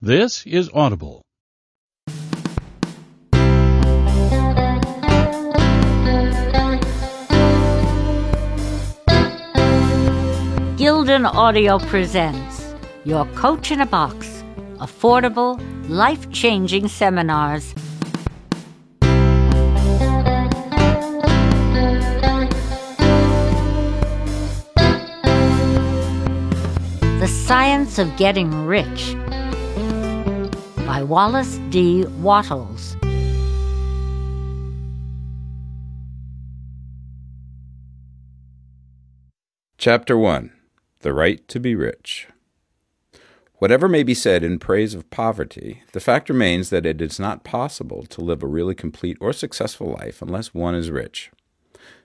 This is Audible. Gildan Audio presents Your Coach in a Box Affordable, Life Changing Seminars. The Science of Getting Rich by Wallace D. Wattles. Chapter 1 The Right to be Rich. Whatever may be said in praise of poverty, the fact remains that it is not possible to live a really complete or successful life unless one is rich.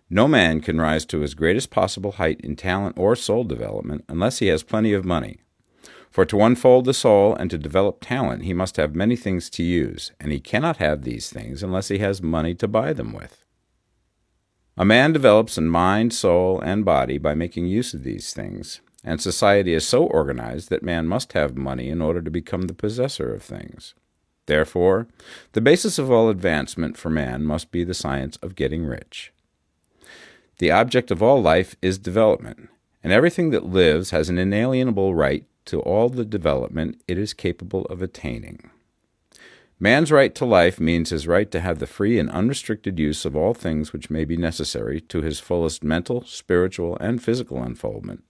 No man can rise to his greatest possible height in talent or soul development unless he has plenty of money. For to unfold the soul and to develop talent, he must have many things to use, and he cannot have these things unless he has money to buy them with. A man develops in mind, soul, and body by making use of these things, and society is so organized that man must have money in order to become the possessor of things. Therefore, the basis of all advancement for man must be the science of getting rich. The object of all life is development, and everything that lives has an inalienable right to all the development it is capable of attaining. Man's right to life means his right to have the free and unrestricted use of all things which may be necessary to his fullest mental, spiritual, and physical unfoldment,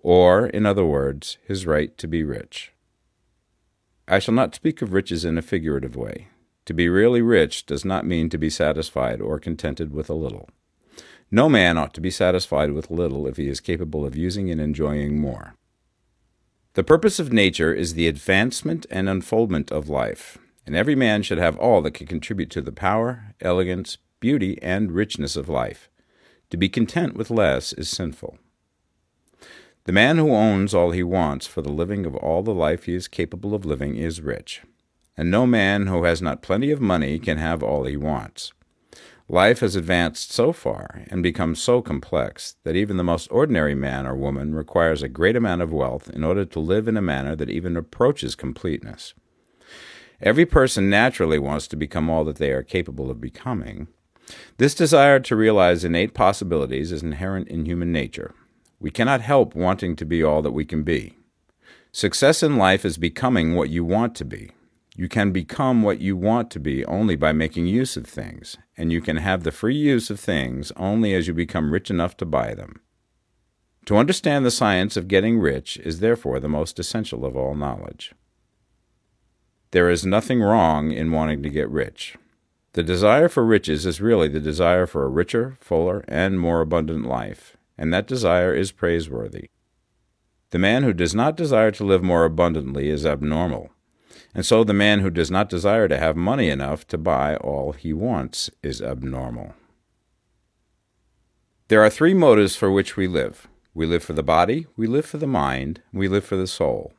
or, in other words, his right to be rich. I shall not speak of riches in a figurative way. To be really rich does not mean to be satisfied or contented with a little. No man ought to be satisfied with little if he is capable of using and enjoying more. The purpose of nature is the advancement and unfoldment of life, and every man should have all that can contribute to the power, elegance, beauty, and richness of life. To be content with less is sinful. The man who owns all he wants for the living of all the life he is capable of living is rich, and no man who has not plenty of money can have all he wants. Life has advanced so far and become so complex that even the most ordinary man or woman requires a great amount of wealth in order to live in a manner that even approaches completeness. Every person naturally wants to become all that they are capable of becoming. This desire to realize innate possibilities is inherent in human nature. We cannot help wanting to be all that we can be. Success in life is becoming what you want to be. You can become what you want to be only by making use of things, and you can have the free use of things only as you become rich enough to buy them. To understand the science of getting rich is therefore the most essential of all knowledge. There is nothing wrong in wanting to get rich. The desire for riches is really the desire for a richer, fuller, and more abundant life, and that desire is praiseworthy. The man who does not desire to live more abundantly is abnormal, and so the man who does not desire to have money enough to buy all he wants is abnormal. There are three motives for which we live we live for the body, we live for the mind, we live for the soul.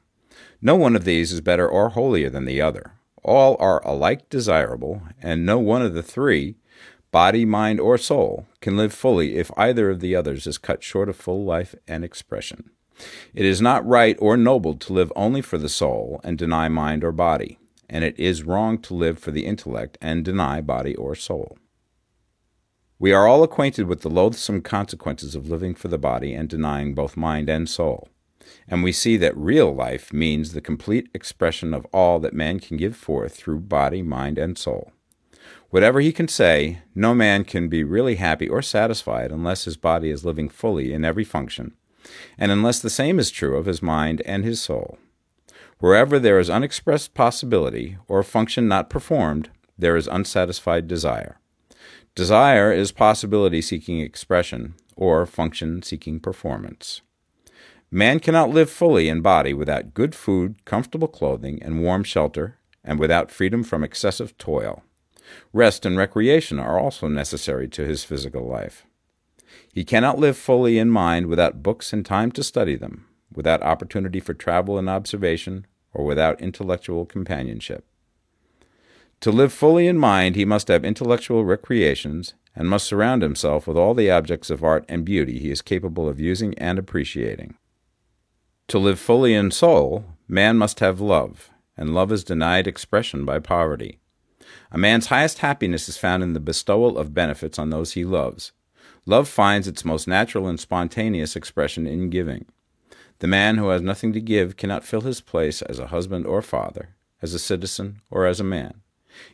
No one of these is better or holier than the other. All are alike desirable, and no one of the three, body, mind, or soul, can live fully if either of the others is cut short of full life and expression. It is not right or noble to live only for the soul and deny mind or body, and it is wrong to live for the intellect and deny body or soul. We are all acquainted with the loathsome consequences of living for the body and denying both mind and soul and we see that real life means the complete expression of all that man can give forth through body, mind, and soul. Whatever he can say, no man can be really happy or satisfied unless his body is living fully in every function, and unless the same is true of his mind and his soul. Wherever there is unexpressed possibility or function not performed, there is unsatisfied desire. Desire is possibility seeking expression or function seeking performance. Man cannot live fully in body without good food, comfortable clothing, and warm shelter, and without freedom from excessive toil. Rest and recreation are also necessary to his physical life. He cannot live fully in mind without books and time to study them, without opportunity for travel and observation, or without intellectual companionship. To live fully in mind, he must have intellectual recreations and must surround himself with all the objects of art and beauty he is capable of using and appreciating. To live fully in soul, man must have love, and love is denied expression by poverty. A man's highest happiness is found in the bestowal of benefits on those he loves. Love finds its most natural and spontaneous expression in giving. The man who has nothing to give cannot fill his place as a husband or father, as a citizen or as a man.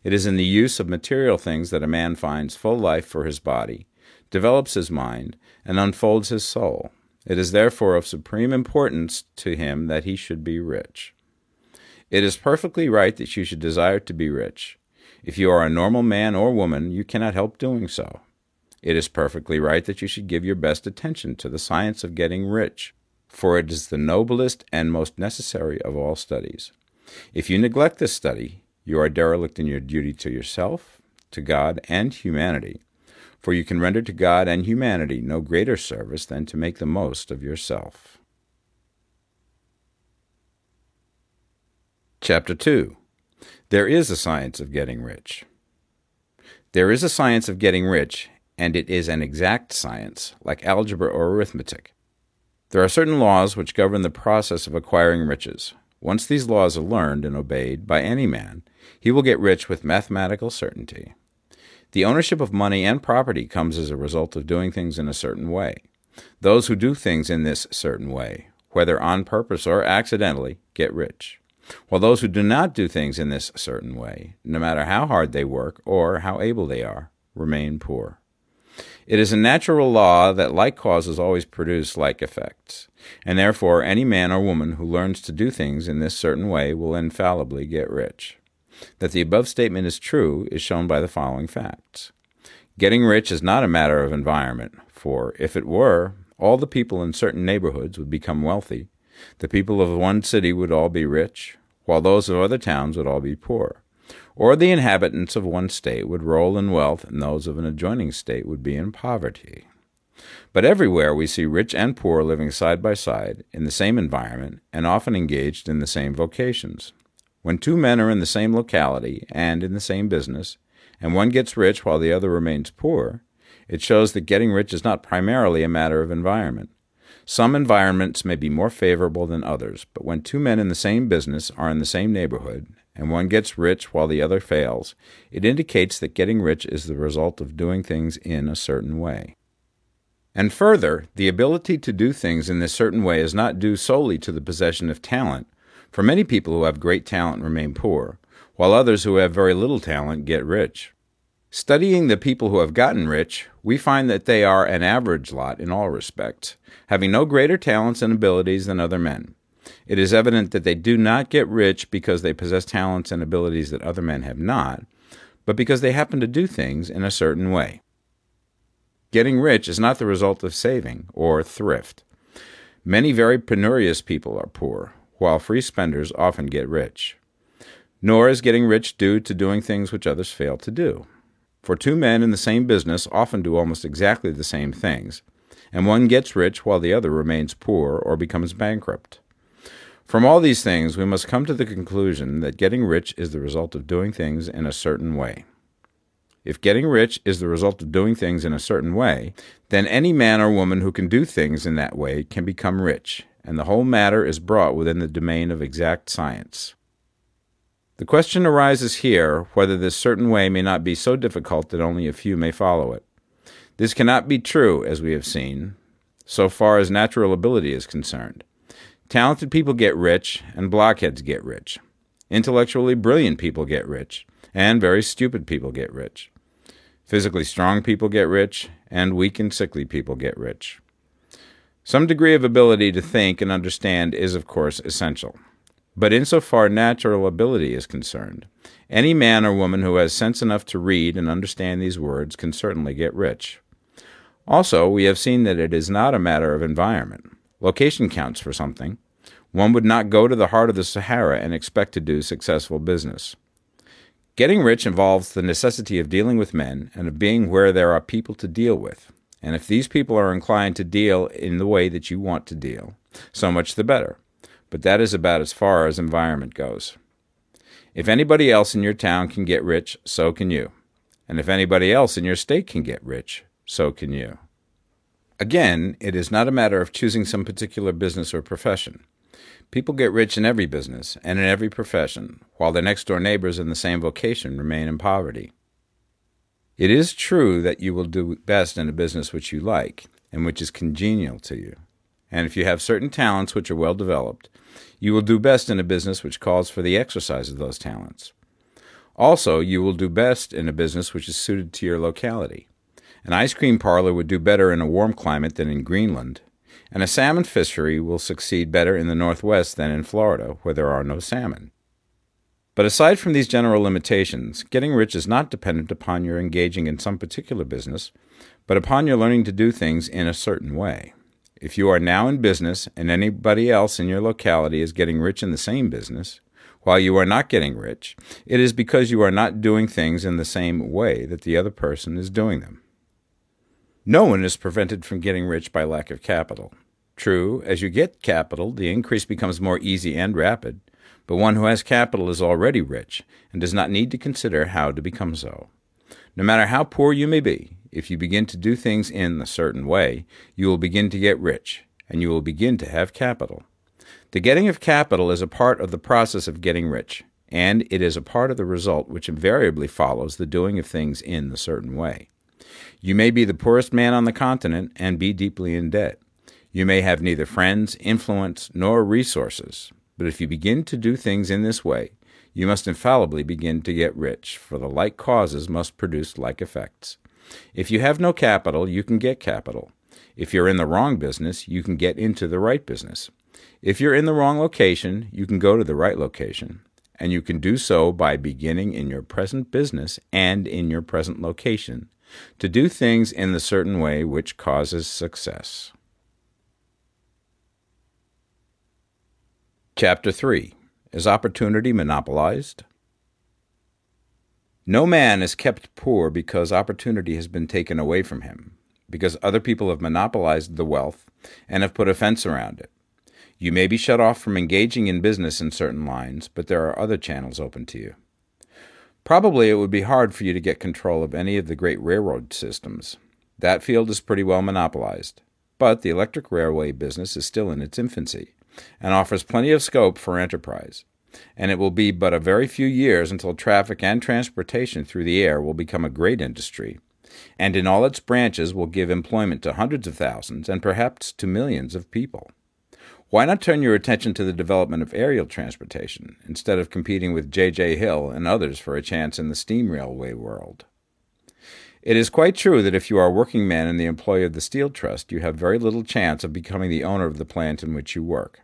It is in the use of material things that a man finds full life for his body, develops his mind, and unfolds his soul. It is therefore of supreme importance to him that he should be rich. It is perfectly right that you should desire to be rich. If you are a normal man or woman, you cannot help doing so. It is perfectly right that you should give your best attention to the science of getting rich, for it is the noblest and most necessary of all studies. If you neglect this study, you are derelict in your duty to yourself, to God, and humanity, for you can render to God and humanity no greater service than to make the most of yourself. Chapter 2 There is a science of getting rich. There is a science of getting rich, and it is an exact science, like algebra or arithmetic. There are certain laws which govern the process of acquiring riches. Once these laws are learned and obeyed by any man, he will get rich with mathematical certainty. The ownership of money and property comes as a result of doing things in a certain way. Those who do things in this certain way, whether on purpose or accidentally, get rich, while those who do not do things in this certain way, no matter how hard they work or how able they are, remain poor. It is a natural law that like causes always produce like effects, and therefore any man or woman who learns to do things in this certain way will infallibly get rich. That the above statement is true is shown by the following facts. Getting rich is not a matter of environment, for if it were, all the people in certain neighborhoods would become wealthy. The people of one city would all be rich, while those of other towns would all be poor. Or the inhabitants of one state would roll in wealth, and those of an adjoining state would be in poverty. But everywhere we see rich and poor living side by side in the same environment and often engaged in the same vocations. When two men are in the same locality and in the same business, and one gets rich while the other remains poor, it shows that getting rich is not primarily a matter of environment. Some environments may be more favorable than others, but when two men in the same business are in the same neighborhood, and one gets rich while the other fails, it indicates that getting rich is the result of doing things in a certain way. And further, the ability to do things in this certain way is not due solely to the possession of talent, for many people who have great talent remain poor, while others who have very little talent get rich. Studying the people who have gotten rich, we find that they are an average lot in all respects, having no greater talents and abilities than other men. It is evident that they do not get rich because they possess talents and abilities that other men have not, but because they happen to do things in a certain way. Getting rich is not the result of saving or thrift. Many very penurious people are poor, while free spenders often get rich. Nor is getting rich due to doing things which others fail to do. For two men in the same business often do almost exactly the same things, and one gets rich while the other remains poor or becomes bankrupt. From all these things, we must come to the conclusion that getting rich is the result of doing things in a certain way. If getting rich is the result of doing things in a certain way, then any man or woman who can do things in that way can become rich, and the whole matter is brought within the domain of exact science. The question arises here whether this certain way may not be so difficult that only a few may follow it. This cannot be true, as we have seen, so far as natural ability is concerned. Talented people get rich, and blockheads get rich. Intellectually brilliant people get rich, and very stupid people get rich. Physically strong people get rich, and weak and sickly people get rich. Some degree of ability to think and understand is, of course, essential. But insofar natural ability is concerned, any man or woman who has sense enough to read and understand these words can certainly get rich. Also, we have seen that it is not a matter of environment. Location counts for something. One would not go to the heart of the Sahara and expect to do successful business. Getting rich involves the necessity of dealing with men and of being where there are people to deal with. And if these people are inclined to deal in the way that you want to deal, so much the better. But that is about as far as environment goes. If anybody else in your town can get rich, so can you. And if anybody else in your state can get rich, so can you. Again, it is not a matter of choosing some particular business or profession. People get rich in every business and in every profession, while their next door neighbors in the same vocation remain in poverty. It is true that you will do best in a business which you like and which is congenial to you. And if you have certain talents which are well developed, you will do best in a business which calls for the exercise of those talents. Also, you will do best in a business which is suited to your locality. An ice cream parlor would do better in a warm climate than in Greenland, and a salmon fishery will succeed better in the Northwest than in Florida, where there are no salmon. But aside from these general limitations, getting rich is not dependent upon your engaging in some particular business, but upon your learning to do things in a certain way. If you are now in business and anybody else in your locality is getting rich in the same business, while you are not getting rich, it is because you are not doing things in the same way that the other person is doing them. No one is prevented from getting rich by lack of capital. True, as you get capital, the increase becomes more easy and rapid, but one who has capital is already rich and does not need to consider how to become so. No matter how poor you may be, if you begin to do things in a certain way, you will begin to get rich, and you will begin to have capital. The getting of capital is a part of the process of getting rich, and it is a part of the result which invariably follows the doing of things in a certain way. You may be the poorest man on the continent and be deeply in debt. You may have neither friends, influence, nor resources, but if you begin to do things in this way, you must infallibly begin to get rich, for the like causes must produce like effects. If you have no capital, you can get capital. If you're in the wrong business, you can get into the right business. If you're in the wrong location, you can go to the right location. And you can do so by beginning in your present business and in your present location to do things in the certain way which causes success. Chapter 3 Is Opportunity Monopolized? No man is kept poor because opportunity has been taken away from him, because other people have monopolized the wealth and have put a fence around it. You may be shut off from engaging in business in certain lines, but there are other channels open to you. Probably it would be hard for you to get control of any of the great railroad systems. That field is pretty well monopolized. But the electric railway business is still in its infancy and offers plenty of scope for enterprise. And it will be but a very few years until traffic and transportation through the air will become a great industry, and in all its branches will give employment to hundreds of thousands and perhaps to millions of people. Why not turn your attention to the development of aerial transportation instead of competing with J.J. Hill and others for a chance in the steam railway world? It is quite true that if you are a working man in the employ of the Steel Trust, you have very little chance of becoming the owner of the plant in which you work.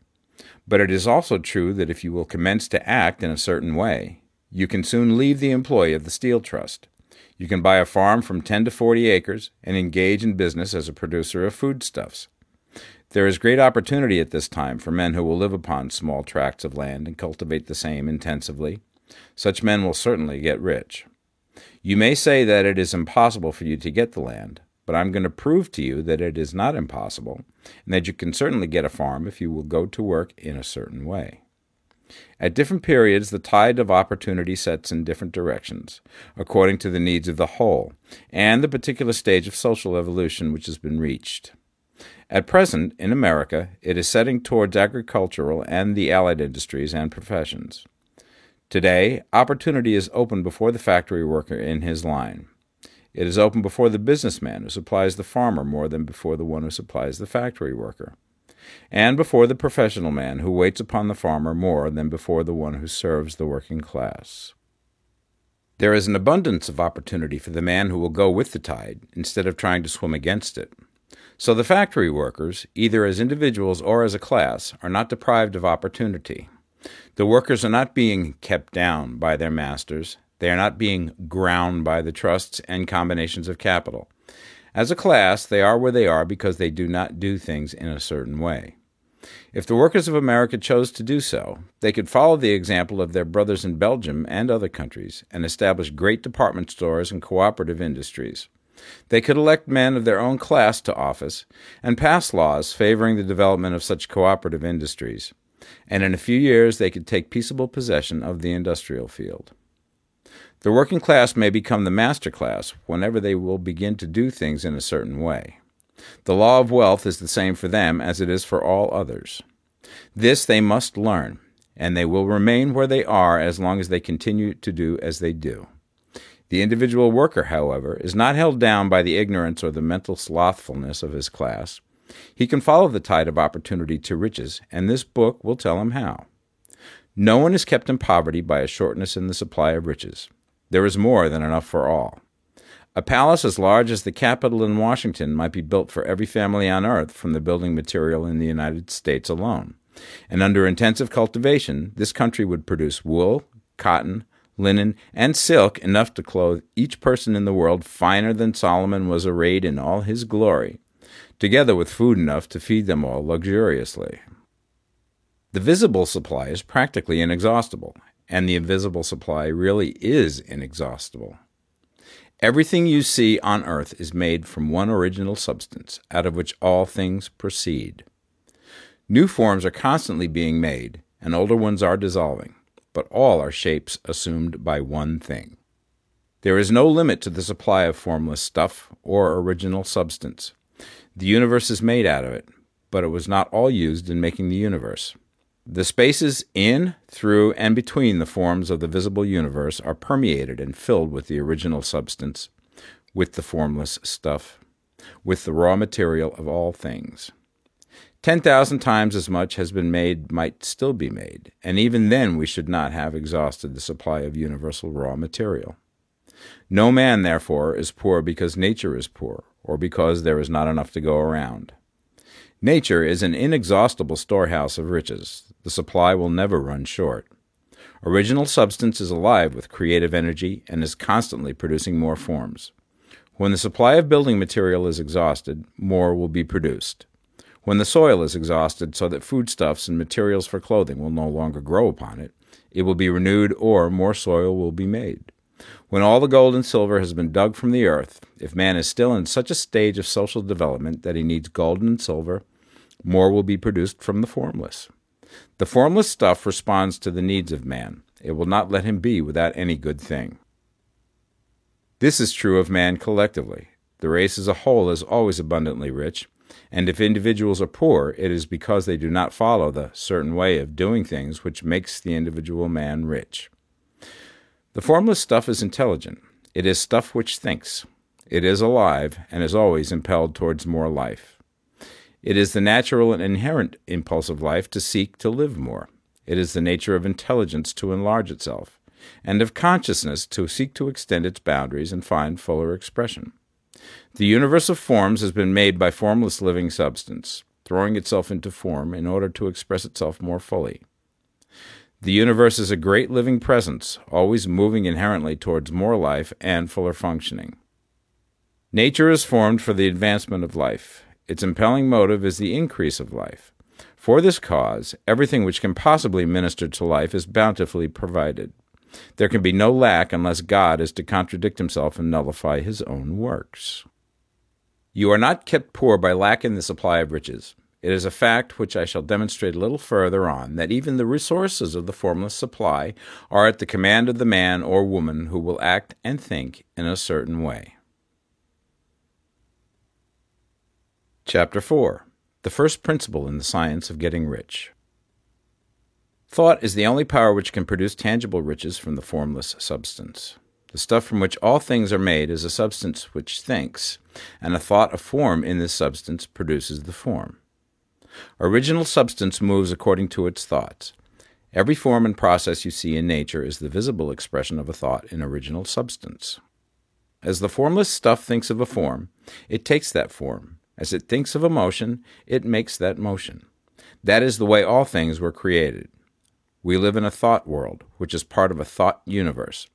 But it is also true that if you will commence to act in a certain way, you can soon leave the employ of the Steel Trust. You can buy a farm from 10 to 40 acres and engage in business as a producer of foodstuffs. There is great opportunity at this time for men who will live upon small tracts of land and cultivate the same intensively. Such men will certainly get rich. You may say that it is impossible for you to get the land, but I'm going to prove to you that it is not impossible, and that you can certainly get a farm if you will go to work in a certain way. At different periods, the tide of opportunity sets in different directions, according to the needs of the whole, and the particular stage of social evolution which has been reached. At present, in America, it is setting towards agricultural and the allied industries and professions. Today, opportunity is open before the factory worker in his line. It is open before the businessman who supplies the farmer more than before the one who supplies the factory worker, and before the professional man who waits upon the farmer more than before the one who serves the working class. There is an abundance of opportunity for the man who will go with the tide instead of trying to swim against it. So the factory workers, either as individuals or as a class, are not deprived of opportunity. The workers are not being kept down by their masters. They are not being ground by the trusts and combinations of capital. As a class, they are where they are because they do not do things in a certain way. If the workers of America chose to do so, they could follow the example of their brothers in Belgium and other countries and establish great department stores and cooperative industries. They could elect men of their own class to office and pass laws favoring the development of such cooperative industries, and in a few years they could take peaceable possession of the industrial field. The working class may become the master class whenever they will begin to do things in a certain way. The law of wealth is the same for them as it is for all others. This they must learn, and they will remain where they are as long as they continue to do as they do. The individual worker, however, is not held down by the ignorance or the mental slothfulness of his class. He can follow the tide of opportunity to riches, and this book will tell him how. No one is kept in poverty by a shortness in the supply of riches. There is more than enough for all. A palace as large as the Capitol in Washington might be built for every family on earth from the building material in the United States alone. And under intensive cultivation, this country would produce wool, cotton, linen, and silk enough to clothe each person in the world finer than Solomon was arrayed in all his glory, together with food enough to feed them all luxuriously. The visible supply is practically inexhaustible, and the invisible supply really is inexhaustible. Everything you see on earth is made from one original substance, out of which all things proceed. New forms are constantly being made, and older ones are dissolving but all are shapes assumed by one thing. There is no limit to the supply of formless stuff or original substance. The universe is made out of it, but it was not all used in making the universe. The spaces in, through, and between the forms of the visible universe are permeated and filled with the original substance, with the formless stuff, with the raw material of all things. 10,000 times as much has been made might still be made, and even then we should not have exhausted the supply of universal raw material. No man, therefore, is poor because nature is poor, or because there is not enough to go around. Nature is an inexhaustible storehouse of riches. The supply will never run short. Original substance is alive with creative energy and is constantly producing more forms. When the supply of building material is exhausted, more will be produced. When the soil is exhausted so that foodstuffs and materials for clothing will no longer grow upon it, it will be renewed or more soil will be made. When all the gold and silver has been dug from the earth, if man is still in such a stage of social development that he needs gold and silver, more will be produced from the formless. The formless stuff responds to the needs of man. It will not let him be without any good thing. This is true of man collectively. The race as a whole is always abundantly rich, and if individuals are poor, it is because they do not follow the certain way of doing things which makes the individual man rich. The formless stuff is intelligent. It is stuff which thinks. It is alive and is always impelled towards more life. It is the natural and inherent impulse of life to seek to live more. It is the nature of intelligence to enlarge itself, and of consciousness to seek to extend its boundaries and find fuller expression. The universe of forms has been made by formless living substance, throwing itself into form in order to express itself more fully. The universe is a great living presence, always moving inherently towards more life and fuller functioning. Nature is formed for the advancement of life. Its impelling motive is the increase of life. For this cause, everything which can possibly minister to life is bountifully provided. There can be no lack unless God is to contradict himself and nullify his own works. You are not kept poor by lack in the supply of riches. It is a fact which I shall demonstrate a little further on that even the resources of the formless supply are at the command of the man or woman who will act and think in a certain way. Chapter 4 The First Principle in the Science of Getting Rich. Thought is the only power which can produce tangible riches from the formless substance. The stuff from which all things are made is a substance which thinks, and a thought of form in this substance produces the form. Original substance moves according to its thoughts. Every form and process you see in nature is the visible expression of a thought in original substance. As the formless stuff thinks of a form, it takes that form. As it thinks of a motion, it makes that motion. That is the way all things were created. We live in a thought world, which is part of a thought universe.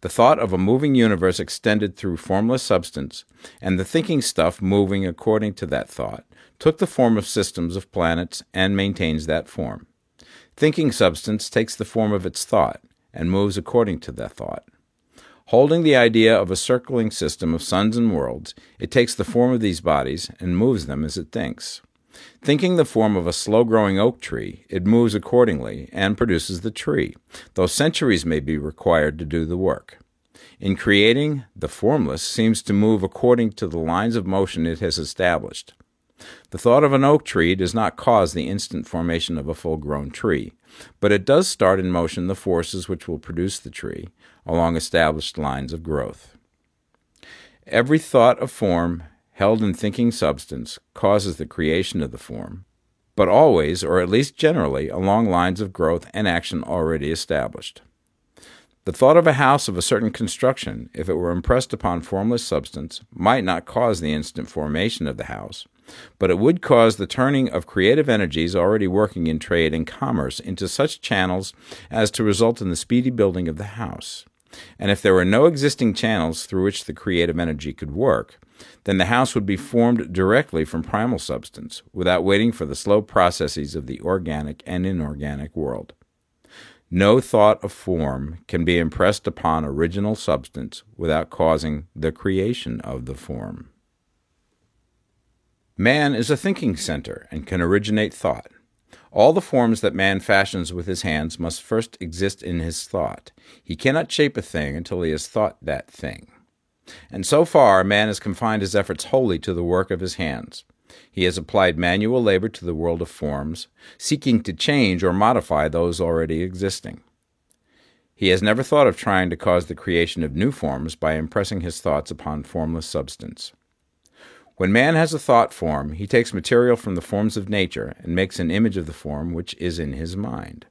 The thought of a moving universe extended through formless substance, and the thinking stuff moving according to that thought, took the form of systems of planets and maintains that form. Thinking substance takes the form of its thought and moves according to that thought. Holding the idea of a circling system of suns and worlds, it takes the form of these bodies and moves them as it thinks. Thinking the form of a slow growing oak tree, it moves accordingly and produces the tree, though centuries may be required to do the work. In creating, the formless seems to move according to the lines of motion it has established. The thought of an oak tree does not cause the instant formation of a full grown tree, but it does start in motion the forces which will produce the tree along established lines of growth. Every thought of form held in thinking substance causes the creation of the form, but always, or at least generally, along lines of growth and action already established. The thought of a house of a certain construction, if it were impressed upon formless substance, might not cause the instant formation of the house, but it would cause the turning of creative energies already working in trade and commerce into such channels as to result in the speedy building of the house. And if there were no existing channels through which the creative energy could work, then the house would be formed directly from primal substance, without waiting for the slow processes of the organic and inorganic world. No thought of form can be impressed upon original substance without causing the creation of the form. Man is a thinking center and can originate thought. All the forms that man fashions with his hands must first exist in his thought. He cannot shape a thing until he has thought that thing. And so far, man has confined his efforts wholly to the work of his hands. He has applied manual labor to the world of forms, seeking to change or modify those already existing. He has never thought of trying to cause the creation of new forms by impressing his thoughts upon formless substance. When man has a thought form, he takes material from the forms of nature and makes an image of the form which is in his mind.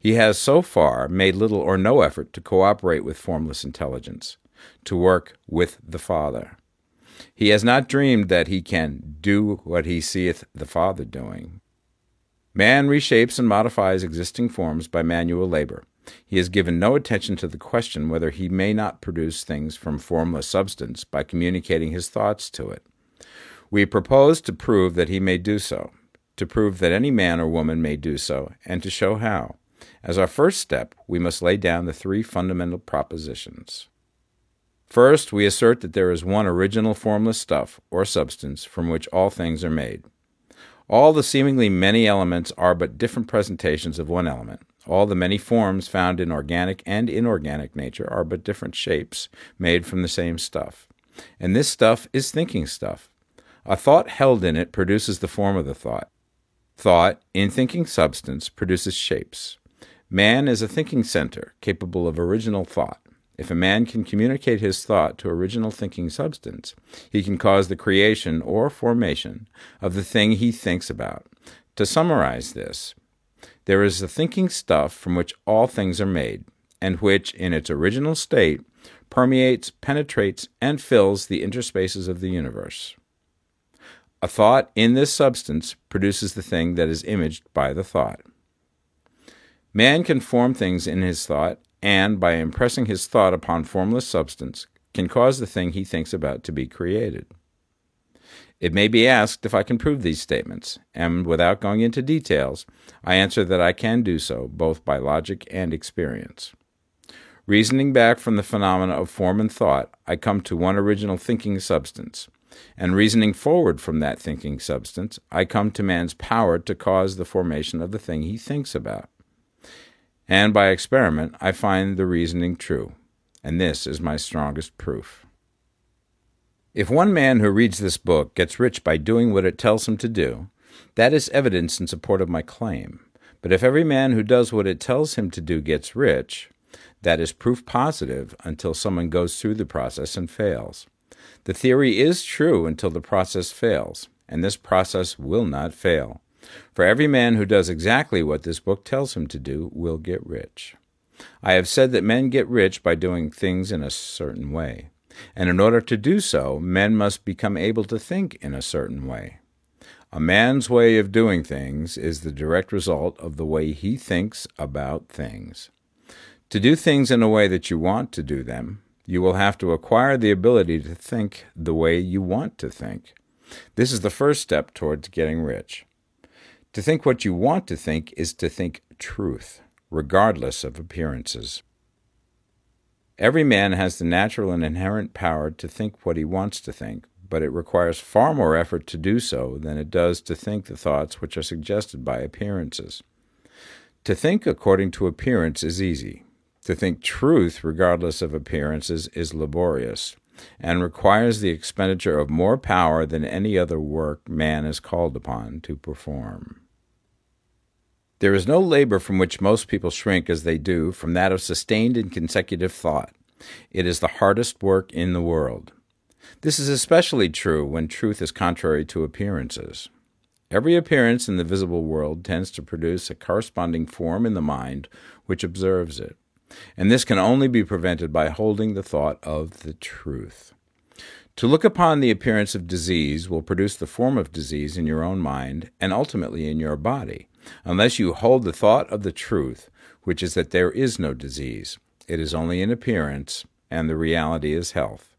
He has so far made little or no effort to cooperate with formless intelligence, to work with the Father. He has not dreamed that he can do what he seeth the Father doing. Man reshapes and modifies existing forms by manual labor. He has given no attention to the question whether he may not produce things from formless substance by communicating his thoughts to it. We propose to prove that he may do so, to prove that any man or woman may do so, and to show how. As our first step, we must lay down the three fundamental propositions. First, we assert that there is one original formless stuff, or substance, from which all things are made. All the seemingly many elements are but different presentations of one element. All the many forms found in organic and inorganic nature are but different shapes made from the same stuff. And this stuff is thinking stuff. A thought held in it produces the form of the thought. Thought, in thinking substance, produces shapes. Man is a thinking center capable of original thought. If a man can communicate his thought to original thinking substance, he can cause the creation or formation of the thing he thinks about. To summarize this, there is the thinking stuff from which all things are made, and which, in its original state, permeates, penetrates, and fills the interspaces of the universe. A thought in this substance produces the thing that is imaged by the thought. Man can form things in his thought, and by impressing his thought upon formless substance, can cause the thing he thinks about to be created. It may be asked if I can prove these statements, and without going into details, I answer that I can do so both by logic and experience. Reasoning back from the phenomena of form and thought, I come to one original thinking substance, and reasoning forward from that thinking substance, I come to man's power to cause the formation of the thing he thinks about. And by experiment, I find the reasoning true, and this is my strongest proof. If one man who reads this book gets rich by doing what it tells him to do, that is evidence in support of my claim. But if every man who does what it tells him to do gets rich, that is proof positive until someone goes through the process and fails. The theory is true until the process fails, and this process will not fail. For every man who does exactly what this book tells him to do will get rich. I have said that men get rich by doing things in a certain way, and in order to do so, men must become able to think in a certain way. A man's way of doing things is the direct result of the way he thinks about things. To do things in a way that you want to do them you will have to acquire the ability to think the way you want to think. This is the first step towards getting rich. To think what you want to think is to think truth, regardless of appearances. Every man has the natural and inherent power to think what he wants to think, but it requires far more effort to do so than it does to think the thoughts which are suggested by appearances. To think according to appearance is easy. To think truth, regardless of appearances, is laborious. and requires the expenditure of more power than any other work man is called upon to perform. There is no labor from which most people shrink as they do from that of sustained and consecutive thought. It is the hardest work in the world. This is especially true when truth is contrary to appearances. Every appearance in the visible world tends to produce a corresponding form in the mind which observes it, and this can only be prevented by holding the thought of the truth. To look upon the appearance of disease will produce the form of disease in your own mind and ultimately in your body, unless you hold the thought of the truth, which is that there is no disease. It is only an appearance, and the reality is health.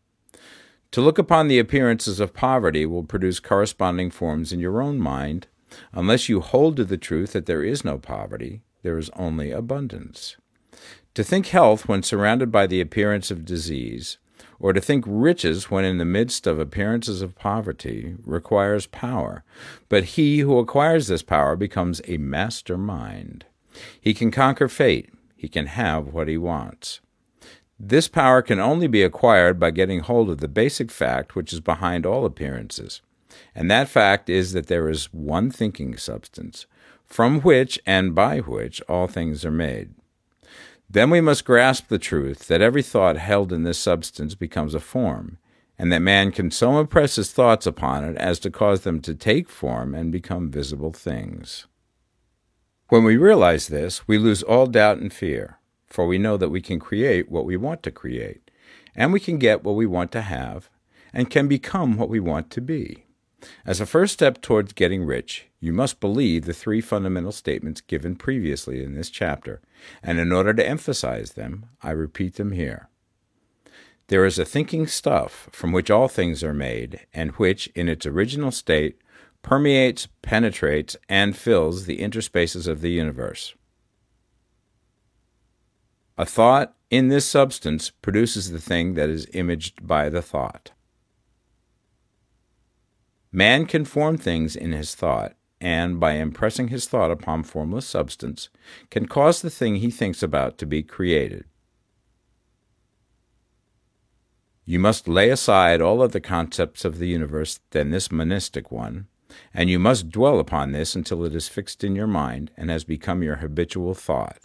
To look upon the appearances of poverty will produce corresponding forms in your own mind, unless you hold to the truth that there is no poverty, there is only abundance. To think health when surrounded by the appearance of disease, or to think riches when in the midst of appearances of poverty, requires power. But he who acquires this power becomes a master mind. He can conquer fate, he can have what he wants. This power can only be acquired by getting hold of the basic fact which is behind all appearances, and that fact is that there is one thinking substance, from which and by which all things are made. Then we must grasp the truth that every thought held in this substance becomes a form, and that man can so impress his thoughts upon it as to cause them to take form and become visible things. When we realize this, we lose all doubt and fear for we know that we can create what we want to create, and we can get what we want to have, and can become what we want to be. As a first step towards getting rich, you must believe the three fundamental statements given previously in this chapter, and in order to emphasize them, I repeat them here. There is a thinking stuff from which all things are made, and which, in its original state, permeates, penetrates, and fills the interspaces of the universe. A thought in this substance produces the thing that is imaged by the thought. Man can form things in his thought, and by impressing his thought upon formless substance, can cause the thing he thinks about to be created. You must lay aside all other concepts of the universe than this monistic one, and you must dwell upon this until it is fixed in your mind and has become your habitual thought.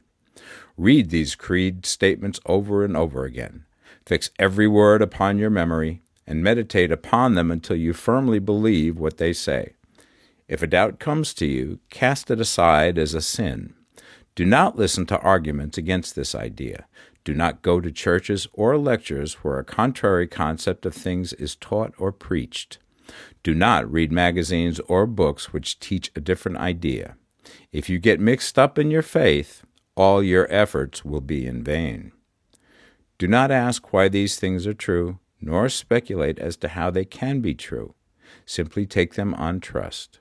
Read these creed statements over and over again. Fix every word upon your memory and meditate upon them until you firmly believe what they say. If a doubt comes to you, cast it aside as a sin. Do not listen to arguments against this idea. Do not go to churches or lectures where a contrary concept of things is taught or preached. Do not read magazines or books which teach a different idea. If you get mixed up in your faith, all your efforts will be in vain. Do not ask why these things are true, nor speculate as to how they can be true. Simply take them on trust.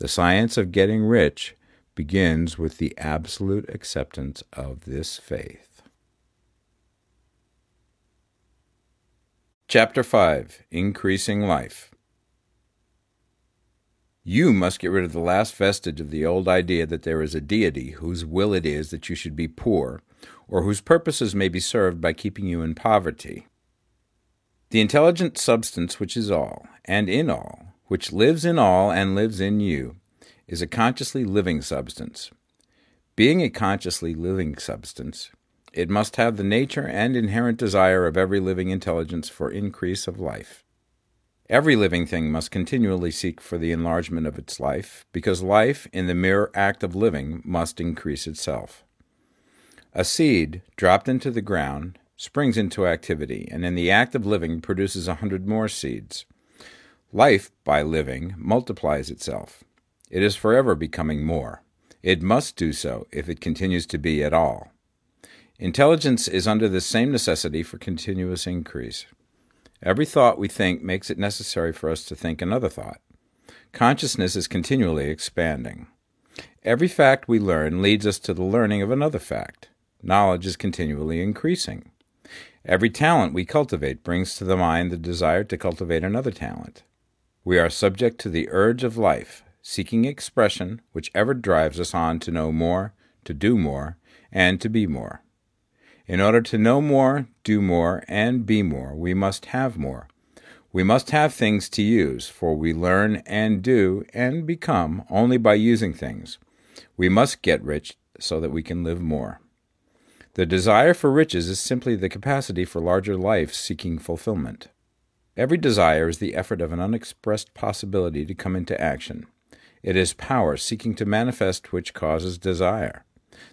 The science of getting rich begins with the absolute acceptance of this faith. Chapter 5 Increasing Life you must get rid of the last vestige of the old idea that there is a deity whose will it is that you should be poor, or whose purposes may be served by keeping you in poverty. The intelligent substance which is all, and in all, which lives in all and lives in you, is a consciously living substance. Being a consciously living substance, it must have the nature and inherent desire of every living intelligence for increase of life. Every living thing must continually seek for the enlargement of its life, because life, in the mere act of living, must increase itself. A seed, dropped into the ground, springs into activity, and in the act of living produces a hundred more seeds. Life, by living, multiplies itself. It is forever becoming more. It must do so if it continues to be at all. Intelligence is under the same necessity for continuous increase. Every thought we think makes it necessary for us to think another thought. Consciousness is continually expanding. Every fact we learn leads us to the learning of another fact. Knowledge is continually increasing. Every talent we cultivate brings to the mind the desire to cultivate another talent. We are subject to the urge of life, seeking expression which ever drives us on to know more, to do more, and to be more. In order to know more, do more, and be more, we must have more. We must have things to use, for we learn and do and become only by using things. We must get rich so that we can live more. The desire for riches is simply the capacity for larger life seeking fulfillment. Every desire is the effort of an unexpressed possibility to come into action. It is power seeking to manifest which causes desire.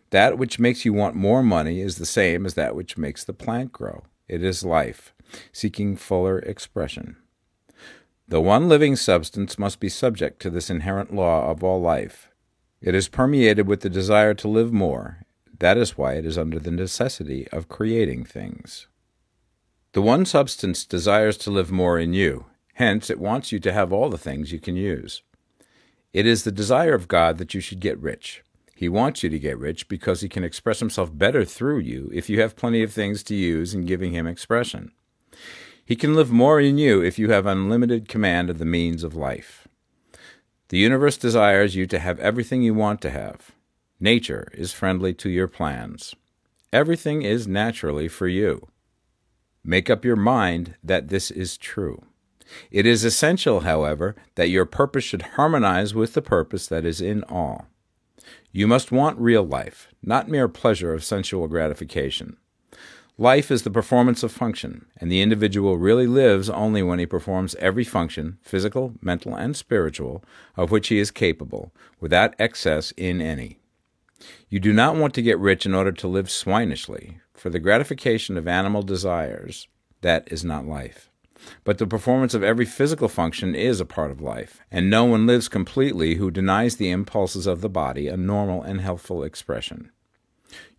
That which makes you want more money is the same as that which makes the plant grow. It is life, seeking fuller expression. The one living substance must be subject to this inherent law of all life. It is permeated with the desire to live more. That is why it is under the necessity of creating things. The one substance desires to live more in you, hence, it wants you to have all the things you can use. It is the desire of God that you should get rich. He wants you to get rich because he can express himself better through you if you have plenty of things to use in giving him expression. He can live more in you if you have unlimited command of the means of life. The universe desires you to have everything you want to have. Nature is friendly to your plans. Everything is naturally for you. Make up your mind that this is true. It is essential, however, that your purpose should harmonize with the purpose that is in all. You must want real life, not mere pleasure of sensual gratification. Life is the performance of function, and the individual really lives only when he performs every function, physical, mental, and spiritual, of which he is capable, without excess in any. You do not want to get rich in order to live swinishly, for the gratification of animal desires, that is not life. But the performance of every physical function is a part of life, and no one lives completely who denies the impulses of the body a normal and healthful expression.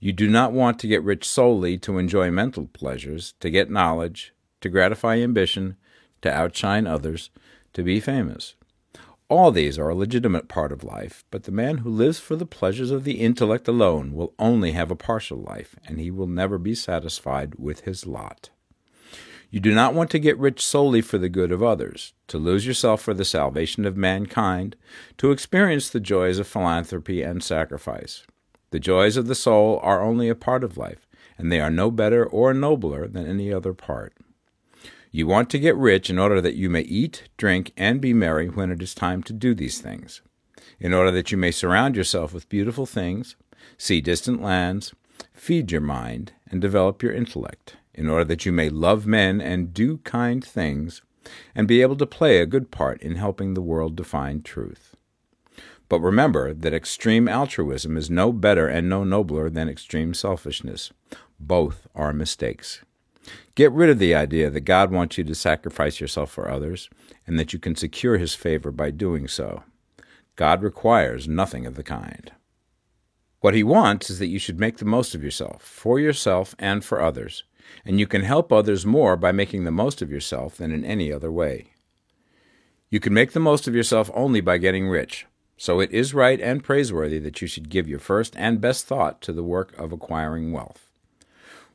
You do not want to get rich solely to enjoy mental pleasures, to get knowledge, to gratify ambition, to outshine others, to be famous. All these are a legitimate part of life, but the man who lives for the pleasures of the intellect alone will only have a partial life, and he will never be satisfied with his lot. You do not want to get rich solely for the good of others, to lose yourself for the salvation of mankind, to experience the joys of philanthropy and sacrifice. The joys of the soul are only a part of life, and they are no better or nobler than any other part. You want to get rich in order that you may eat, drink, and be merry when it is time to do these things, in order that you may surround yourself with beautiful things, see distant lands, feed your mind, and develop your intellect in order that you may love men and do kind things, and be able to play a good part in helping the world to find truth. But remember that extreme altruism is no better and no nobler than extreme selfishness. Both are mistakes. Get rid of the idea that God wants you to sacrifice yourself for others and that you can secure his favor by doing so. God requires nothing of the kind. What he wants is that you should make the most of yourself, for yourself and for others, and you can help others more by making the most of yourself than in any other way. You can make the most of yourself only by getting rich, so it is right and praiseworthy that you should give your first and best thought to the work of acquiring wealth.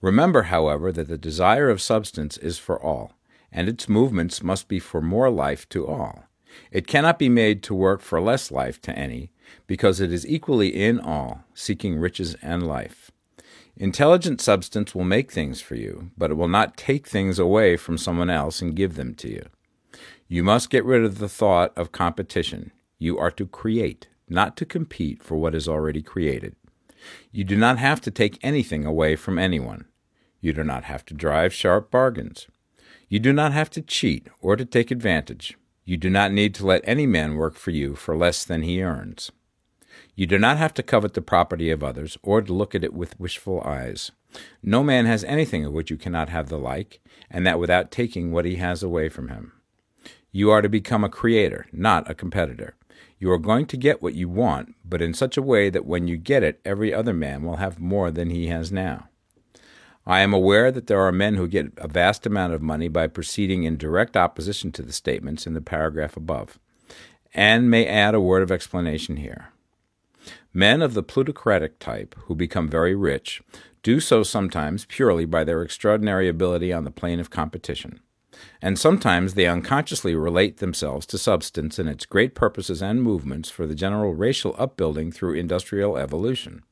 Remember, however, that the desire of substance is for all, and its movements must be for more life to all. It cannot be made to work for less life to any, because it is equally in all, seeking riches and life. Intelligent substance will make things for you, but it will not take things away from someone else and give them to you. You must get rid of the thought of competition. You are to create, not to compete for what is already created. You do not have to take anything away from anyone. You do not have to drive sharp bargains. You do not have to cheat or to take advantage. You do not need to let any man work for you for less than he earns. You do not have to covet the property of others, or to look at it with wishful eyes. No man has anything of which you cannot have the like, and that without taking what he has away from him. You are to become a creator, not a competitor. You are going to get what you want, but in such a way that when you get it, every other man will have more than he has now. I am aware that there are men who get a vast amount of money by proceeding in direct opposition to the statements in the paragraph above, and may add a word of explanation here. Men of the plutocratic type, who become very rich, do so sometimes purely by their extraordinary ability on the plane of competition. And sometimes they unconsciously relate themselves to substance and its great purposes and movements for the general racial upbuilding through industrial evolution.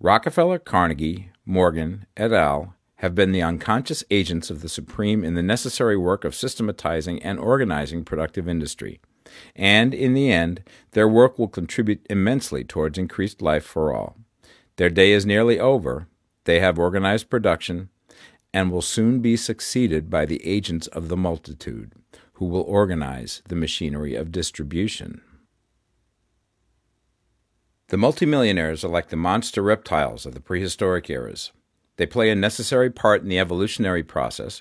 Rockefeller, Carnegie, Morgan, et al., have been the unconscious agents of the supreme in the necessary work of systematizing and organizing productive industry. And in the end, their work will contribute immensely towards increased life for all. Their day is nearly over. They have organized production and will soon be succeeded by the agents of the multitude, who will organize the machinery of distribution. The multimillionaires are like the monster reptiles of the prehistoric eras. They play a necessary part in the evolutionary process,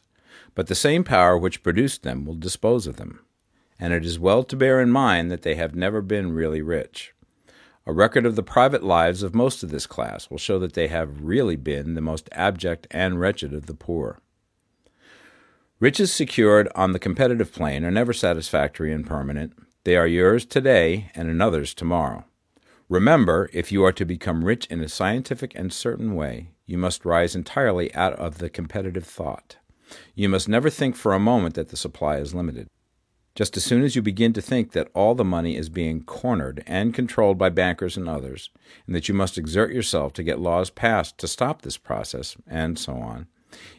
but the same power which produced them will dispose of them. And it is well to bear in mind that they have never been really rich. A record of the private lives of most of this class will show that they have really been the most abject and wretched of the poor. Riches secured on the competitive plane are never satisfactory and permanent. They are yours today and another's tomorrow. Remember, if you are to become rich in a scientific and certain way, you must rise entirely out of the competitive thought. You must never think for a moment that the supply is limited. Just as soon as you begin to think that all the money is being cornered and controlled by bankers and others, and that you must exert yourself to get laws passed to stop this process, and so on,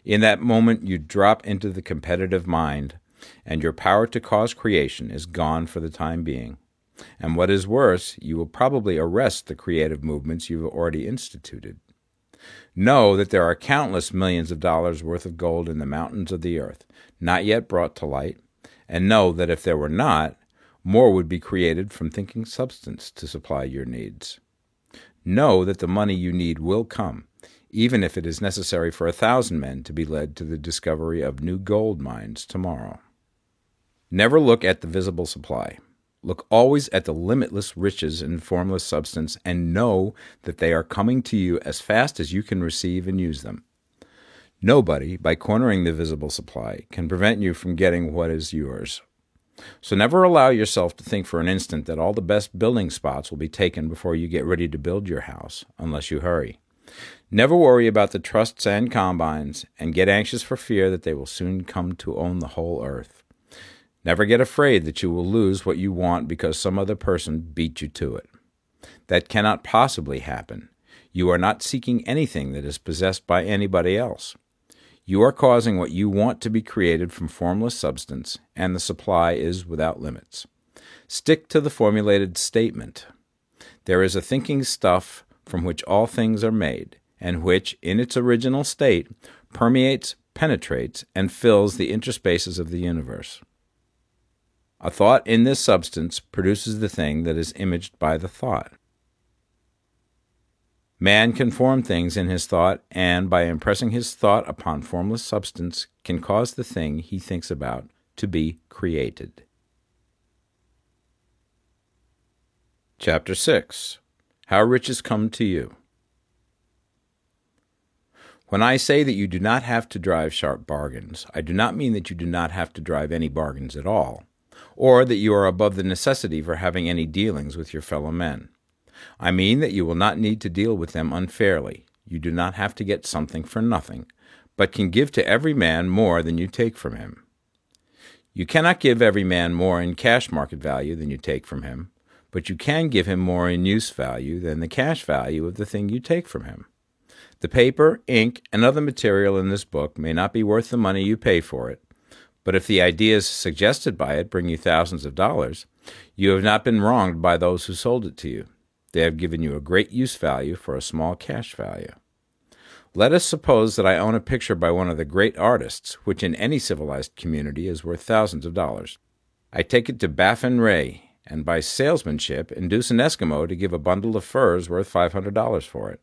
in that moment you drop into the competitive mind, and your power to cause creation is gone for the time being. And what is worse, you will probably arrest the creative movements you have already instituted. Know that there are countless millions of dollars worth of gold in the mountains of the earth, not yet brought to light, and know that if there were not, more would be created from thinking substance to supply your needs. Know that the money you need will come, even if it is necessary for a thousand men to be led to the discovery of new gold mines tomorrow. Never look at the visible supply. Look always at the limitless riches in formless substance and know that they are coming to you as fast as you can receive and use them. Nobody, by cornering the visible supply, can prevent you from getting what is yours. So never allow yourself to think for an instant that all the best building spots will be taken before you get ready to build your house, unless you hurry. Never worry about the trusts and combines, and get anxious for fear that they will soon come to own the whole earth. Never get afraid that you will lose what you want because some other person beat you to it. That cannot possibly happen. You are not seeking anything that is possessed by anybody else. You are causing what you want to be created from formless substance, and the supply is without limits. Stick to the formulated statement. There is a thinking stuff from which all things are made, and which, in its original state, permeates, penetrates, and fills the interspaces of the universe. A thought in this substance produces the thing that is imaged by the thought. Man can form things in his thought, and by impressing his thought upon formless substance, can cause the thing he thinks about to be created. Chapter 6 How Riches Come to You. When I say that you do not have to drive sharp bargains, I do not mean that you do not have to drive any bargains at all or that you are above the necessity for having any dealings with your fellow men. I mean that you will not need to deal with them unfairly. You do not have to get something for nothing, but can give to every man more than you take from him. You cannot give every man more in cash market value than you take from him, but you can give him more in use value than the cash value of the thing you take from him. The paper, ink, and other material in this book may not be worth the money you pay for it, but if the ideas suggested by it bring you thousands of dollars, you have not been wronged by those who sold it to you. They have given you a great use value for a small cash value. Let us suppose that I own a picture by one of the great artists, which in any civilized community is worth thousands of dollars. I take it to Baffin Bay, and by salesmanship induce an Eskimo to give a bundle of furs worth $500 for it.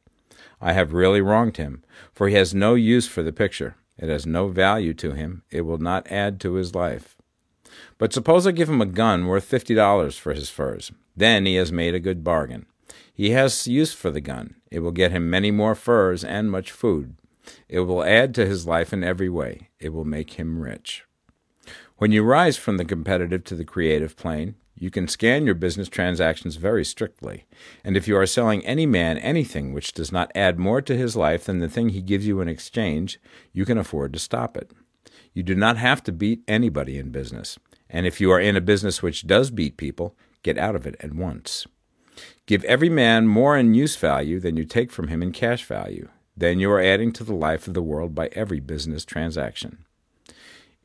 I have really wronged him, for he has no use for the picture. It has no value to him. It will not add to his life. But suppose I give him a gun worth fifty dollars for his furs. Then he has made a good bargain. He has use for the gun. It will get him many more furs and much food. It will add to his life in every way. It will make him rich. When you rise from the competitive to the creative plane, you can scan your business transactions very strictly, and if you are selling any man anything which does not add more to his life than the thing he gives you in exchange, you can afford to stop it. You do not have to beat anybody in business, and if you are in a business which does beat people, get out of it at once. Give every man more in use value than you take from him in cash value. then you are adding to the life of the world by every business transaction.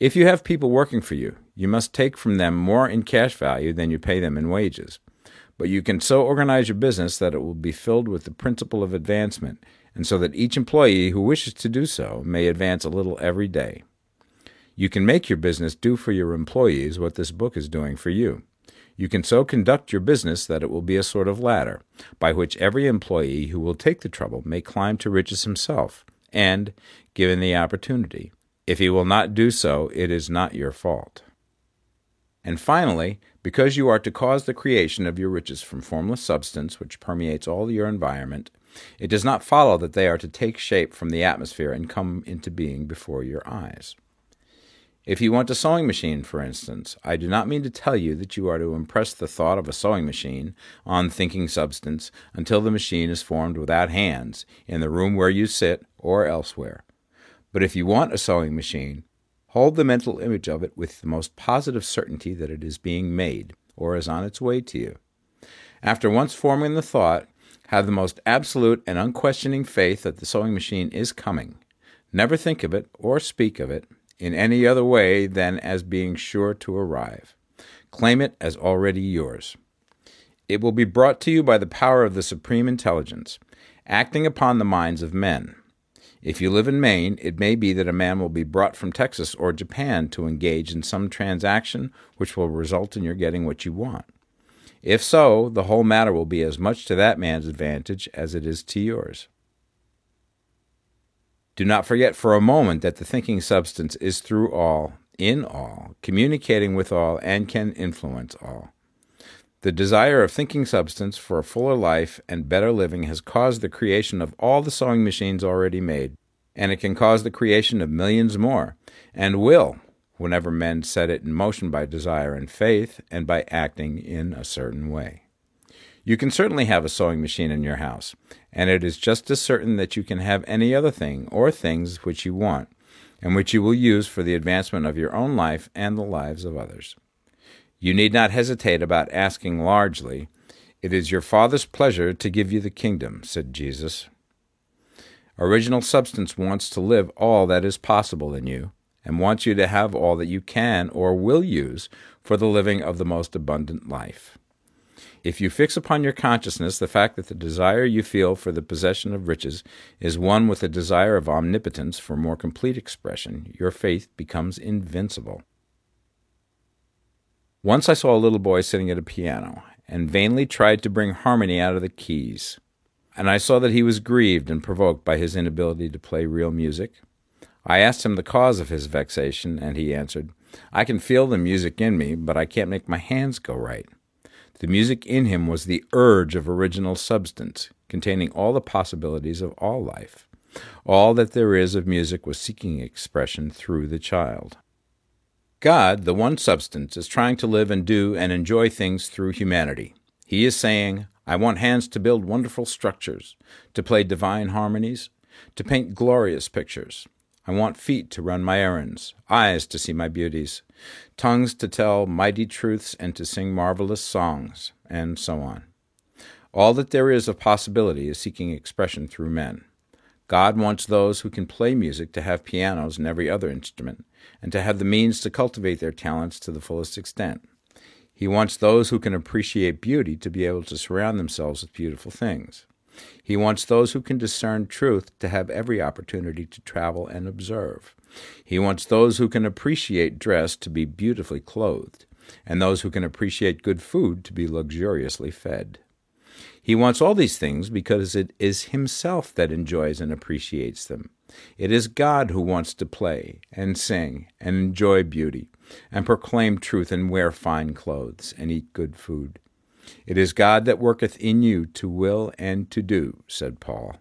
If you have people working for you, you must take from them more in cash value than you pay them in wages. But you can so organize your business that it will be filled with the principle of advancement, and so that each employee who wishes to do so may advance a little every day. You can make your business do for your employees what this book is doing for you. You can so conduct your business that it will be a sort of ladder by which every employee who will take the trouble may climb to riches himself, and, given the opportunity, if he will not do so, it is not your fault. And finally, because you are to cause the creation of your riches from formless substance which permeates all your environment, it does not follow that they are to take shape from the atmosphere and come into being before your eyes. If you want a sewing machine, for instance, I do not mean to tell you that you are to impress the thought of a sewing machine on thinking substance until the machine is formed without hands in the room where you sit or elsewhere. But if you want a sewing machine, hold the mental image of it with the most positive certainty that it is being made or is on its way to you. After once forming the thought, have the most absolute and unquestioning faith that the sewing machine is coming. Never think of it or speak of it in any other way than as being sure to arrive. Claim it as already yours. It will be brought to you by the power of the Supreme Intelligence, acting upon the minds of men. If you live in Maine, it may be that a man will be brought from Texas or Japan to engage in some transaction which will result in your getting what you want. If so, the whole matter will be as much to that man's advantage as it is to yours. Do not forget for a moment that the thinking substance is through all, in all, communicating with all, and can influence all. The desire of thinking substance for a fuller life and better living has caused the creation of all the sewing machines already made, and it can cause the creation of millions more, and will, whenever men set it in motion by desire and faith, and by acting in a certain way. You can certainly have a sewing machine in your house, and it is just as certain that you can have any other thing or things which you want, and which you will use for the advancement of your own life and the lives of others. You need not hesitate about asking largely. It is your Father's pleasure to give you the kingdom, said Jesus. Original substance wants to live all that is possible in you, and wants you to have all that you can or will use for the living of the most abundant life. If you fix upon your consciousness the fact that the desire you feel for the possession of riches is one with the desire of omnipotence for more complete expression, your faith becomes invincible. Once I saw a little boy sitting at a piano and vainly tried to bring harmony out of the keys. And I saw that he was grieved and provoked by his inability to play real music. I asked him the cause of his vexation, and he answered, I can feel the music in me, but I can't make my hands go right. The music in him was the urge of original substance, containing all the possibilities of all life. All that there is of music was seeking expression through the child. God, the one substance, is trying to live and do and enjoy things through humanity. He is saying, I want hands to build wonderful structures, to play divine harmonies, to paint glorious pictures. I want feet to run my errands, eyes to see my beauties, tongues to tell mighty truths and to sing marvelous songs, and so on. All that there is of possibility is seeking expression through men. God wants those who can play music to have pianos and every other instrument, and to have the means to cultivate their talents to the fullest extent. He wants those who can appreciate beauty to be able to surround themselves with beautiful things. He wants those who can discern truth to have every opportunity to travel and observe. He wants those who can appreciate dress to be beautifully clothed, and those who can appreciate good food to be luxuriously fed. He wants all these things because it is Himself that enjoys and appreciates them. It is God who wants to play and sing and enjoy beauty and proclaim truth and wear fine clothes and eat good food. It is God that worketh in you to will and to do, said Paul.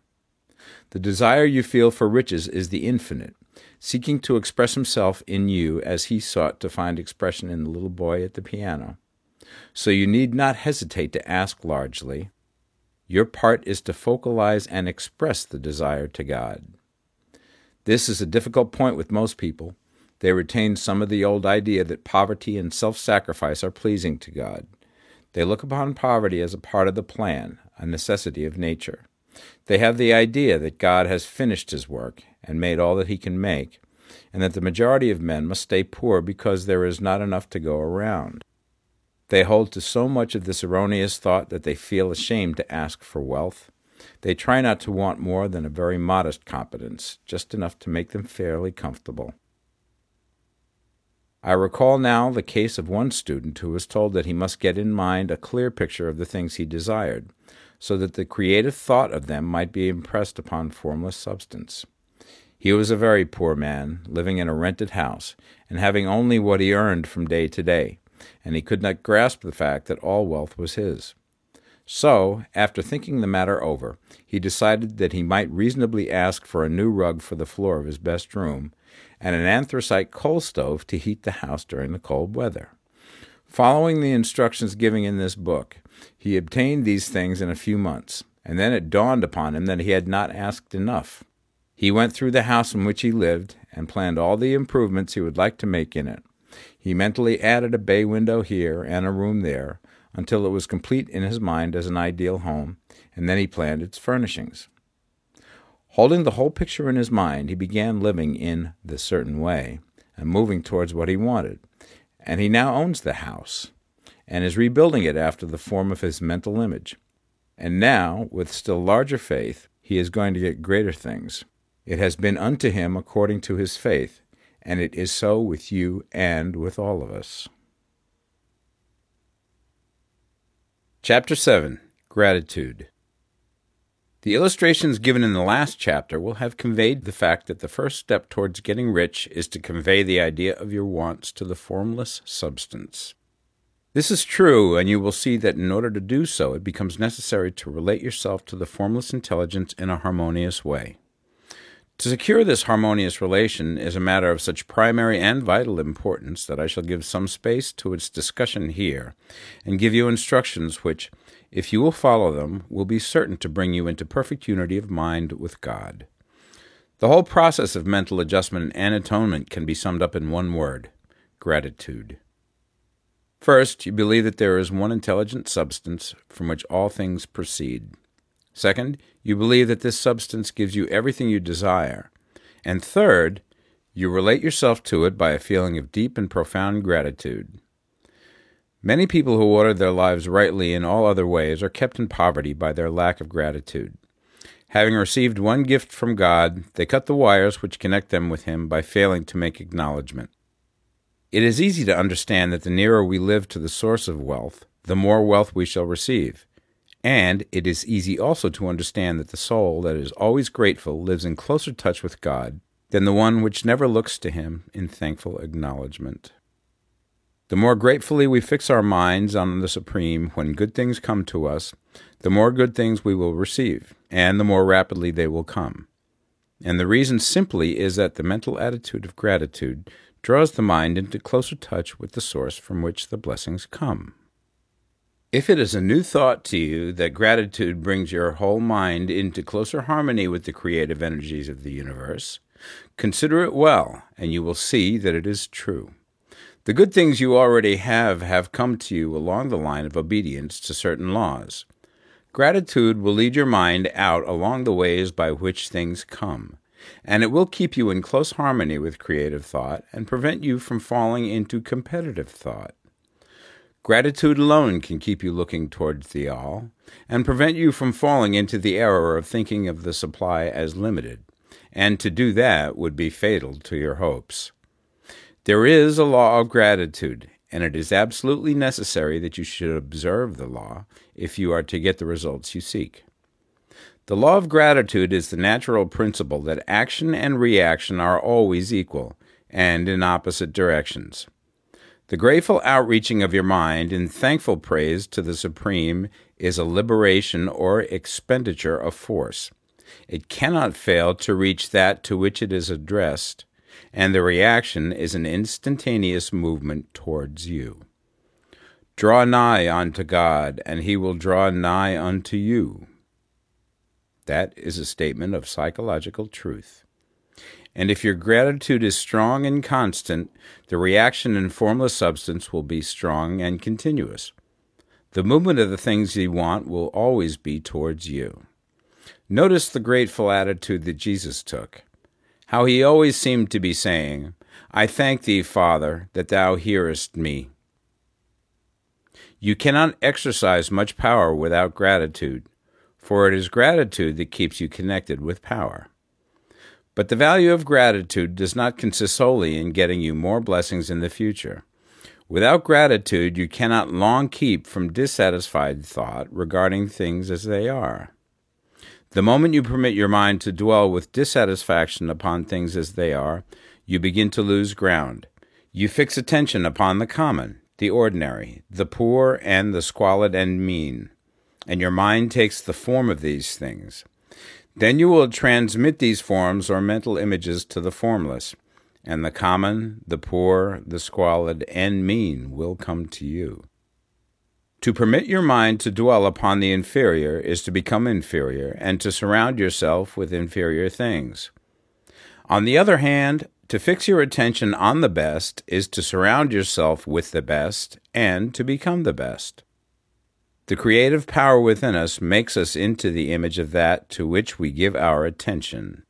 The desire you feel for riches is the infinite, seeking to express himself in you as he sought to find expression in the little boy at the piano. So you need not hesitate to ask largely. Your part is to focalize and express the desire to God. This is a difficult point with most people. They retain some of the old idea that poverty and self sacrifice are pleasing to God. They look upon poverty as a part of the plan, a necessity of nature. They have the idea that God has finished his work and made all that he can make, and that the majority of men must stay poor because there is not enough to go around. They hold to so much of this erroneous thought that they feel ashamed to ask for wealth. They try not to want more than a very modest competence, just enough to make them fairly comfortable. I recall now the case of one student who was told that he must get in mind a clear picture of the things he desired, so that the creative thought of them might be impressed upon formless substance. He was a very poor man, living in a rented house, and having only what he earned from day to day, and he could not grasp the fact that all wealth was his. So, after thinking the matter over, he decided that he might reasonably ask for a new rug for the floor of his best room, and an anthracite coal stove to heat the house during the cold weather. Following the instructions given in this book, he obtained these things in a few months, and then it dawned upon him that he had not asked enough. He went through the house in which he lived and planned all the improvements he would like to make in it. He mentally added a bay window here and a room there until it was complete in his mind as an ideal home, and then he planned its furnishings. Holding the whole picture in his mind, he began living in the certain way and moving towards what he wanted. And he now owns the house and is rebuilding it after the form of his mental image. And now, with still larger faith, he is going to get greater things. It has been unto him according to his faith, and it is so with you and with all of us. Chapter 7 Gratitude The illustrations given in the last chapter will have conveyed the fact that the first step towards getting rich is to convey the idea of your wants to the formless substance. This is true, and you will see that in order to do so, it becomes necessary to relate yourself to the formless intelligence in a harmonious way. To secure this harmonious relation is a matter of such primary and vital importance that I shall give some space to its discussion here, and give you instructions which, if you will follow them, will be certain to bring you into perfect unity of mind with God. The whole process of mental adjustment and atonement can be summed up in one word gratitude. First, you believe that there is one intelligent substance from which all things proceed. Second, you believe that this substance gives you everything you desire. And third, you relate yourself to it by a feeling of deep and profound gratitude. Many people who order their lives rightly in all other ways are kept in poverty by their lack of gratitude. Having received one gift from God, they cut the wires which connect them with Him by failing to make acknowledgement. It is easy to understand that the nearer we live to the source of wealth, the more wealth we shall receive. And it is easy also to understand that the soul that is always grateful lives in closer touch with God than the one which never looks to Him in thankful acknowledgement. The more gratefully we fix our minds on the Supreme when good things come to us, the more good things we will receive, and the more rapidly they will come. And the reason simply is that the mental attitude of gratitude draws the mind into closer touch with the source from which the blessings come. If it is a new thought to you that gratitude brings your whole mind into closer harmony with the creative energies of the universe, consider it well, and you will see that it is true. The good things you already have have come to you along the line of obedience to certain laws. Gratitude will lead your mind out along the ways by which things come and it will keep you in close harmony with creative thought and prevent you from falling into competitive thought. Gratitude alone can keep you looking towards the all and prevent you from falling into the error of thinking of the supply as limited, and to do that would be fatal to your hopes. There is a law of gratitude, and it is absolutely necessary that you should observe the law if you are to get the results you seek. The law of gratitude is the natural principle that action and reaction are always equal and in opposite directions. The grateful outreaching of your mind in thankful praise to the Supreme is a liberation or expenditure of force. It cannot fail to reach that to which it is addressed, and the reaction is an instantaneous movement towards you. Draw nigh unto God, and he will draw nigh unto you. That is a statement of psychological truth. And if your gratitude is strong and constant, the reaction in formless substance will be strong and continuous. The movement of the things you want will always be towards you. Notice the grateful attitude that Jesus took, how he always seemed to be saying, I thank thee, Father, that thou hearest me. You cannot exercise much power without gratitude, for it is gratitude that keeps you connected with power. But the value of gratitude does not consist solely in getting you more blessings in the future. Without gratitude, you cannot long keep from dissatisfied thought regarding things as they are. The moment you permit your mind to dwell with dissatisfaction upon things as they are, you begin to lose ground. You fix attention upon the common, the ordinary, the poor, and the squalid and mean, and your mind takes the form of these things. Then you will transmit these forms or mental images to the formless, and the common, the poor, the squalid, and mean will come to you. To permit your mind to dwell upon the inferior is to become inferior and to surround yourself with inferior things. On the other hand, to fix your attention on the best is to surround yourself with the best and to become the best. The creative power within us makes us into the image of that to which we give our attention.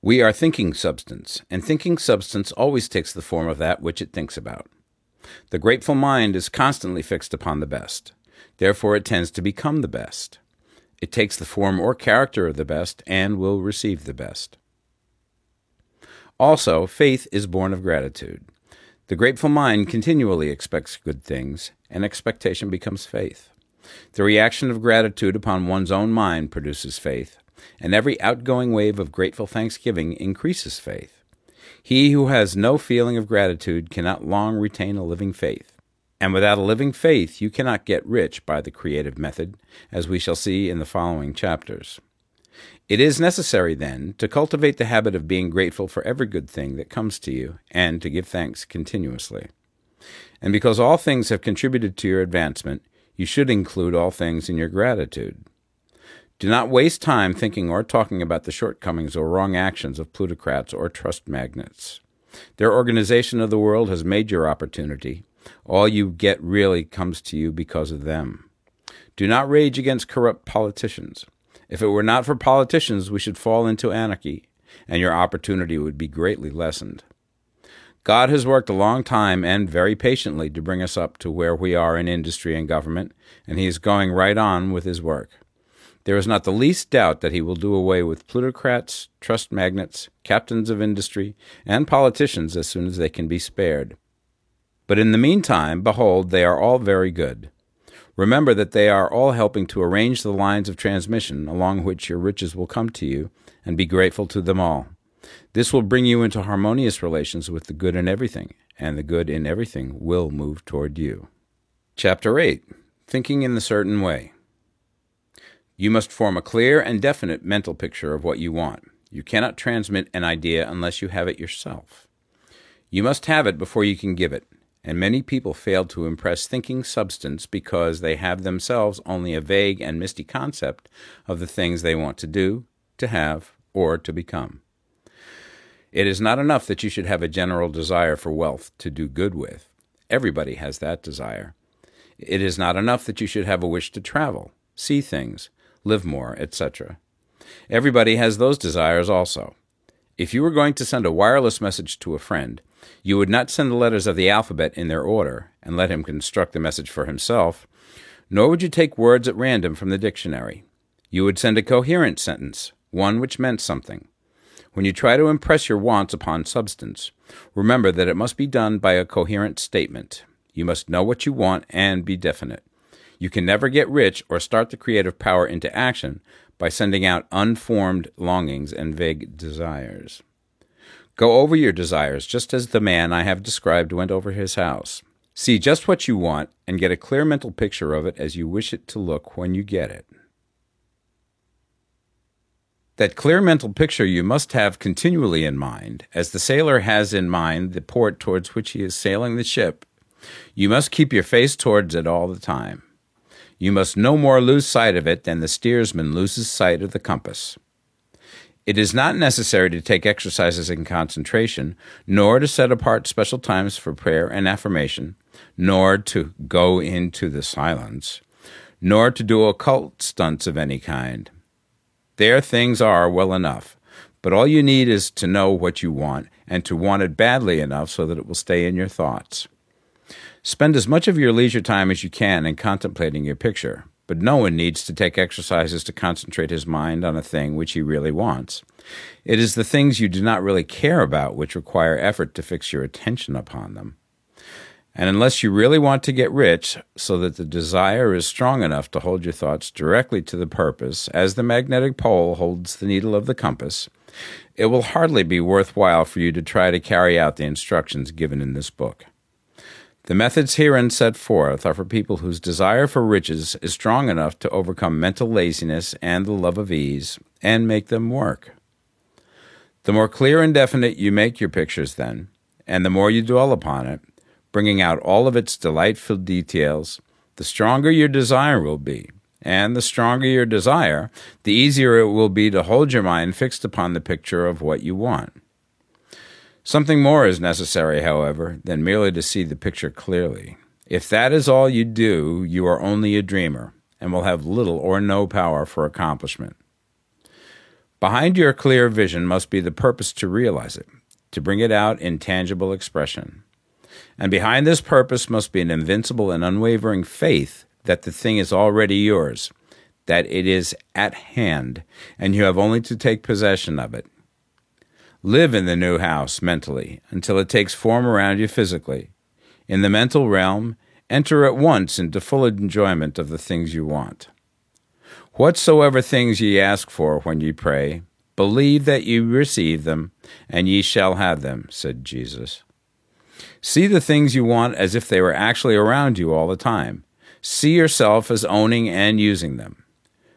We are thinking substance, and thinking substance always takes the form of that which it thinks about. The grateful mind is constantly fixed upon the best. Therefore, it tends to become the best. It takes the form or character of the best and will receive the best. Also, faith is born of gratitude. The grateful mind continually expects good things, and expectation becomes faith. The reaction of gratitude upon one's own mind produces faith, and every outgoing wave of grateful thanksgiving increases faith. He who has no feeling of gratitude cannot long retain a living faith. And without a living faith, you cannot get rich by the creative method, as we shall see in the following chapters. It is necessary, then, to cultivate the habit of being grateful for every good thing that comes to you, and to give thanks continuously. And because all things have contributed to your advancement, you should include all things in your gratitude. Do not waste time thinking or talking about the shortcomings or wrong actions of plutocrats or trust magnates. Their organization of the world has made your opportunity. All you get really comes to you because of them. Do not rage against corrupt politicians. If it were not for politicians, we should fall into anarchy, and your opportunity would be greatly lessened. God has worked a long time and very patiently to bring us up to where we are in industry and government, and He is going right on with His work. There is not the least doubt that He will do away with plutocrats, trust magnates, captains of industry, and politicians as soon as they can be spared. But in the meantime, behold, they are all very good. Remember that they are all helping to arrange the lines of transmission along which your riches will come to you, and be grateful to them all. This will bring you into harmonious relations with the good in everything, and the good in everything will move toward you. Chapter 8 Thinking in the Certain Way. You must form a clear and definite mental picture of what you want. You cannot transmit an idea unless you have it yourself. You must have it before you can give it, and many people fail to impress thinking substance because they have themselves only a vague and misty concept of the things they want to do, to have, or to become. It is not enough that you should have a general desire for wealth to do good with. Everybody has that desire. It is not enough that you should have a wish to travel, see things, live more, etc. Everybody has those desires also. If you were going to send a wireless message to a friend, you would not send the letters of the alphabet in their order and let him construct the message for himself, nor would you take words at random from the dictionary. You would send a coherent sentence, one which meant something. When you try to impress your wants upon substance, remember that it must be done by a coherent statement. You must know what you want and be definite. You can never get rich or start the creative power into action by sending out unformed longings and vague desires. Go over your desires just as the man I have described went over his house. See just what you want and get a clear mental picture of it as you wish it to look when you get it. That clear mental picture you must have continually in mind, as the sailor has in mind the port towards which he is sailing the ship. You must keep your face towards it all the time. You must no more lose sight of it than the steersman loses sight of the compass. It is not necessary to take exercises in concentration, nor to set apart special times for prayer and affirmation, nor to go into the silence, nor to do occult stunts of any kind. There things are well enough. But all you need is to know what you want and to want it badly enough so that it will stay in your thoughts. Spend as much of your leisure time as you can in contemplating your picture, but no one needs to take exercises to concentrate his mind on a thing which he really wants. It is the things you do not really care about which require effort to fix your attention upon them. And unless you really want to get rich, so that the desire is strong enough to hold your thoughts directly to the purpose, as the magnetic pole holds the needle of the compass, it will hardly be worthwhile for you to try to carry out the instructions given in this book. The methods herein set forth are for people whose desire for riches is strong enough to overcome mental laziness and the love of ease and make them work. The more clear and definite you make your pictures, then, and the more you dwell upon it, bringing out all of its delightful details, the stronger your desire will be. And the stronger your desire, the easier it will be to hold your mind fixed upon the picture of what you want. Something more is necessary, however, than merely to see the picture clearly. If that is all you do, you are only a dreamer and will have little or no power for accomplishment. Behind your clear vision must be the purpose to realize it, to bring it out in tangible expression. And behind this purpose must be an invincible and unwavering faith that the thing is already yours, that it is at hand, and you have only to take possession of it. Live in the new house mentally until it takes form around you physically. In the mental realm, enter at once into full enjoyment of the things you want. Whatsoever things ye ask for when ye pray, believe that ye receive them, and ye shall have them, said Jesus. See the things you want as if they were actually around you all the time. See yourself as owning and using them.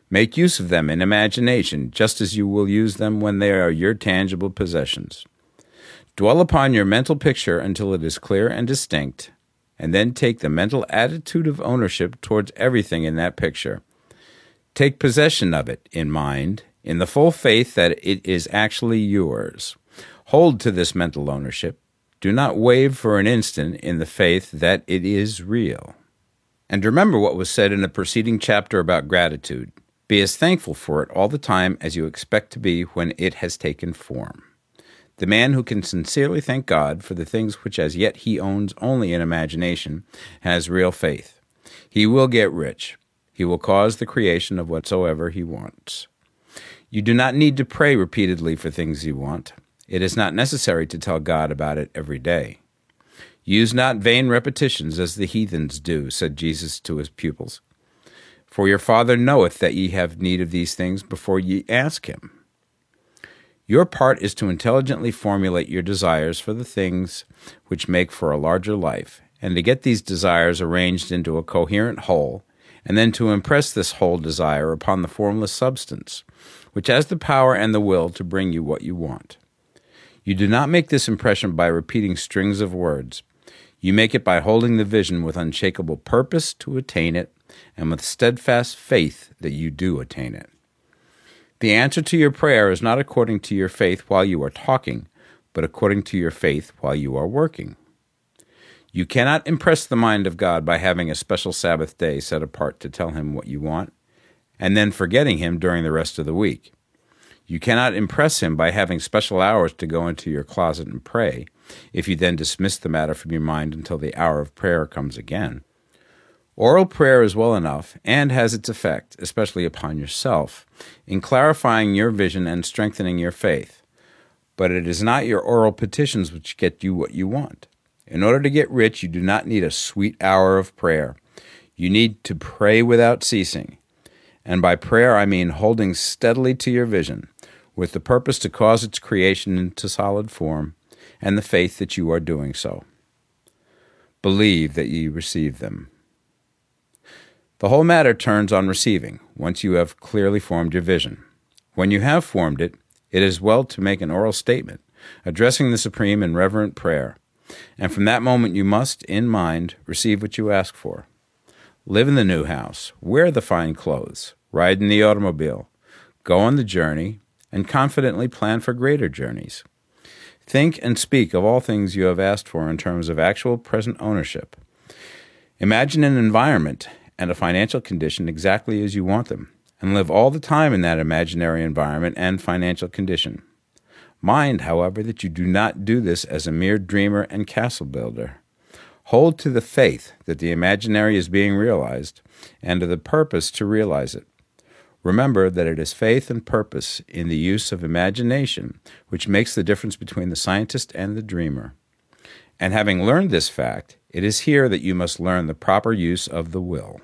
Make use of them in imagination, just as you will use them when they are your tangible possessions. Dwell upon your mental picture until it is clear and distinct, and then take the mental attitude of ownership towards everything in that picture. Take possession of it in mind, in the full faith that it is actually yours. Hold to this mental ownership, do not wave for an instant in the faith that it is real. And remember what was said in the preceding chapter about gratitude. Be as thankful for it all the time as you expect to be when it has taken form. The man who can sincerely thank God for the things which as yet he owns only in imagination has real faith. He will get rich. He will cause the creation of whatsoever he wants. You do not need to pray repeatedly for things you want. It is not necessary to tell God about it every day. Use not vain repetitions as the heathens do, said Jesus to his pupils. For your Father knoweth that ye have need of these things before ye ask him. Your part is to intelligently formulate your desires for the things which make for a larger life, and to get these desires arranged into a coherent whole, and then to impress this whole desire upon the formless substance, which has the power and the will to bring you what you want. You do not make this impression by repeating strings of words. You make it by holding the vision with unshakable purpose to attain it and with steadfast faith that you do attain it. The answer to your prayer is not according to your faith while you are talking, but according to your faith while you are working. You cannot impress the mind of God by having a special Sabbath day set apart to tell Him what you want, and then forgetting Him during the rest of the week. You cannot impress him by having special hours to go into your closet and pray, if you then dismiss the matter from your mind until the hour of prayer comes again. Oral prayer is well enough and has its effect, especially upon yourself, in clarifying your vision and strengthening your faith. But it is not your oral petitions which get you what you want. In order to get rich, you do not need a sweet hour of prayer. You need to pray without ceasing. And by prayer, I mean holding steadily to your vision with the purpose to cause its creation into solid form, and the faith that you are doing so. Believe that ye receive them. The whole matter turns on receiving, once you have clearly formed your vision. When you have formed it, it is well to make an oral statement, addressing the Supreme in reverent prayer, and from that moment you must, in mind, receive what you ask for. Live in the new house, wear the fine clothes, ride in the automobile, go on the journey, and confidently plan for greater journeys. Think and speak of all things you have asked for in terms of actual present ownership. Imagine an environment and a financial condition exactly as you want them, and live all the time in that imaginary environment and financial condition. Mind, however, that you do not do this as a mere dreamer and castle builder. Hold to the faith that the imaginary is being realized and to the purpose to realize it. Remember that it is faith and purpose in the use of imagination which makes the difference between the scientist and the dreamer. And having learned this fact, it is here that you must learn the proper use of the will.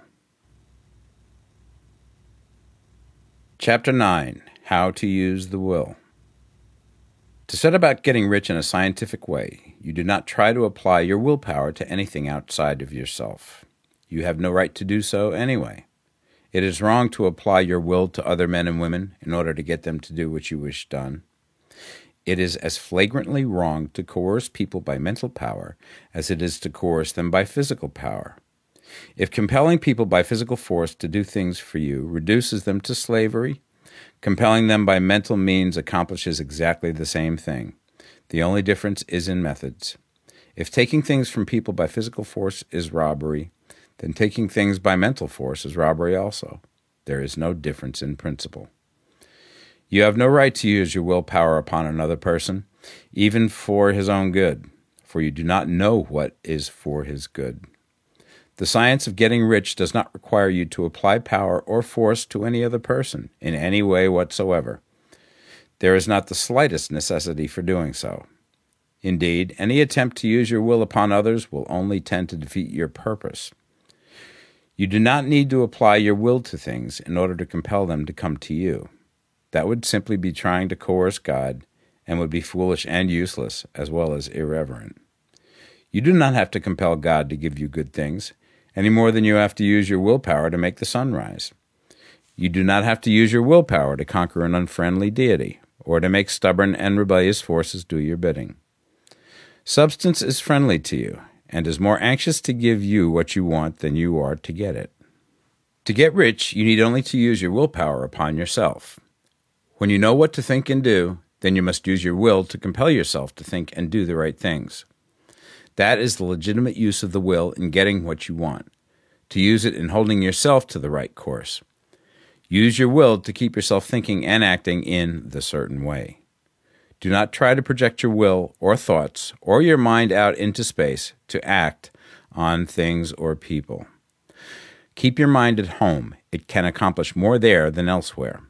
Chapter 9 How to Use the Will. To set about getting rich in a scientific way, you do not try to apply your willpower to anything outside of yourself. You have no right to do so anyway. It is wrong to apply your will to other men and women in order to get them to do what you wish done. It is as flagrantly wrong to coerce people by mental power as it is to coerce them by physical power. If compelling people by physical force to do things for you reduces them to slavery, Compelling them by mental means accomplishes exactly the same thing. The only difference is in methods. If taking things from people by physical force is robbery, then taking things by mental force is robbery also. There is no difference in principle. You have no right to use your willpower upon another person, even for his own good, for you do not know what is for his good. The science of getting rich does not require you to apply power or force to any other person in any way whatsoever. There is not the slightest necessity for doing so. Indeed, any attempt to use your will upon others will only tend to defeat your purpose. You do not need to apply your will to things in order to compel them to come to you. That would simply be trying to coerce God and would be foolish and useless as well as irreverent. You do not have to compel God to give you good things any more than you have to use your willpower to make the sun rise. You do not have to use your willpower to conquer an unfriendly deity, or to make stubborn and rebellious forces do your bidding. Substance is friendly to you, and is more anxious to give you what you want than you are to get it. To get rich, you need only to use your willpower upon yourself. When you know what to think and do, then you must use your will to compel yourself to think and do the right things. That is the legitimate use of the will in getting what you want, to use it in holding yourself to the right course. Use your will to keep yourself thinking and acting in the certain way. Do not try to project your will or thoughts or your mind out into space to act on things or people. Keep your mind at home. It can accomplish more there than elsewhere.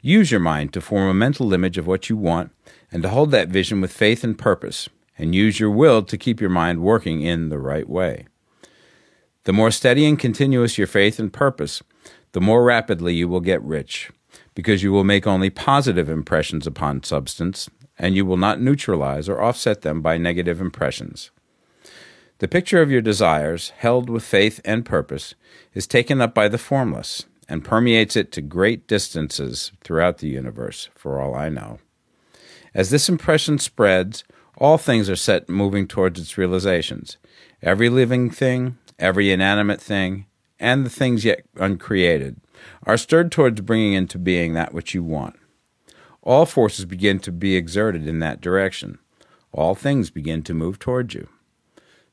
Use your mind to form a mental image of what you want and to hold that vision with faith and purpose and use your will to keep your mind working in the right way. The more steady and continuous your faith and purpose, the more rapidly you will get rich, because you will make only positive impressions upon substance, and you will not neutralize or offset them by negative impressions. The picture of your desires, held with faith and purpose, is taken up by the formless and permeates it to great distances throughout the universe, for all I know. As this impression spreads, all things are set moving towards its realizations. Every living thing, every inanimate thing, and the things yet uncreated are stirred towards bringing into being that which you want. All forces begin to be exerted in that direction. All things begin to move towards you.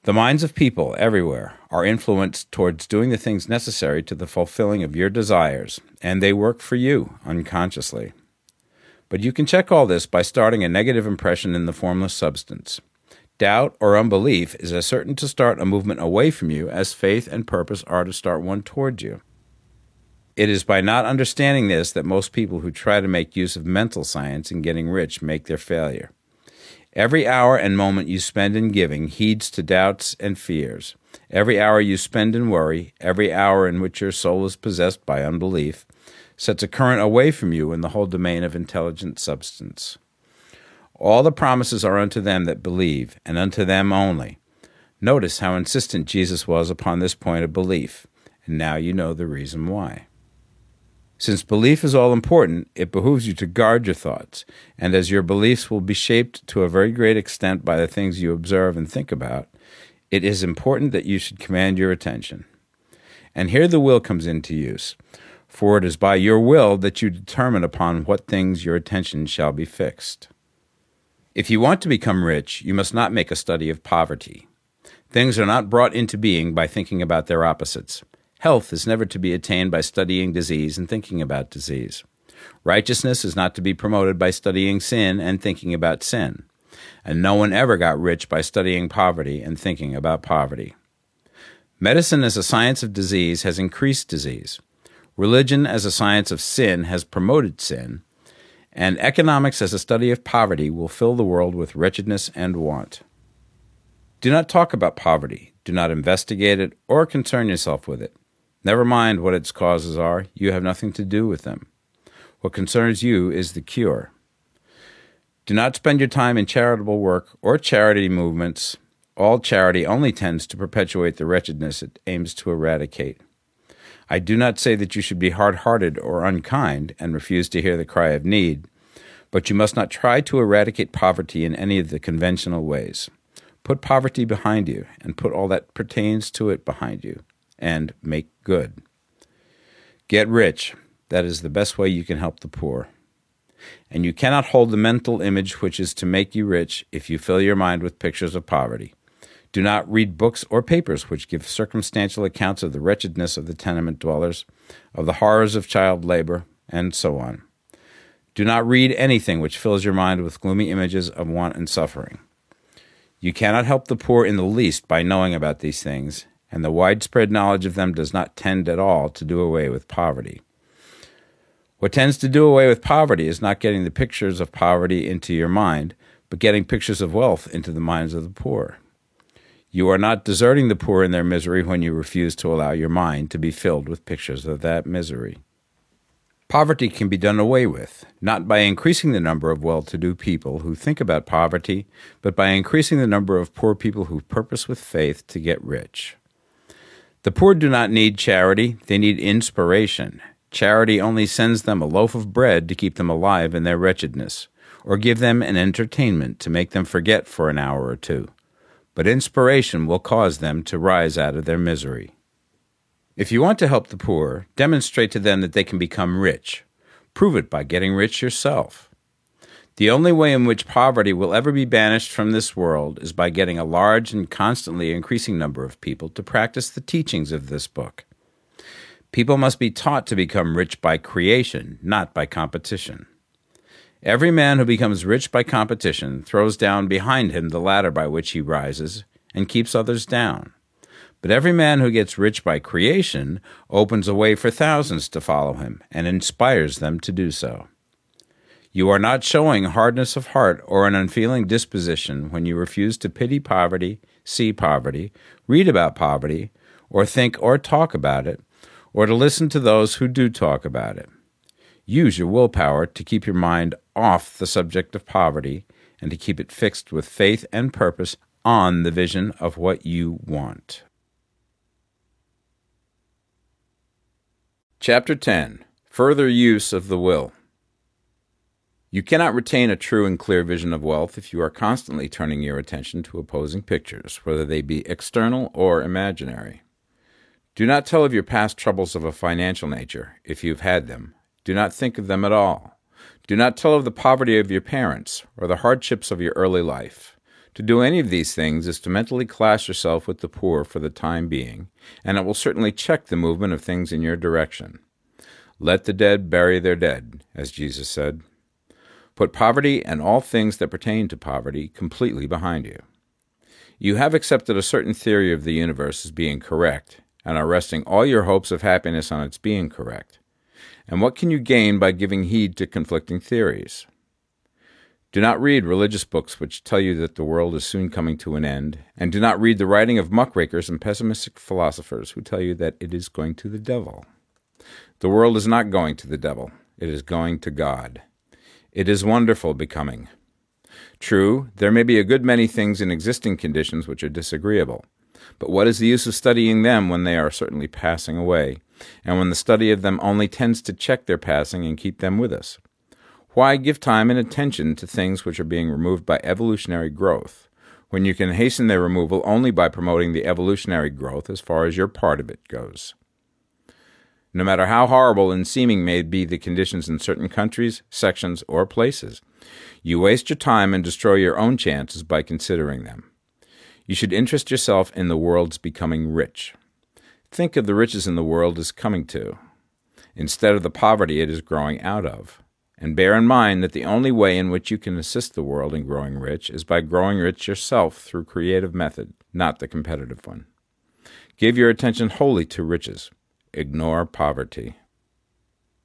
The minds of people everywhere are influenced towards doing the things necessary to the fulfilling of your desires, and they work for you unconsciously. But you can check all this by starting a negative impression in the formless substance. Doubt or unbelief is as certain to start a movement away from you as faith and purpose are to start one toward you. It is by not understanding this that most people who try to make use of mental science in getting rich make their failure. Every hour and moment you spend in giving heeds to doubts and fears. Every hour you spend in worry, every hour in which your soul is possessed by unbelief, sets a current away from you in the whole domain of intelligent substance. All the promises are unto them that believe, and unto them only. Notice how insistent Jesus was upon this point of belief, and now you know the reason why. Since belief is all important, it behooves you to guard your thoughts, and as your beliefs will be shaped to a very great extent by the things you observe and think about, it is important that you should command your attention. And here the will comes into use for it is by your will that you determine upon what things your attention shall be fixed. If you want to become rich, you must not make a study of poverty. Things are not brought into being by thinking about their opposites. Health is never to be attained by studying disease and thinking about disease. Righteousness is not to be promoted by studying sin and thinking about sin. And no one ever got rich by studying poverty and thinking about poverty. Medicine as a science of disease has increased disease. Religion as a science of sin has promoted sin. And economics as a study of poverty will fill the world with wretchedness and want. Do not talk about poverty. Do not investigate it or concern yourself with it. Never mind what its causes are, you have nothing to do with them. What concerns you is the cure. Do not spend your time in charitable work or charity movements. All charity only tends to perpetuate the wretchedness it aims to eradicate. I do not say that you should be hard hearted or unkind and refuse to hear the cry of need, but you must not try to eradicate poverty in any of the conventional ways. Put poverty behind you and put all that pertains to it behind you and make good. Get rich. That is the best way you can help the poor. And you cannot hold the mental image which is to make you rich if you fill your mind with pictures of poverty. Do not read books or papers which give circumstantial accounts of the wretchedness of the tenement dwellers, of the horrors of child labor, and so on. Do not read anything which fills your mind with gloomy images of want and suffering. You cannot help the poor in the least by knowing about these things, and the widespread knowledge of them does not tend at all to do away with poverty. What tends to do away with poverty is not getting the pictures of poverty into your mind, but getting pictures of wealth into the minds of the poor. You are not deserting the poor in their misery when you refuse to allow your mind to be filled with pictures of that misery. Poverty can be done away with, not by increasing the number of well to do people who think about poverty, but by increasing the number of poor people who purpose with faith to get rich. The poor do not need charity, they need inspiration. Charity only sends them a loaf of bread to keep them alive in their wretchedness, or give them an entertainment to make them forget for an hour or two. But inspiration will cause them to rise out of their misery. If you want to help the poor, demonstrate to them that they can become rich. Prove it by getting rich yourself. The only way in which poverty will ever be banished from this world is by getting a large and constantly increasing number of people to practice the teachings of this book. People must be taught to become rich by creation, not by competition. Every man who becomes rich by competition throws down behind him the ladder by which he rises and keeps others down. But every man who gets rich by creation opens a way for thousands to follow him and inspires them to do so. You are not showing hardness of heart or an unfeeling disposition when you refuse to pity poverty, see poverty, read about poverty, or think or talk about it, or to listen to those who do talk about it. Use your willpower to keep your mind off the subject of poverty and to keep it fixed with faith and purpose on the vision of what you want. Chapter 10 Further Use of the Will you cannot retain a true and clear vision of wealth if you are constantly turning your attention to opposing pictures, whether they be external or imaginary. Do not tell of your past troubles of a financial nature, if you've had them. Do not think of them at all. Do not tell of the poverty of your parents or the hardships of your early life. To do any of these things is to mentally class yourself with the poor for the time being, and it will certainly check the movement of things in your direction. Let the dead bury their dead, as Jesus said. Put poverty and all things that pertain to poverty completely behind you. You have accepted a certain theory of the universe as being correct, and are resting all your hopes of happiness on its being correct. And what can you gain by giving heed to conflicting theories? Do not read religious books which tell you that the world is soon coming to an end, and do not read the writing of muckrakers and pessimistic philosophers who tell you that it is going to the devil. The world is not going to the devil, it is going to God. It is wonderful becoming. True, there may be a good many things in existing conditions which are disagreeable, but what is the use of studying them when they are certainly passing away, and when the study of them only tends to check their passing and keep them with us? Why give time and attention to things which are being removed by evolutionary growth, when you can hasten their removal only by promoting the evolutionary growth as far as your part of it goes? No matter how horrible and seeming may be the conditions in certain countries, sections, or places. You waste your time and destroy your own chances by considering them. You should interest yourself in the world's becoming rich. Think of the riches in the world as coming to, instead of the poverty it is growing out of. And bear in mind that the only way in which you can assist the world in growing rich is by growing rich yourself through creative method, not the competitive one. Give your attention wholly to riches. Ignore poverty.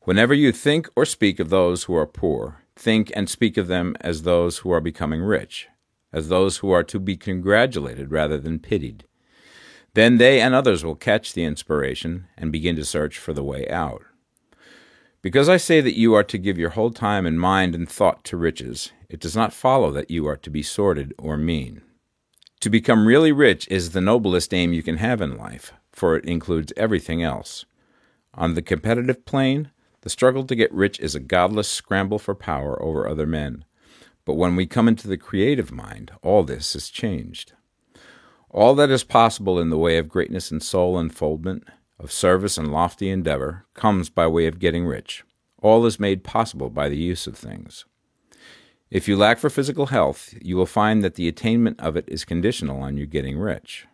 Whenever you think or speak of those who are poor, think and speak of them as those who are becoming rich, as those who are to be congratulated rather than pitied. Then they and others will catch the inspiration and begin to search for the way out. Because I say that you are to give your whole time and mind and thought to riches, it does not follow that you are to be sordid or mean. To become really rich is the noblest aim you can have in life, for it includes everything else. On the competitive plane, the struggle to get rich is a godless scramble for power over other men. But when we come into the creative mind, all this is changed. All that is possible in the way of greatness and soul unfoldment of service and lofty endeavor comes by way of getting rich. All is made possible by the use of things. If you lack for physical health, you will find that the attainment of it is conditional on you getting rich.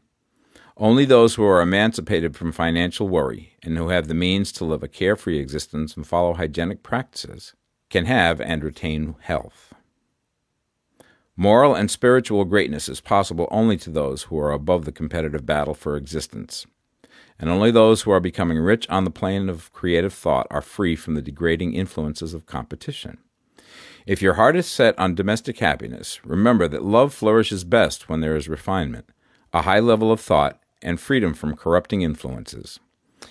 Only those who are emancipated from financial worry and who have the means to live a carefree existence and follow hygienic practices can have and retain health. Moral and spiritual greatness is possible only to those who are above the competitive battle for existence and only those who are becoming rich on the plane of creative thought are free from the degrading influences of competition. If your heart is set on domestic happiness, remember that love flourishes best when there is refinement, a high level of thought, and freedom from corrupting influences.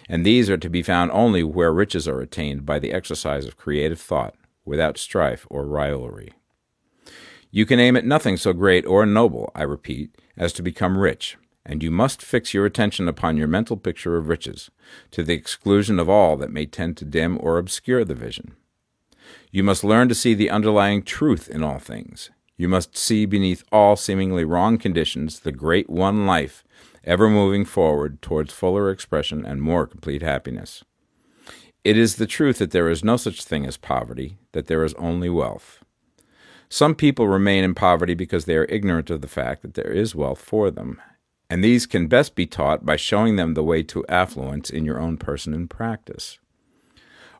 And these are to be found only where riches are attained by the exercise of creative thought, without strife or rivalry. You can aim at nothing so great or noble, I repeat, as to become rich, and you must fix your attention upon your mental picture of riches, to the exclusion of all that may tend to dim or obscure the vision. You must learn to see the underlying truth in all things. You must see beneath all seemingly wrong conditions the great one life, ever moving forward towards fuller expression and more complete happiness. It is the truth that there is no such thing as poverty, that there is only wealth. Some people remain in poverty because they are ignorant of the fact that there is wealth for them, and these can best be taught by showing them the way to affluence in your own person and practice.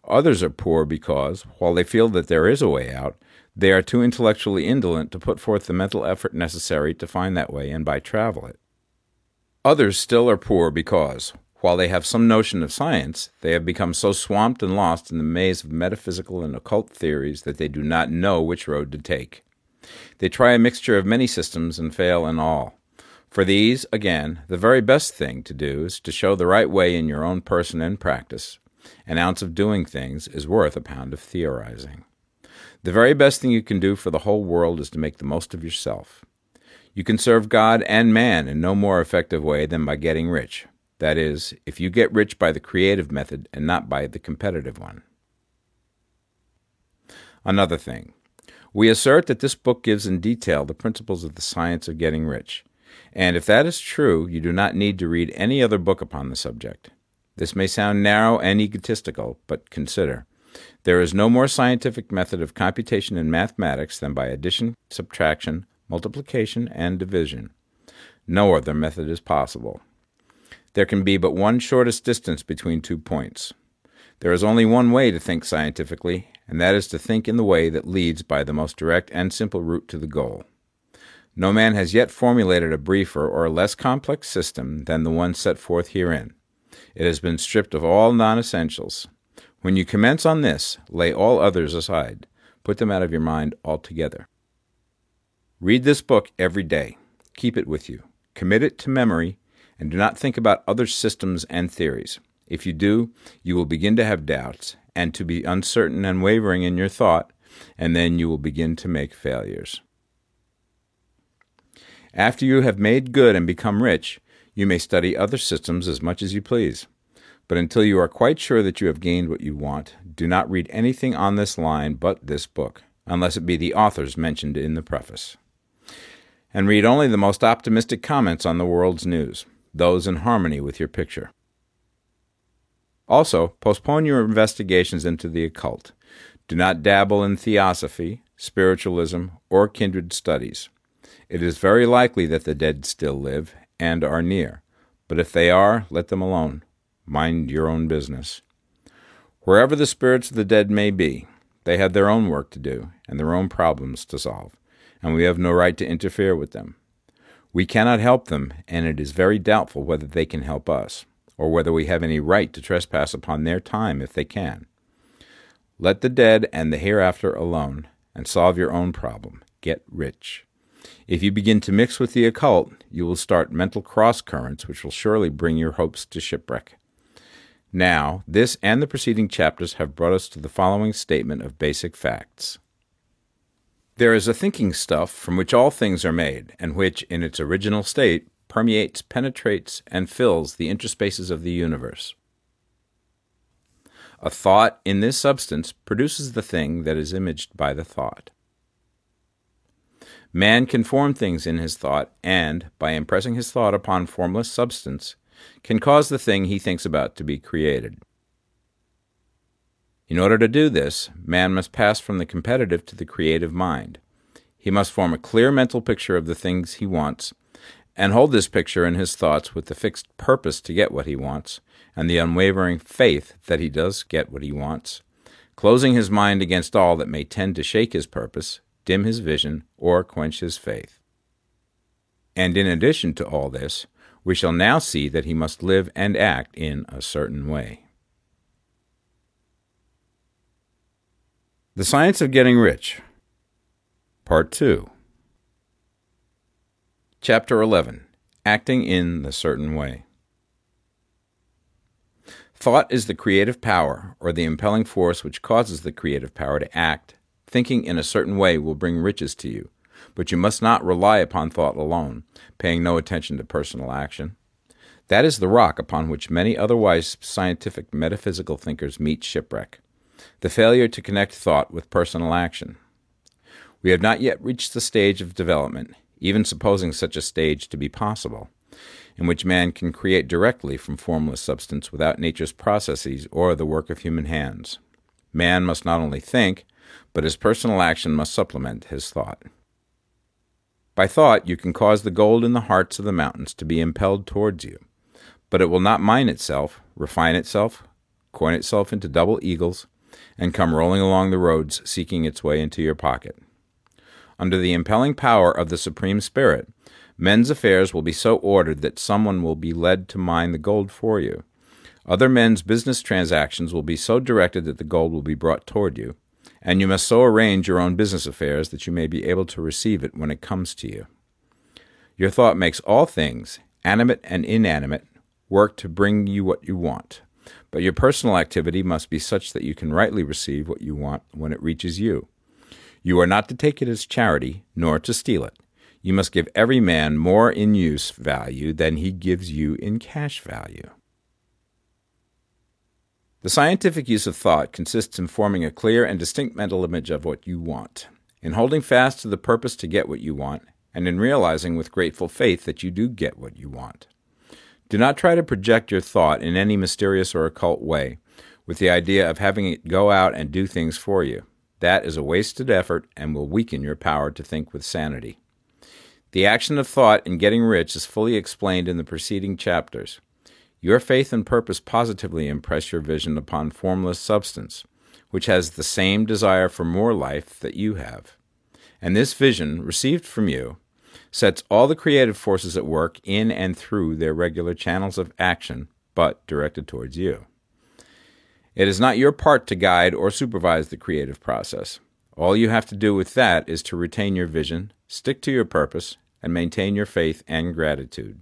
Others are poor because, while they feel that there is a way out, they are too intellectually indolent to put forth the mental effort necessary to find that way and by travel it. Others still are poor because, while they have some notion of science, they have become so swamped and lost in the maze of metaphysical and occult theories that they do not know which road to take. They try a mixture of many systems and fail in all. For these, again, the very best thing to do is to show the right way in your own person and practice. An ounce of doing things is worth a pound of theorizing. The very best thing you can do for the whole world is to make the most of yourself. You can serve God and man in no more effective way than by getting rich. That is, if you get rich by the creative method and not by the competitive one. Another thing. We assert that this book gives in detail the principles of the science of getting rich. And if that is true, you do not need to read any other book upon the subject. This may sound narrow and egotistical, but consider. There is no more scientific method of computation in mathematics than by addition, subtraction, multiplication, and division. No other method is possible. There can be but one shortest distance between two points. There is only one way to think scientifically, and that is to think in the way that leads by the most direct and simple route to the goal. No man has yet formulated a briefer or less complex system than the one set forth herein. It has been stripped of all non essentials. When you commence on this, lay all others aside. Put them out of your mind altogether. Read this book every day. Keep it with you. Commit it to memory, and do not think about other systems and theories. If you do, you will begin to have doubts, and to be uncertain and wavering in your thought, and then you will begin to make failures. After you have made good and become rich, you may study other systems as much as you please. But until you are quite sure that you have gained what you want, do not read anything on this line but this book, unless it be the authors mentioned in the preface. And read only the most optimistic comments on the world's news, those in harmony with your picture. Also, postpone your investigations into the occult. Do not dabble in theosophy, spiritualism, or kindred studies. It is very likely that the dead still live and are near, but if they are, let them alone. mind your own business. Wherever the spirits of the dead may be, they have their own work to do and their own problems to solve, and we have no right to interfere with them. We cannot help them, and it is very doubtful whether they can help us, or whether we have any right to trespass upon their time if they can. Let the dead and the hereafter alone, and solve your own problem. Get rich. If you begin to mix with the occult, you will start mental cross currents which will surely bring your hopes to shipwreck. Now, this and the preceding chapters have brought us to the following statement of basic facts. There is a thinking stuff from which all things are made, and which, in its original state, permeates, penetrates, and fills the interspaces of the universe. A thought in this substance produces the thing that is imaged by the thought. Man can form things in his thought, and, by impressing his thought upon formless substance, can cause the thing he thinks about to be created. In order to do this, man must pass from the competitive to the creative mind. He must form a clear mental picture of the things he wants, and hold this picture in his thoughts with the fixed purpose to get what he wants, and the unwavering faith that he does get what he wants, closing his mind against all that may tend to shake his purpose, dim his vision, or quench his faith. And in addition to all this, we shall now see that he must live and act in a certain way. The Science of Getting Rich, Part 2. Chapter 11 Acting in the Certain Way. Thought is the creative power, or the impelling force which causes the creative power to act. Thinking in a certain way will bring riches to you. But you must not rely upon thought alone, paying no attention to personal action. That is the rock upon which many otherwise scientific metaphysical thinkers meet shipwreck the failure to connect thought with personal action. We have not yet reached the stage of development, even supposing such a stage to be possible, in which man can create directly from formless substance without nature's processes or the work of human hands. Man must not only think, but his personal action must supplement his thought. By thought, you can cause the gold in the hearts of the mountains to be impelled towards you, but it will not mine itself, refine itself, coin itself into double eagles, and come rolling along the roads seeking its way into your pocket. Under the impelling power of the Supreme Spirit, men's affairs will be so ordered that someone will be led to mine the gold for you. Other men's business transactions will be so directed that the gold will be brought toward you, and you must so arrange your own business affairs that you may be able to receive it when it comes to you. Your thought makes all things, animate and inanimate, work to bring you what you want. But your personal activity must be such that you can rightly receive what you want when it reaches you. You are not to take it as charity, nor to steal it. You must give every man more in use value than he gives you in cash value. The scientific use of thought consists in forming a clear and distinct mental image of what you want, in holding fast to the purpose to get what you want, and in realizing with grateful faith that you do get what you want. Do not try to project your thought in any mysterious or occult way with the idea of having it go out and do things for you. That is a wasted effort and will weaken your power to think with sanity. The action of thought in getting rich is fully explained in the preceding chapters. Your faith and purpose positively impress your vision upon formless substance, which has the same desire for more life that you have. And this vision, received from you, sets all the creative forces at work in and through their regular channels of action, but directed towards you. It is not your part to guide or supervise the creative process. All you have to do with that is to retain your vision, stick to your purpose, and maintain your faith and gratitude.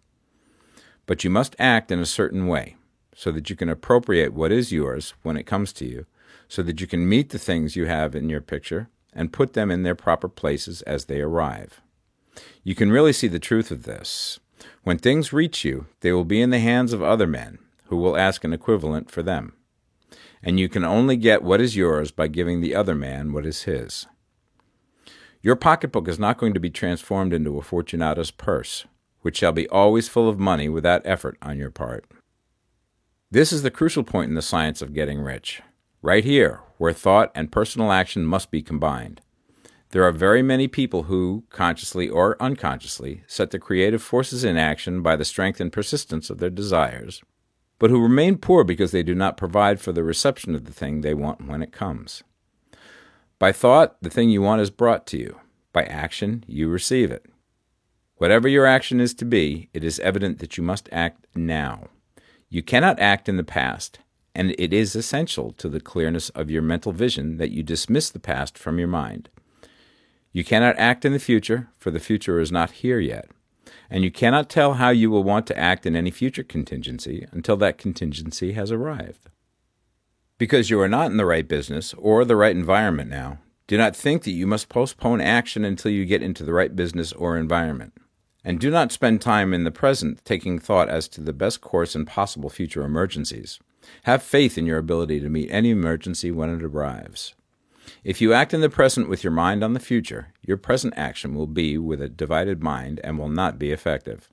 But you must act in a certain way, so that you can appropriate what is yours when it comes to you, so that you can meet the things you have in your picture and put them in their proper places as they arrive. You can really see the truth of this. When things reach you, they will be in the hands of other men, who will ask an equivalent for them. And you can only get what is yours by giving the other man what is his. Your pocketbook is not going to be transformed into a Fortunatus purse which shall be always full of money without effort on your part. This is the crucial point in the science of getting rich, right here, where thought and personal action must be combined. There are very many people who, consciously or unconsciously, set the creative forces in action by the strength and persistence of their desires. but who remain poor because they do not provide for the reception of the thing they want when it comes. By thought, the thing you want is brought to you. By action, you receive it. Whatever your action is to be, it is evident that you must act now. You cannot act in the past, and it is essential to the clearness of your mental vision that you dismiss the past from your mind. You cannot act in the future, for the future is not here yet, and you cannot tell how you will want to act in any future contingency until that contingency has arrived. Because you are not in the right business or the right environment now, do not think that you must postpone action until you get into the right business or environment. And do not spend time in the present taking thought as to the best course in possible future emergencies. Have faith in your ability to meet any emergency when it arrives. If you act in the present with your mind on the future, your present action will be with a divided mind and will not be effective.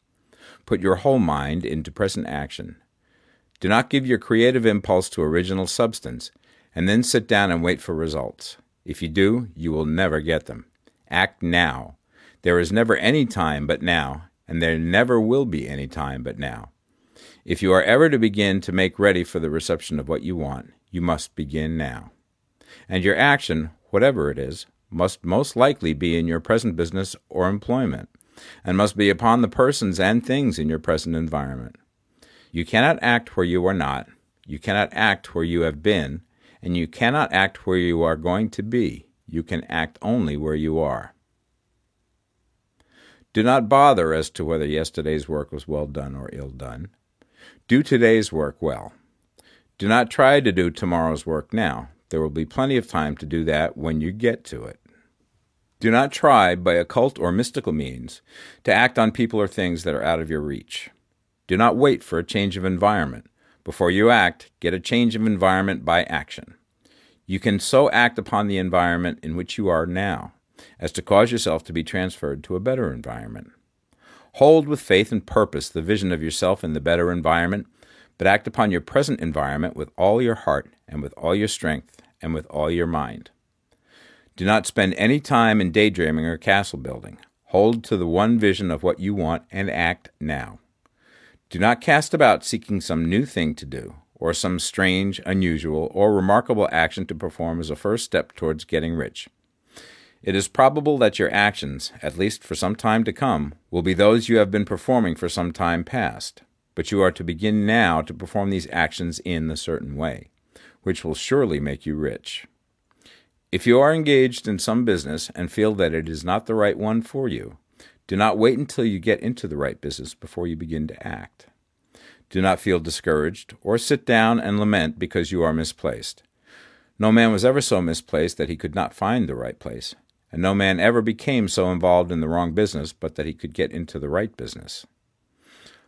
Put your whole mind into present action. Do not give your creative impulse to original substance and then sit down and wait for results. If you do, you will never get them. Act now. There is never any time but now, and there never will be any time but now. If you are ever to begin to make ready for the reception of what you want, you must begin now. And your action, whatever it is, must most likely be in your present business or employment, and must be upon the persons and things in your present environment. You cannot act where you are not, you cannot act where you have been, and you cannot act where you are going to be. You can act only where you are. Do not bother as to whether yesterday's work was well done or ill done. Do today's work well. Do not try to do tomorrow's work now. There will be plenty of time to do that when you get to it. Do not try, by occult or mystical means, to act on people or things that are out of your reach. Do not wait for a change of environment. Before you act, get a change of environment by action. You can so act upon the environment in which you are now as to cause yourself to be transferred to a better environment. Hold with faith and purpose the vision of yourself in the better environment, but act upon your present environment with all your heart and with all your strength and with all your mind. Do not spend any time in daydreaming or castle building. Hold to the one vision of what you want and act now. Do not cast about seeking some new thing to do, or some strange, unusual, or remarkable action to perform as a first step towards getting rich. It is probable that your actions, at least for some time to come, will be those you have been performing for some time past, but you are to begin now to perform these actions in a certain way, which will surely make you rich. If you are engaged in some business and feel that it is not the right one for you, do not wait until you get into the right business before you begin to act. Do not feel discouraged or sit down and lament because you are misplaced. No man was ever so misplaced that he could not find the right place and no man ever became so involved in the wrong business but that he could get into the right business.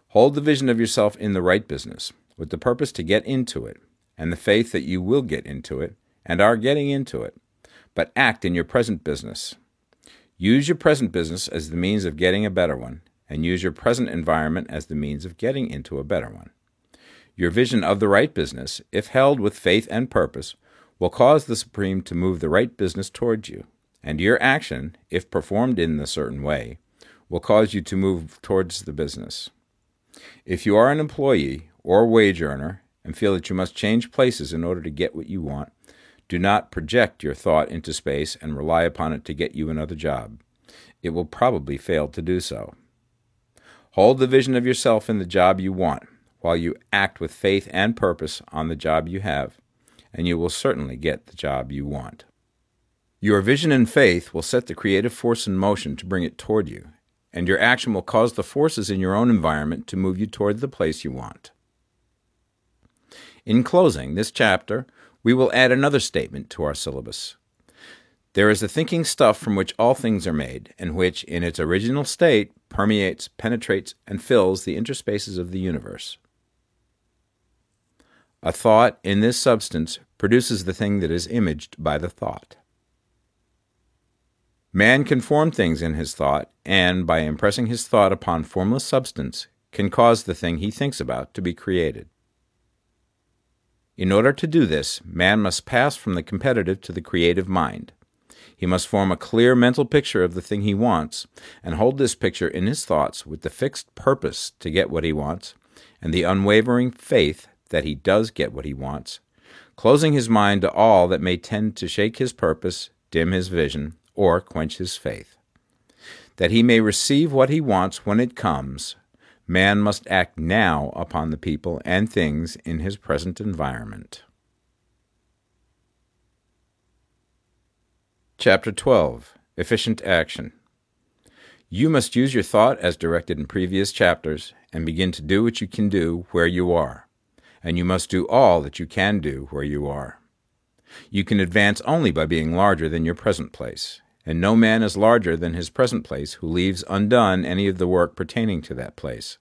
Hold the vision of yourself in the right business, with the purpose to get into it, and the faith that you will get into it, and are getting into it, but act in your present business. Use your present business as the means of getting a better one, and use your present environment as the means of getting into a better one. Your vision of the right business, if held with faith and purpose, will cause the Supreme to move the right business towards you and your action, if performed in a certain way, will cause you to move towards the business. If you are an employee or wage earner and feel that you must change places in order to get what you want, do not project your thought into space and rely upon it to get you another job. It will probably fail to do so. Hold the vision of yourself in the job you want while you act with faith and purpose on the job you have, and you will certainly get the job you want. Your vision and faith will set the creative force in motion to bring it toward you, and your action will cause the forces in your own environment to move you toward the place you want. In closing this chapter, we will add another statement to our syllabus. There is the thinking stuff from which all things are made, and which, in its original state, permeates, penetrates, and fills the interspaces of the universe. A thought in this substance produces the thing that is imaged by the thought. Man can form things in his thought, and by impressing his thought upon formless substance, can cause the thing he thinks about to be created. In order to do this, man must pass from the competitive to the creative mind. He must form a clear mental picture of the thing he wants, and hold this picture in his thoughts with the fixed purpose to get what he wants, and the unwavering faith that he does get what he wants, closing his mind to all that may tend to shake his purpose, dim his vision, or quench his faith. That he may receive what he wants when it comes, man must act now upon the people and things in his present environment. Chapter 12 Efficient Action You must use your thought as directed in previous chapters and begin to do what you can do where you are, and you must do all that you can do where you are. You can advance only by being larger than your present place, and no man is larger than his present place who leaves undone any of the work pertaining to that place.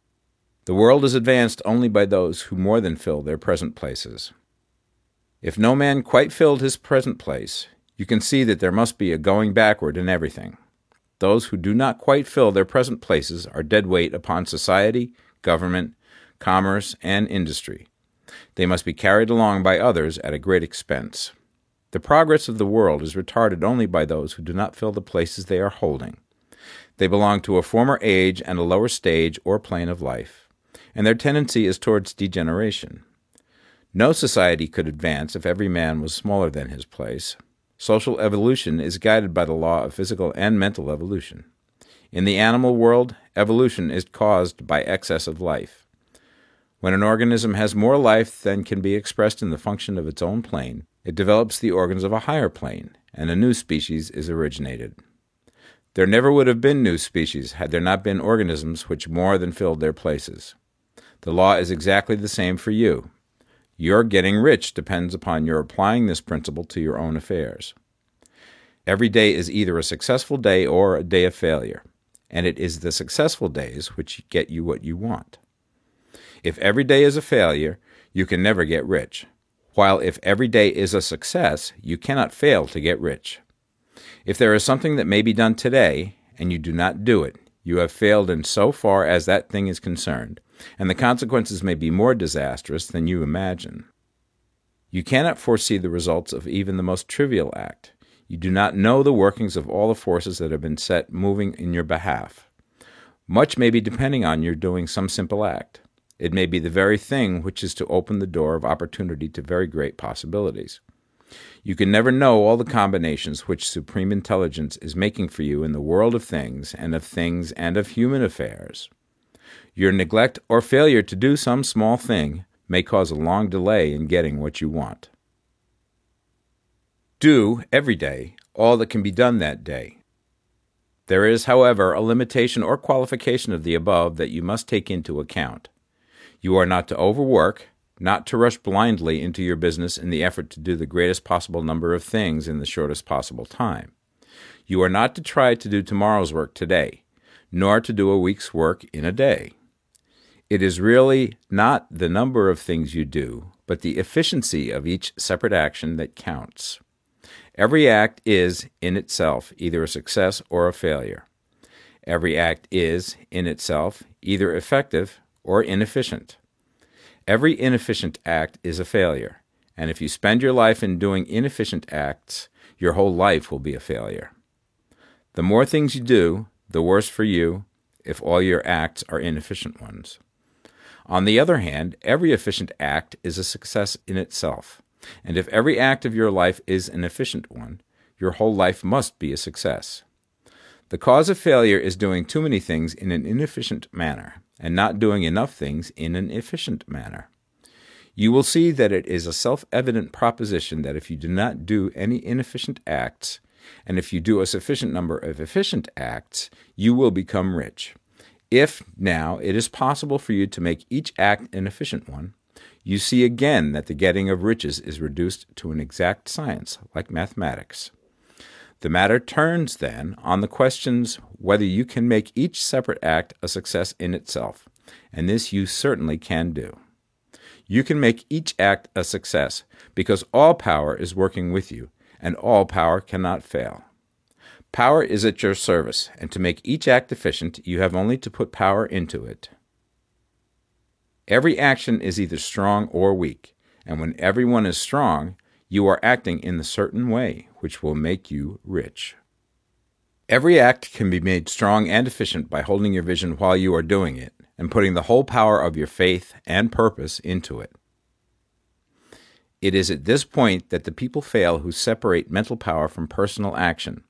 The world is advanced only by those who more than fill their present places. If no man quite filled his present place, you can see that there must be a going backward in everything. Those who do not quite fill their present places are dead weight upon society, government, commerce, and industry. They must be carried along by others at a great expense. The progress of the world is retarded only by those who do not fill the places they are holding. They belong to a former age and a lower stage or plane of life, and their tendency is towards degeneration. No society could advance if every man was smaller than his place. Social evolution is guided by the law of physical and mental evolution. In the animal world, evolution is caused by excess of life. When an organism has more life than can be expressed in the function of its own plane, it develops the organs of a higher plane, and a new species is originated. There never would have been new species had there not been organisms which more than filled their places. The law is exactly the same for you. Your getting rich depends upon your applying this principle to your own affairs. Every day is either a successful day or a day of failure, and it is the successful days which get you what you want. If every day is a failure, you can never get rich, while if every day is a success, you cannot fail to get rich. If there is something that may be done today, and you do not do it, you have failed in so far as that thing is concerned, and the consequences may be more disastrous than you imagine. You cannot foresee the results of even the most trivial act. You do not know the workings of all the forces that have been set moving in your behalf. Much may be depending on your doing some simple act. It may be the very thing which is to open the door of opportunity to very great possibilities. You can never know all the combinations which supreme intelligence is making for you in the world of things and of things and of human affairs. Your neglect or failure to do some small thing may cause a long delay in getting what you want. Do, every day, all that can be done that day. There is, however, a limitation or qualification of the above that you must take into account. You are not to overwork, not to rush blindly into your business in the effort to do the greatest possible number of things in the shortest possible time. You are not to try to do tomorrow's work today, nor to do a week's work in a day. It is really not the number of things you do, but the efficiency of each separate action that counts. Every act is, in itself, either a success or a failure. Every act is, in itself, either effective or inefficient. Every inefficient act is a failure, and if you spend your life in doing inefficient acts, your whole life will be a failure. The more things you do, the worse for you if all your acts are inefficient ones. On the other hand, every efficient act is a success in itself. And if every act of your life is an efficient one, your whole life must be a success. The cause of failure is doing too many things in an inefficient manner, and not doing enough things in an efficient manner. You will see that it is a self evident proposition that if you do not do any inefficient acts, and if you do a sufficient number of efficient acts, you will become rich. If, now, it is possible for you to make each act an efficient one, you see again that the getting of riches is reduced to an exact science, like mathematics. The matter turns, then, on the questions whether you can make each separate act a success in itself, and this you certainly can do. You can make each act a success because all power is working with you, and all power cannot fail. Power is at your service, and to make each act efficient, you have only to put power into it. Every action is either strong or weak, and when everyone is strong, you are acting in the certain way which will make you rich. Every act can be made strong and efficient by holding your vision while you are doing it, and putting the whole power of your faith and purpose into it. It is at this point that the people fail who separate mental power from personal action.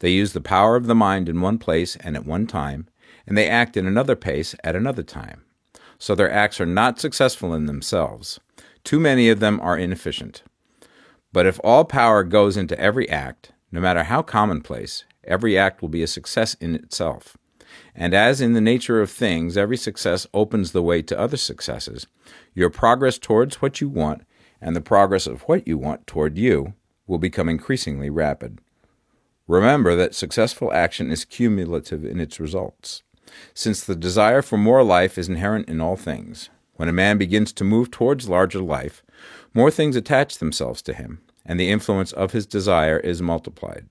They use the power of the mind in one place and at one time, and they act in another place at another time. So their acts are not successful in themselves. Too many of them are inefficient. But if all power goes into every act, no matter how commonplace, every act will be a success in itself. And as in the nature of things, every success opens the way to other successes, your progress towards what you want and the progress of what you want toward you will become increasingly rapid. Remember that successful action is cumulative in its results. Since the desire for more life is inherent in all things, when a man begins to move towards larger life, more things attach themselves to him, and the influence of his desire is multiplied.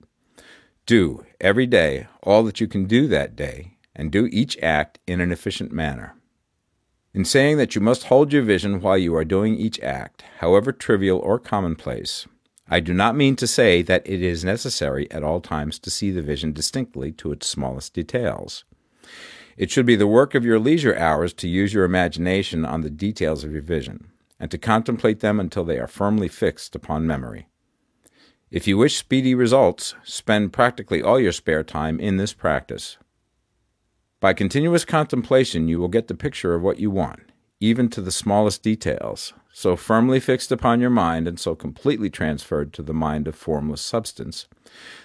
Do, every day, all that you can do that day, and do each act in an efficient manner. In saying that you must hold your vision while you are doing each act, however trivial or commonplace, I do not mean to say that it is necessary at all times to see the vision distinctly to its smallest details. It should be the work of your leisure hours to use your imagination on the details of your vision, and to contemplate them until they are firmly fixed upon memory. If you wish speedy results, spend practically all your spare time in this practice. By continuous contemplation, you will get the picture of what you want, even to the smallest details, so firmly fixed upon your mind and so completely transferred to the mind of formless substance,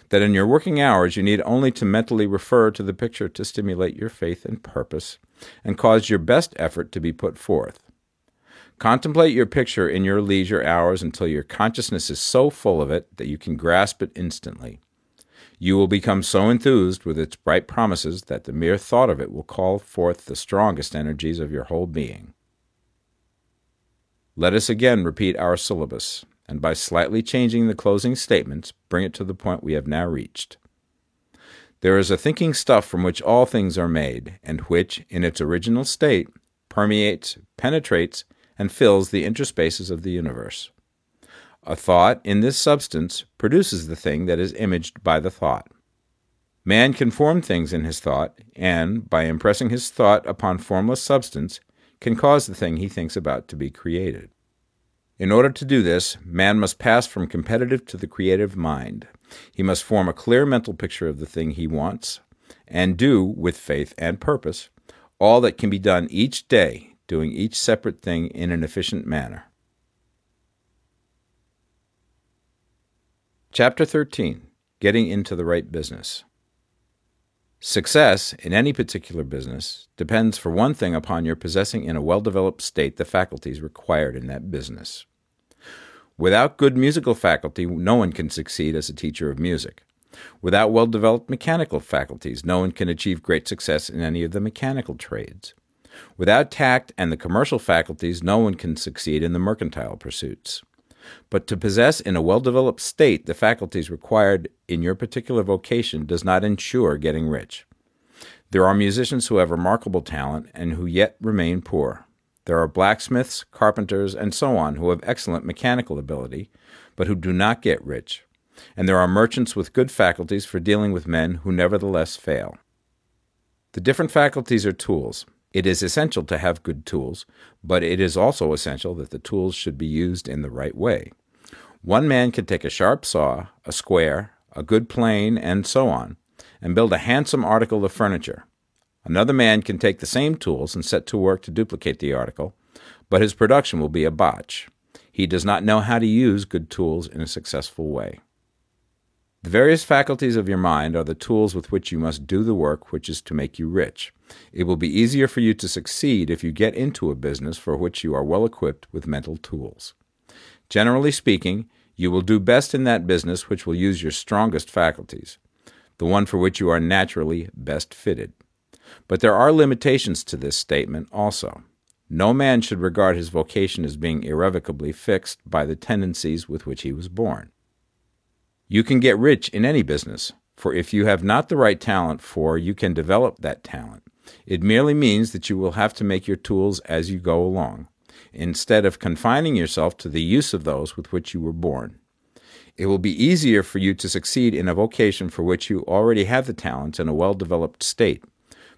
that in your working hours you need only to mentally refer to the picture to stimulate your faith and purpose, and cause your best effort to be put forth. Contemplate your picture in your leisure hours until your consciousness is so full of it that you can grasp it instantly. You will become so enthused with its bright promises that the mere thought of it will call forth the strongest energies of your whole being. Let us again repeat our syllabus, and by slightly changing the closing statements, bring it to the point we have now reached. There is a thinking stuff from which all things are made, and which, in its original state, permeates, penetrates, and fills the interspaces of the universe. A thought in this substance produces the thing that is imaged by the thought. Man can form things in his thought, and, by impressing his thought upon formless substance, can cause the thing he thinks about to be created. In order to do this, man must pass from competitive to the creative mind. He must form a clear mental picture of the thing he wants, and do, with faith and purpose, all that can be done each day, doing each separate thing in an efficient manner. Chapter 13 Getting into the Right Business. Success in any particular business depends, for one thing, upon your possessing in a well developed state the faculties required in that business. Without good musical faculty, no one can succeed as a teacher of music. Without well developed mechanical faculties, no one can achieve great success in any of the mechanical trades. Without tact and the commercial faculties, no one can succeed in the mercantile pursuits. But to possess in a well developed state the faculties required in your particular vocation does not ensure getting rich. There are musicians who have remarkable talent and who yet remain poor. There are blacksmiths, carpenters, and so on who have excellent mechanical ability, but who do not get rich. And there are merchants with good faculties for dealing with men who nevertheless fail. The different faculties are tools, it is essential to have good tools, but it is also essential that the tools should be used in the right way. One man can take a sharp saw, a square, a good plane, and so on, and build a handsome article of furniture. Another man can take the same tools and set to work to duplicate the article, but his production will be a botch. He does not know how to use good tools in a successful way. The various faculties of your mind are the tools with which you must do the work which is to make you rich. It will be easier for you to succeed if you get into a business for which you are well equipped with mental tools. Generally speaking, you will do best in that business which will use your strongest faculties, the one for which you are naturally best fitted. But there are limitations to this statement also. No man should regard his vocation as being irrevocably fixed by the tendencies with which he was born. You can get rich in any business, for if you have not the right talent for, you can develop that talent. It merely means that you will have to make your tools as you go along, instead of confining yourself to the use of those with which you were born. It will be easier for you to succeed in a vocation for which you already have the talents in a well developed state,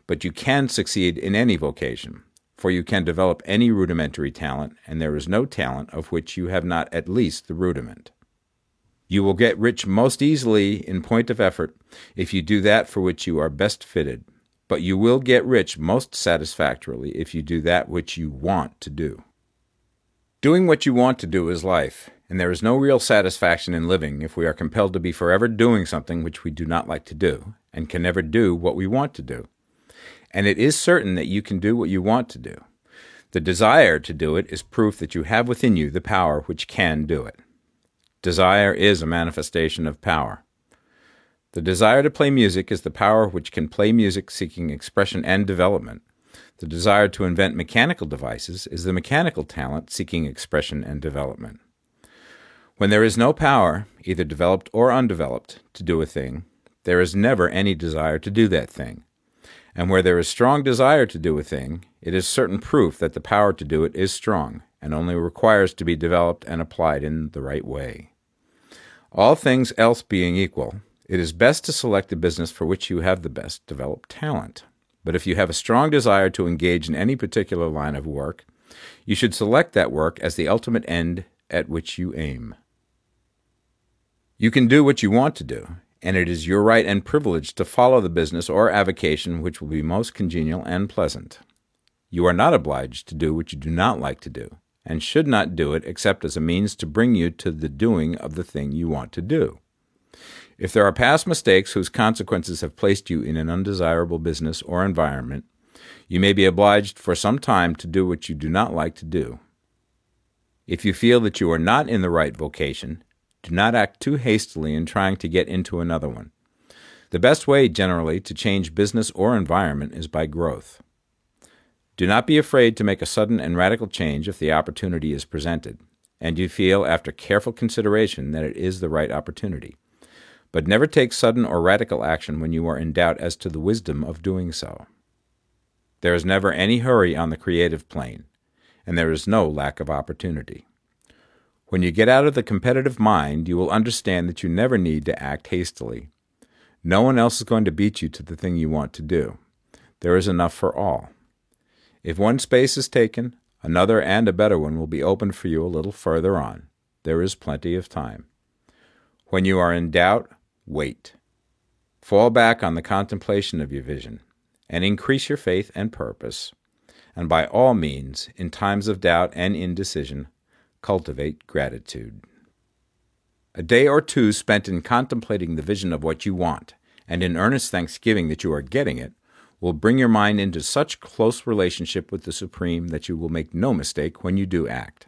But you can succeed in any vocation, for you can develop any rudimentary talent, and there is no talent of which you have not at least the rudiment. You will get rich most easily in point of effort if you do that for which you are best fitted, but you will get rich most satisfactorily if you do that which you want to do. Doing what you want to do is life, and there is no real satisfaction in living if we are compelled to be forever doing something which we do not like to do, and can never do what we want to do. And it is certain that you can do what you want to do. The desire to do it is proof that you have within you the power which can do it. Desire is a manifestation of power. The desire to play music is the power which can play music seeking expression and development. The desire to invent mechanical devices is the mechanical talent seeking expression and development. When there is no power, either developed or undeveloped, to do a thing, there is never any desire to do that thing. And where there is strong desire to do a thing, it is certain proof that the power to do it is strong, and only requires to be developed and applied in the right way. All things else being equal, it is best to select the business for which you have the best developed talent. But if you have a strong desire to engage in any particular line of work, you should select that work as the ultimate end at which you aim. You can do what you want to do, and it is your right and privilege to follow the business or avocation which will be most congenial and pleasant. You are not obliged to do what you do not like to do, and should not do it except as a means to bring you to the doing of the thing you want to do. If there are past mistakes whose consequences have placed you in an undesirable business or environment, you may be obliged for some time to do what you do not like to do. If you feel that you are not in the right vocation, do not act too hastily in trying to get into another one. The best way, generally, to change business or environment is by growth. Do not be afraid to make a sudden and radical change if the opportunity is presented, and you feel after careful consideration that it is the right opportunity. But never take sudden or radical action when you are in doubt as to the wisdom of doing so. There is never any hurry on the creative plane, and there is no lack of opportunity. When you get out of the competitive mind, you will understand that you never need to act hastily. No one else is going to beat you to the thing you want to do. There is enough for all. If one space is taken, another and a better one will be opened for you a little further on. There is plenty of time. When you are in doubt, wait. Fall back on the contemplation of your vision, and increase your faith and purpose. And by all means, in times of doubt and indecision, cultivate gratitude. A day or two spent in contemplating the vision of what you want, and in earnest thanksgiving that you are getting it, will bring your mind into such close relationship with the Supreme that you will make no mistake when you do act.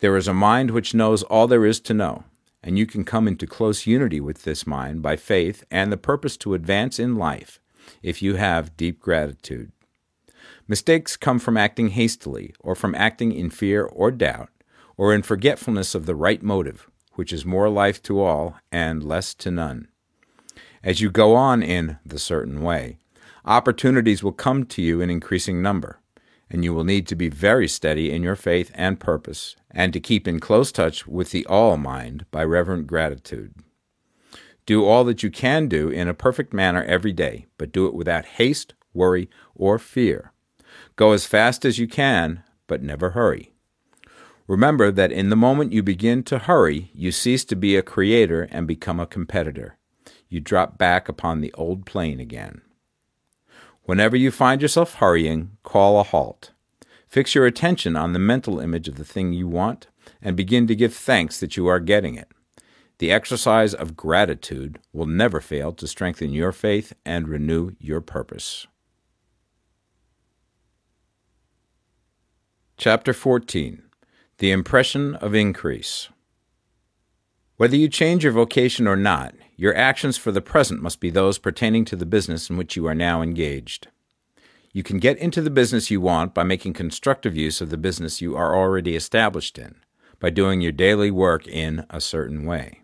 There is a mind which knows all there is to know, and you can come into close unity with this mind by faith and the purpose to advance in life if you have deep gratitude. Mistakes come from acting hastily or from acting in fear or doubt or in forgetfulness of the right motive, which is more life to all and less to none. As you go on in the certain way, opportunities will come to you in increasing number, and you will need to be very steady in your faith and purpose, and to keep in close touch with the All Mind by reverent gratitude. Do all that you can do in a perfect manner every day, but do it without haste, worry, or fear. Go as fast as you can, but never hurry. Remember that in the moment you begin to hurry, you cease to be a creator and become a competitor. You drop back upon the old plane again. Whenever you find yourself hurrying, call a halt. Fix your attention on the mental image of the thing you want and begin to give thanks that you are getting it. The exercise of gratitude will never fail to strengthen your faith and renew your purpose. Chapter 14 the impression of increase. Whether you change your vocation or not, your actions for the present must be those pertaining to the business in which you are now engaged. You can get into the business you want by making constructive use of the business you are already established in, by doing your daily work in a certain way.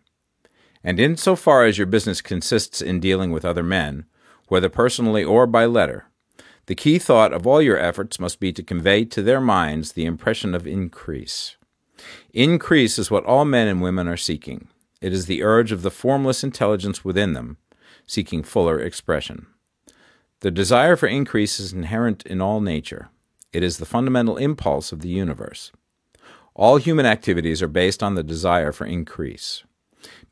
And in so far as your business consists in dealing with other men, whether personally or by letter, the key thought of all your efforts must be to convey to their minds the impression of increase. Increase is what all men and women are seeking. It is the urge of the formless intelligence within them, seeking fuller expression. The desire for increase is inherent in all nature. It is the fundamental impulse of the universe. All human activities are based on the desire for increase.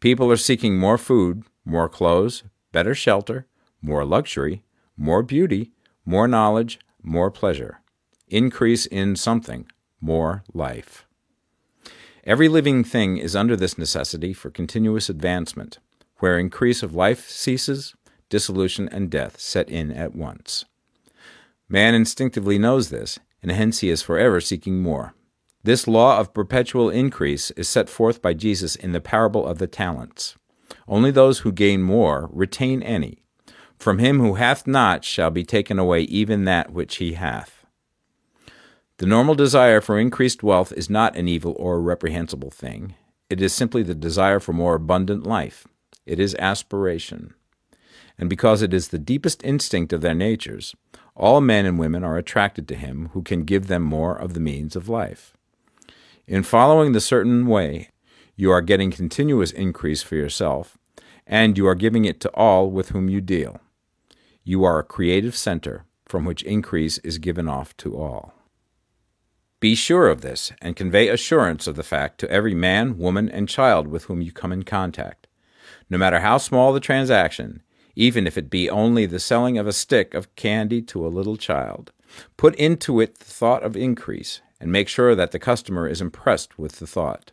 People are seeking more food, more clothes, better shelter, more luxury, more beauty, more knowledge, more pleasure. Increase in something, more life. Every living thing is under this necessity for continuous advancement, where increase of life ceases, dissolution and death set in at once. Man instinctively knows this, and hence he is forever seeking more. This law of perpetual increase is set forth by Jesus in the parable of the talents. Only those who gain more retain any. From him who hath not shall be taken away even that which he hath. The normal desire for increased wealth is not an evil or a reprehensible thing. It is simply the desire for more abundant life. It is aspiration. And because it is the deepest instinct of their natures, all men and women are attracted to him who can give them more of the means of life. In following the certain way, you are getting continuous increase for yourself, and you are giving it to all with whom you deal. You are a creative center from which increase is given off to all. Be sure of this and convey assurance of the fact to every man, woman, and child with whom you come in contact. No matter how small the transaction, even if it be only the selling of a stick of candy to a little child, put into it the thought of increase and make sure that the customer is impressed with the thought.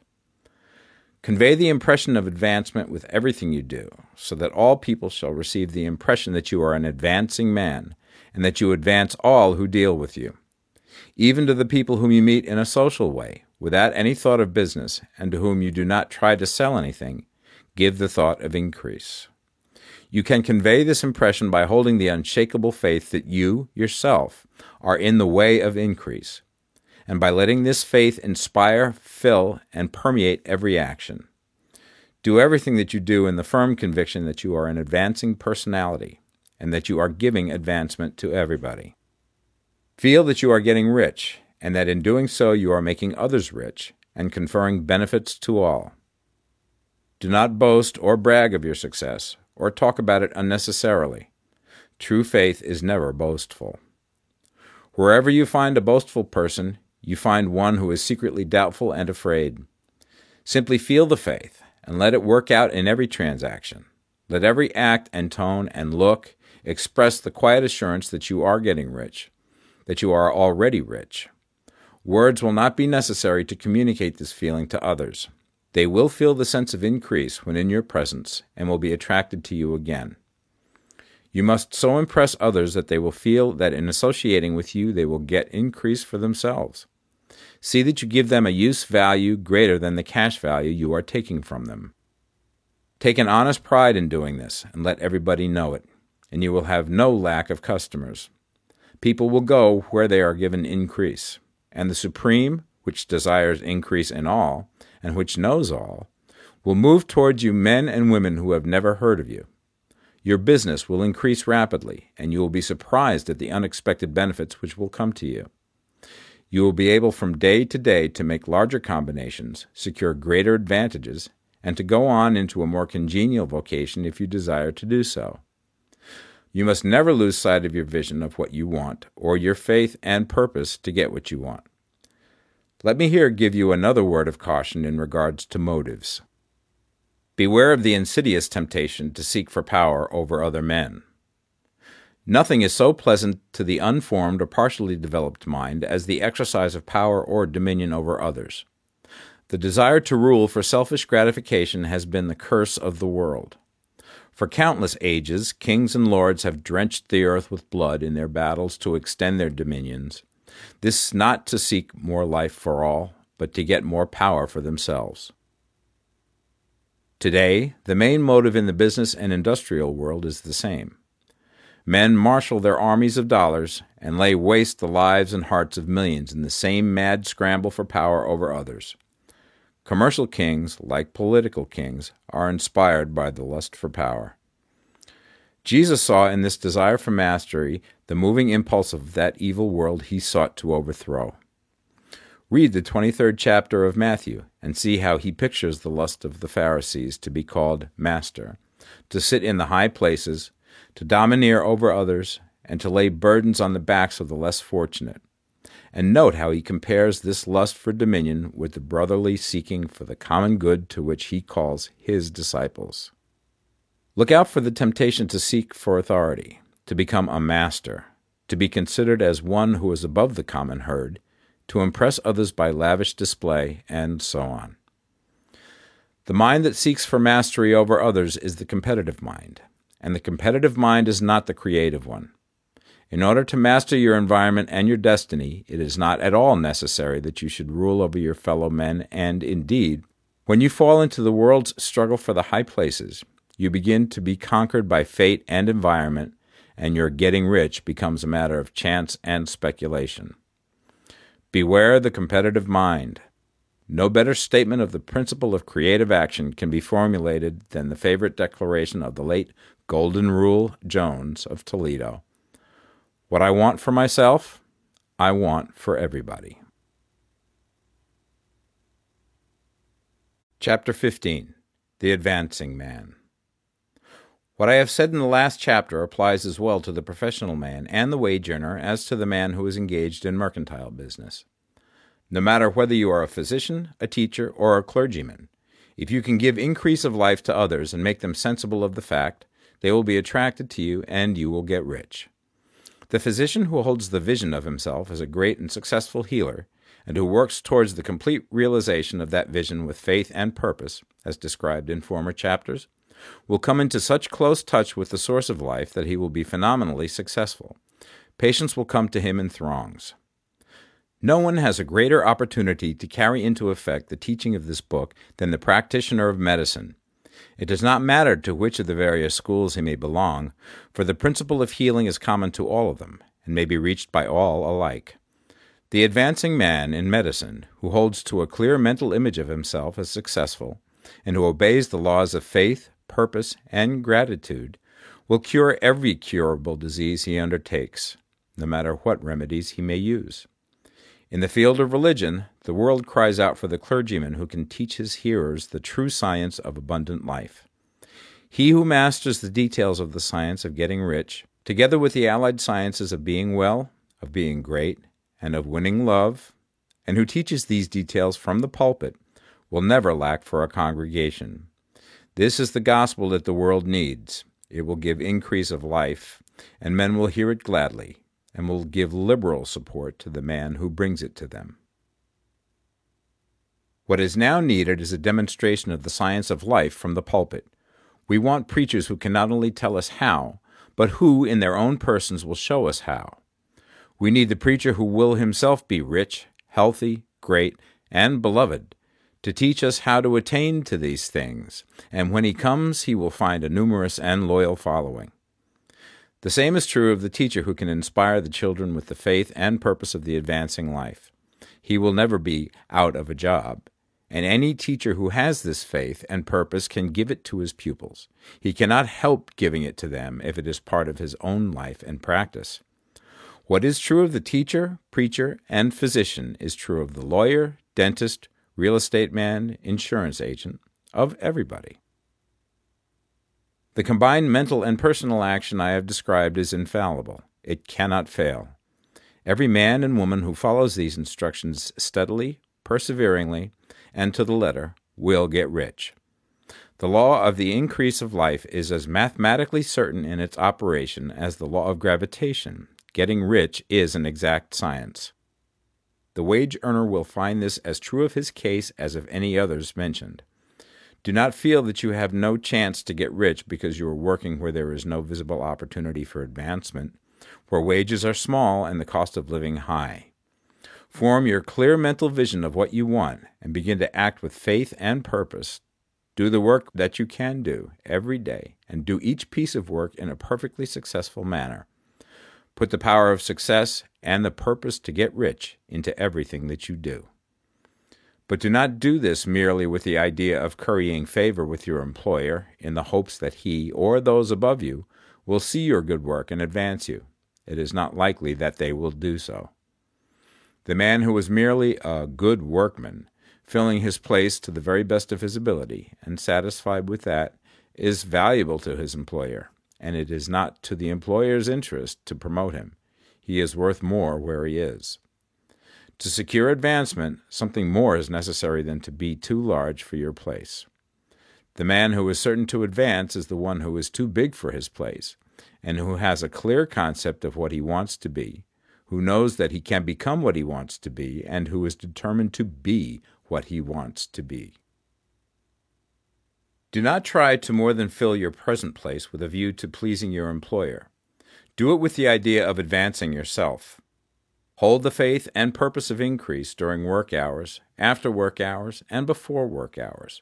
Convey the impression of advancement with everything you do, so that all people shall receive the impression that you are an advancing man, and that you advance all who deal with you even to the people whom you meet in a social way, without any thought of business, and to whom you do not try to sell anything, give the thought of increase. You can convey this impression by holding the unshakable faith that you, yourself, are in the way of increase, and by letting this faith inspire, fill, and permeate every action. Do everything that you do in the firm conviction that you are an advancing personality and that you are giving advancement to everybody. Feel that you are getting rich, and that in doing so you are making others rich and conferring benefits to all. Do not boast or brag of your success, or talk about it unnecessarily. True faith is never boastful. Wherever you find a boastful person, you find one who is secretly doubtful and afraid. Simply feel the faith and let it work out in every transaction. Let every act and tone and look express the quiet assurance that you are getting rich that you are already rich. Words will not be necessary to communicate this feeling to others. They will feel the sense of increase when in your presence and will be attracted to you again. You must so impress others that they will feel that in associating with you they will get increase for themselves. See that you give them a use value greater than the cash value you are taking from them. Take an honest pride in doing this and let everybody know it, and you will have no lack of customers. People will go where they are given increase. And the Supreme, which desires increase in all, and which knows all, will move towards you men and women who have never heard of you. Your business will increase rapidly, and you will be surprised at the unexpected benefits which will come to you. You will be able from day to day to make larger combinations, secure greater advantages, and to go on into a more congenial vocation if you desire to do so. You must never lose sight of your vision of what you want, or your faith and purpose to get what you want. Let me here give you another word of caution in regards to motives. Beware of the insidious temptation to seek for power over other men. Nothing is so pleasant to the unformed or partially developed mind as the exercise of power or dominion over others. The desire to rule for selfish gratification has been the curse of the world. For countless ages, kings and lords have drenched the earth with blood in their battles to extend their dominions. This not to seek more life for all, but to get more power for themselves. Today, the main motive in the business and industrial world is the same. Men marshal their armies of dollars and lay waste the lives and hearts of millions in the same mad scramble for power over others. Commercial kings, like political kings, are inspired by the lust for power. Jesus saw in this desire for mastery the moving impulse of that evil world he sought to overthrow. Read the 23rd chapter of Matthew and see how he pictures the lust of the Pharisees to be called master, to sit in the high places, to domineer over others, and to lay burdens on the backs of the less fortunate. And note how he compares this lust for dominion with the brotherly seeking for the common good to which he calls his disciples. Look out for the temptation to seek for authority, to become a master, to be considered as one who is above the common herd, to impress others by lavish display, and so on. The mind that seeks for mastery over others is the competitive mind, and the competitive mind is not the creative one. In order to master your environment and your destiny, it is not at all necessary that you should rule over your fellow men, and indeed, when you fall into the world's struggle for the high places, you begin to be conquered by fate and environment, and your getting rich becomes a matter of chance and speculation. Beware the competitive mind. No better statement of the principle of creative action can be formulated than the favorite declaration of the late Golden Rule Jones of Toledo what I want for myself, I want for everybody. Chapter 15 The Advancing Man. What I have said in the last chapter applies as well to the professional man and the wage earner as to the man who is engaged in mercantile business. No matter whether you are a physician, a teacher, or a clergyman, if you can give increase of life to others and make them sensible of the fact, they will be attracted to you and you will get rich. The physician who holds the vision of himself as a great and successful healer, and who works towards the complete realization of that vision with faith and purpose, as described in former chapters, will come into such close touch with the source of life that he will be phenomenally successful. Patients will come to him in throngs. No one has a greater opportunity to carry into effect the teaching of this book than the practitioner of medicine, it does not matter to which of the various schools he may belong, for the principle of healing is common to all of them, and may be reached by all alike. The advancing man in medicine, who holds to a clear mental image of himself as successful, and who obeys the laws of faith, purpose, and gratitude, will cure every curable disease he undertakes, no matter what remedies he may use. In the field of religion, the world cries out for the clergyman who can teach his hearers the true science of abundant life. He who masters the details of the science of getting rich, together with the allied sciences of being well, of being great, and of winning love, and who teaches these details from the pulpit, will never lack for a congregation. This is the gospel that the world needs. It will give increase of life, and men will hear it gladly and will give liberal support to the man who brings it to them. What is now needed is a demonstration of the science of life from the pulpit. We want preachers who can not only tell us how, but who, in their own persons, will show us how. We need the preacher who will himself be rich, healthy, great, and beloved, to teach us how to attain to these things, and when he comes, he will find a numerous and loyal following. The same is true of the teacher who can inspire the children with the faith and purpose of the advancing life. He will never be out of a job. And any teacher who has this faith and purpose can give it to his pupils. He cannot help giving it to them if it is part of his own life and practice. What is true of the teacher, preacher, and physician is true of the lawyer, dentist, real estate man, insurance agent, of everybody. The combined mental and personal action I have described is infallible. It cannot fail. Every man and woman who follows these instructions steadily, perseveringly, and to the letter will get rich. The law of the increase of life is as mathematically certain in its operation as the law of gravitation. Getting rich is an exact science. The wage earner will find this as true of his case as of any others mentioned. Do not feel that you have no chance to get rich because you are working where there is no visible opportunity for advancement, where wages are small and the cost of living high. Form your clear mental vision of what you want and begin to act with faith and purpose. Do the work that you can do every day and do each piece of work in a perfectly successful manner. Put the power of success and the purpose to get rich into everything that you do. But do not do this merely with the idea of currying favor with your employer in the hopes that he or those above you will see your good work and advance you. It is not likely that they will do so. The man who is merely a good workman, filling his place to the very best of his ability, and satisfied with that, is valuable to his employer, and it is not to the employer's interest to promote him. He is worth more where he is. To secure advancement, something more is necessary than to be too large for your place. The man who is certain to advance is the one who is too big for his place, and who has a clear concept of what he wants to be, who knows that he can become what he wants to be, and who is determined to be what he wants to be. Do not try to more than fill your present place with a view to pleasing your employer. Do it with the idea of advancing yourself. Hold the faith and purpose of increase during work hours, after work hours, and before work hours.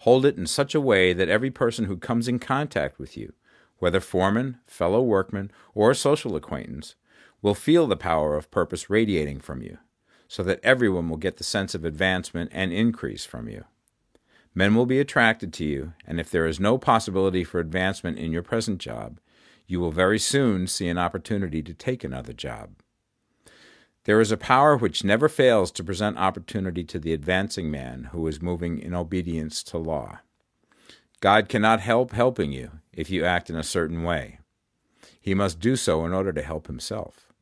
Hold it in such a way that every person who comes in contact with you, whether foreman, fellow workman, or social acquaintance, will feel the power of purpose radiating from you, so that everyone will get the sense of advancement and increase from you. Men will be attracted to you, and if there is no possibility for advancement in your present job, you will very soon see an opportunity to take another job. There is a power which never fails to present opportunity to the advancing man who is moving in obedience to law. God cannot help helping you if you act in a certain way. He must do so in order to help himself.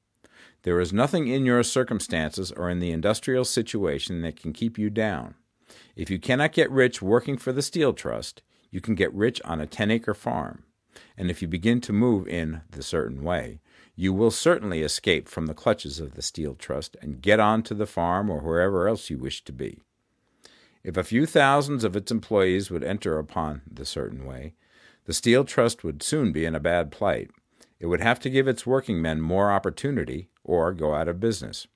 There is nothing in your circumstances or in the industrial situation that can keep you down. If you cannot get rich working for the Steel Trust, you can get rich on a 10 acre farm. And if you begin to move in the certain way, you will certainly escape from the clutches of the Steel Trust and get on to the farm or wherever else you wish to be. If a few thousands of its employees would enter upon the certain way, the Steel Trust would soon be in a bad plight. It would have to give its working men more opportunity or go out of business.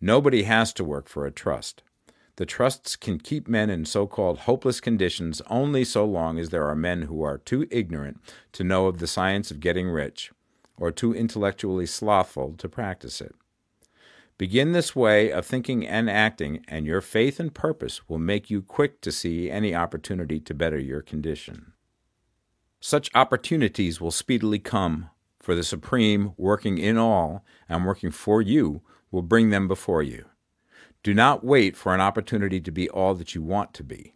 Nobody has to work for a trust. The trusts can keep men in so called hopeless conditions only so long as there are men who are too ignorant to know of the science of getting rich, or too intellectually slothful to practice it. Begin this way of thinking and acting, and your faith and purpose will make you quick to see any opportunity to better your condition. Such opportunities will speedily come, for the Supreme, working in all and working for you, will bring them before you. Do not wait for an opportunity to be all that you want to be.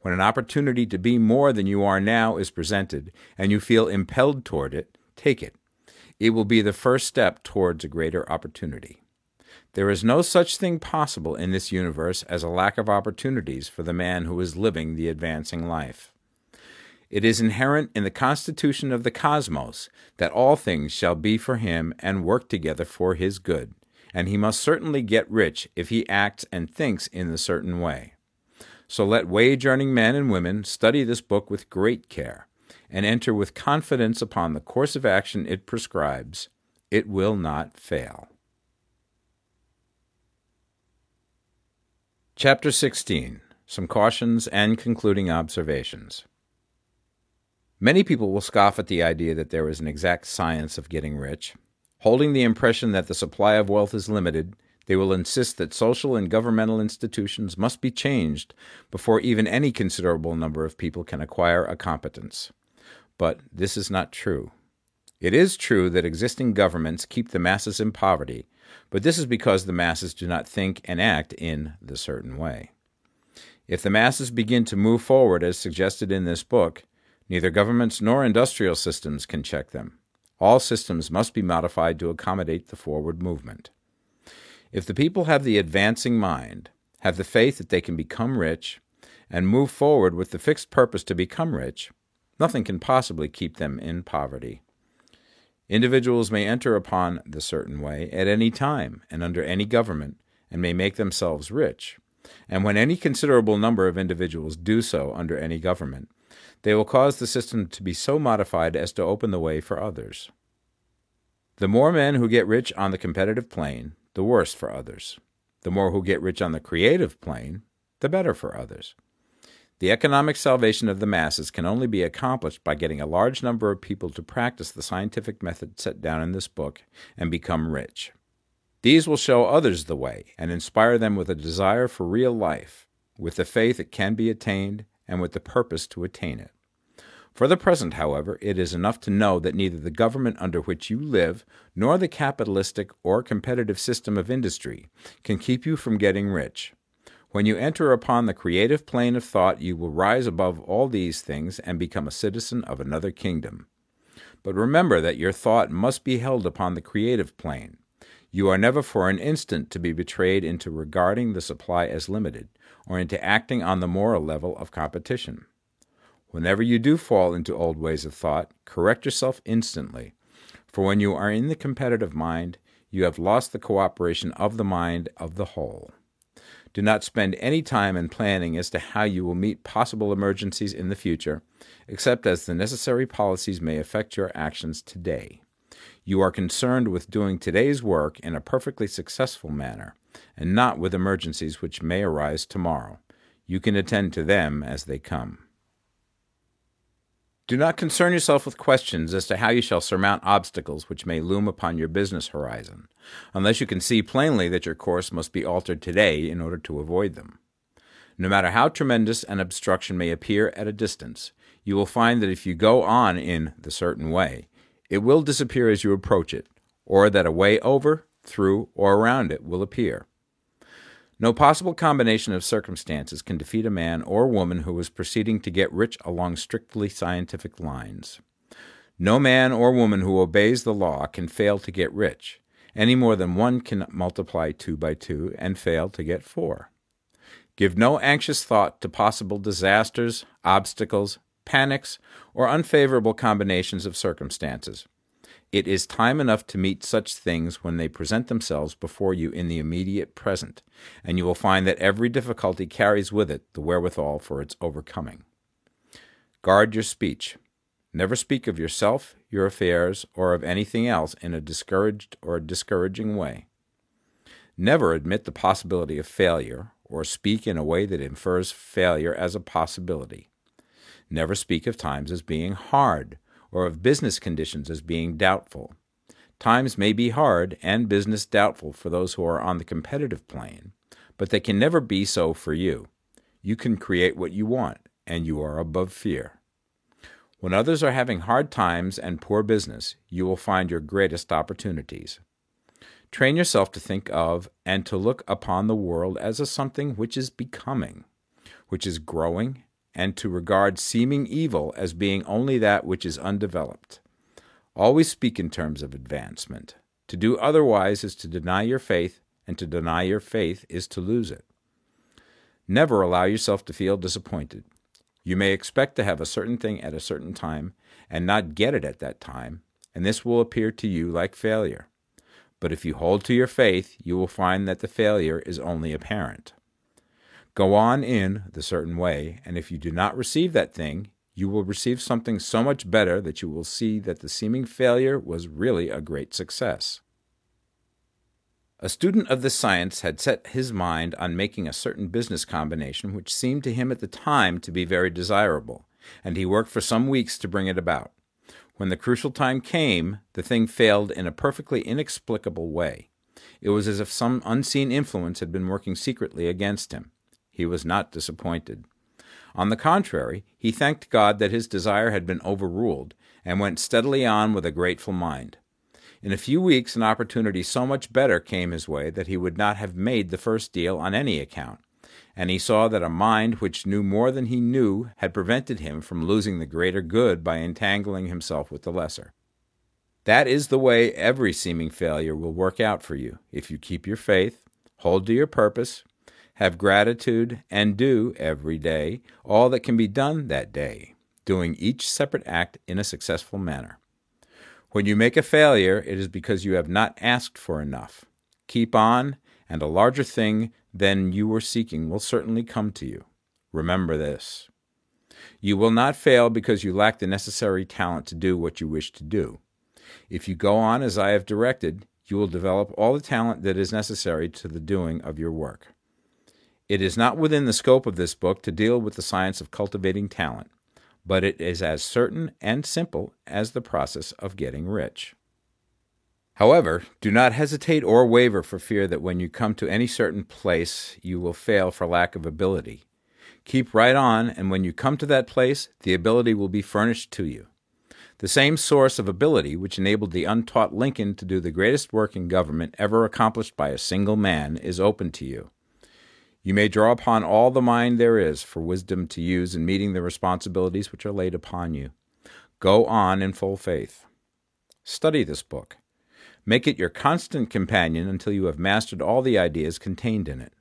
When an opportunity to be more than you are now is presented, and you feel impelled toward it, take it. It will be the first step towards a greater opportunity. There is no such thing possible in this universe as a lack of opportunities for the man who is living the advancing life. It is inherent in the constitution of the cosmos that all things shall be for him and work together for his good and he must certainly get rich if he acts and thinks in the certain way. So let wage earning men and women study this book with great care, and enter with confidence upon the course of action it prescribes. It will not fail. Chapter 16 Some Cautions and Concluding Observations. Many people will scoff at the idea that there is an exact science of getting rich, Holding the impression that the supply of wealth is limited, they will insist that social and governmental institutions must be changed before even any considerable number of people can acquire a competence. But this is not true. It is true that existing governments keep the masses in poverty, but this is because the masses do not think and act in the certain way. If the masses begin to move forward as suggested in this book, neither governments nor industrial systems can check them. All systems must be modified to accommodate the forward movement. If the people have the advancing mind, have the faith that they can become rich, and move forward with the fixed purpose to become rich, nothing can possibly keep them in poverty. Individuals may enter upon the certain way at any time and under any government, and may make themselves rich. And when any considerable number of individuals do so under any government, they will cause the system to be so modified as to open the way for others. The more men who get rich on the competitive plane, the worse for others. The more who get rich on the creative plane, the better for others. The economic salvation of the masses can only be accomplished by getting a large number of people to practice the scientific method set down in this book and become rich. These will show others the way and inspire them with a desire for real life, with the faith it can be attained, and with the purpose to attain it. For the present, however, it is enough to know that neither the government under which you live nor the capitalistic or competitive system of industry can keep you from getting rich. When you enter upon the creative plane of thought, you will rise above all these things and become a citizen of another kingdom. But remember that your thought must be held upon the creative plane. You are never for an instant to be betrayed into regarding the supply as limited, or into acting on the moral level of competition. Whenever you do fall into old ways of thought, correct yourself instantly, for when you are in the competitive mind, you have lost the cooperation of the mind of the whole. Do not spend any time in planning as to how you will meet possible emergencies in the future, except as the necessary policies may affect your actions today. You are concerned with doing today's work in a perfectly successful manner, and not with emergencies which may arise tomorrow. You can attend to them as they come. Do not concern yourself with questions as to how you shall surmount obstacles which may loom upon your business horizon, unless you can see plainly that your course must be altered today in order to avoid them. No matter how tremendous an obstruction may appear at a distance, you will find that if you go on in the certain way, it will disappear as you approach it, or that a way over, through, or around it will appear. No possible combination of circumstances can defeat a man or woman who is proceeding to get rich along strictly scientific lines. No man or woman who obeys the law can fail to get rich, any more than one can multiply two by two and fail to get four. Give no anxious thought to possible disasters, obstacles, panics, or unfavorable combinations of circumstances. It is time enough to meet such things when they present themselves before you in the immediate present, and you will find that every difficulty carries with it the wherewithal for its overcoming. Guard your speech. Never speak of yourself, your affairs, or of anything else in a discouraged or discouraging way. Never admit the possibility of failure, or speak in a way that infers failure as a possibility. Never speak of times as being hard, or of business conditions as being doubtful. Times may be hard and business doubtful for those who are on the competitive plane, but they can never be so for you. You can create what you want, and you are above fear. When others are having hard times and poor business, you will find your greatest opportunities. Train yourself to think of and to look upon the world as a something which is becoming, which is growing and to regard seeming evil as being only that which is undeveloped. Always speak in terms of advancement. To do otherwise is to deny your faith, and to deny your faith is to lose it. Never allow yourself to feel disappointed. You may expect to have a certain thing at a certain time and not get it at that time, and this will appear to you like failure. But if you hold to your faith, you will find that the failure is only apparent. Go on in the certain way, and if you do not receive that thing, you will receive something so much better that you will see that the seeming failure was really a great success. A student of this science had set his mind on making a certain business combination which seemed to him at the time to be very desirable, and he worked for some weeks to bring it about. When the crucial time came, the thing failed in a perfectly inexplicable way. It was as if some unseen influence had been working secretly against him. He was not disappointed. On the contrary, he thanked God that his desire had been overruled, and went steadily on with a grateful mind. In a few weeks, an opportunity so much better came his way that he would not have made the first deal on any account, and he saw that a mind which knew more than he knew had prevented him from losing the greater good by entangling himself with the lesser. That is the way every seeming failure will work out for you if you keep your faith, hold to your purpose, have gratitude, and do every day all that can be done that day, doing each separate act in a successful manner. When you make a failure, it is because you have not asked for enough. Keep on, and a larger thing than you were seeking will certainly come to you. Remember this. You will not fail because you lack the necessary talent to do what you wish to do. If you go on as I have directed, you will develop all the talent that is necessary to the doing of your work. It is not within the scope of this book to deal with the science of cultivating talent, but it is as certain and simple as the process of getting rich. However, do not hesitate or waver for fear that when you come to any certain place you will fail for lack of ability. Keep right on, and when you come to that place, the ability will be furnished to you. The same source of ability which enabled the untaught Lincoln to do the greatest work in government ever accomplished by a single man is open to you. You may draw upon all the mind there is for wisdom to use in meeting the responsibilities which are laid upon you. Go on in full faith. Study this book. Make it your constant companion until you have mastered all the ideas contained in it.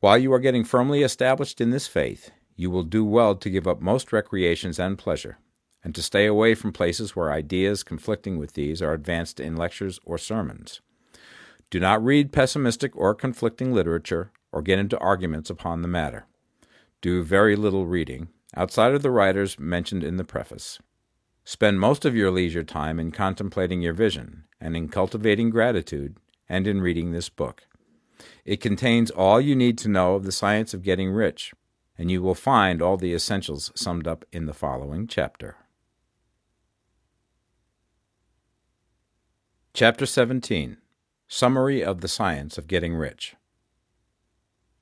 While you are getting firmly established in this faith, you will do well to give up most recreations and pleasure, and to stay away from places where ideas conflicting with these are advanced in lectures or sermons. Do not read pessimistic or conflicting literature or get into arguments upon the matter. Do very little reading, outside of the writers mentioned in the preface. Spend most of your leisure time in contemplating your vision and in cultivating gratitude and in reading this book. It contains all you need to know of the science of getting rich, and you will find all the essentials summed up in the following chapter. Chapter 17 Summary of the Science of Getting Rich.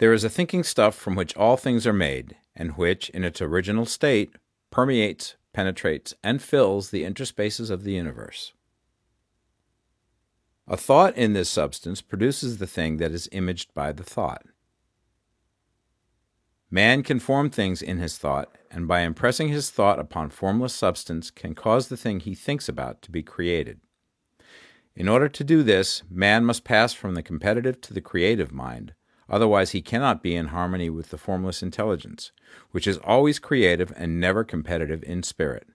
There is a thinking stuff from which all things are made, and which, in its original state, permeates, penetrates, and fills the interspaces of the universe. A thought in this substance produces the thing that is imaged by the thought. Man can form things in his thought, and by impressing his thought upon formless substance, can cause the thing he thinks about to be created. In order to do this, man must pass from the competitive to the creative mind, otherwise, he cannot be in harmony with the formless intelligence, which is always creative and never competitive in spirit.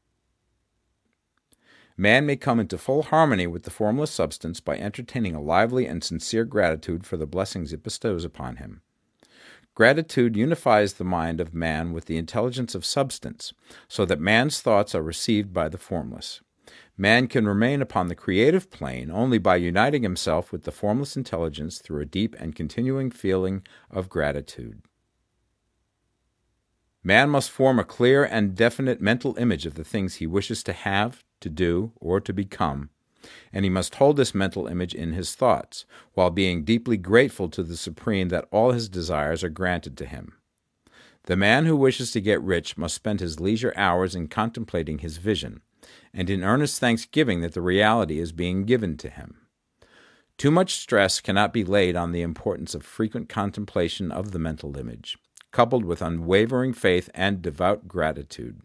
Man may come into full harmony with the formless substance by entertaining a lively and sincere gratitude for the blessings it bestows upon him. Gratitude unifies the mind of man with the intelligence of substance, so that man's thoughts are received by the formless. Man can remain upon the creative plane only by uniting himself with the formless intelligence through a deep and continuing feeling of gratitude. Man must form a clear and definite mental image of the things he wishes to have, to do, or to become, and he must hold this mental image in his thoughts, while being deeply grateful to the Supreme that all his desires are granted to him. The man who wishes to get rich must spend his leisure hours in contemplating his vision, and in earnest thanksgiving that the reality is being given to him. Too much stress cannot be laid on the importance of frequent contemplation of the mental image coupled with unwavering faith and devout gratitude.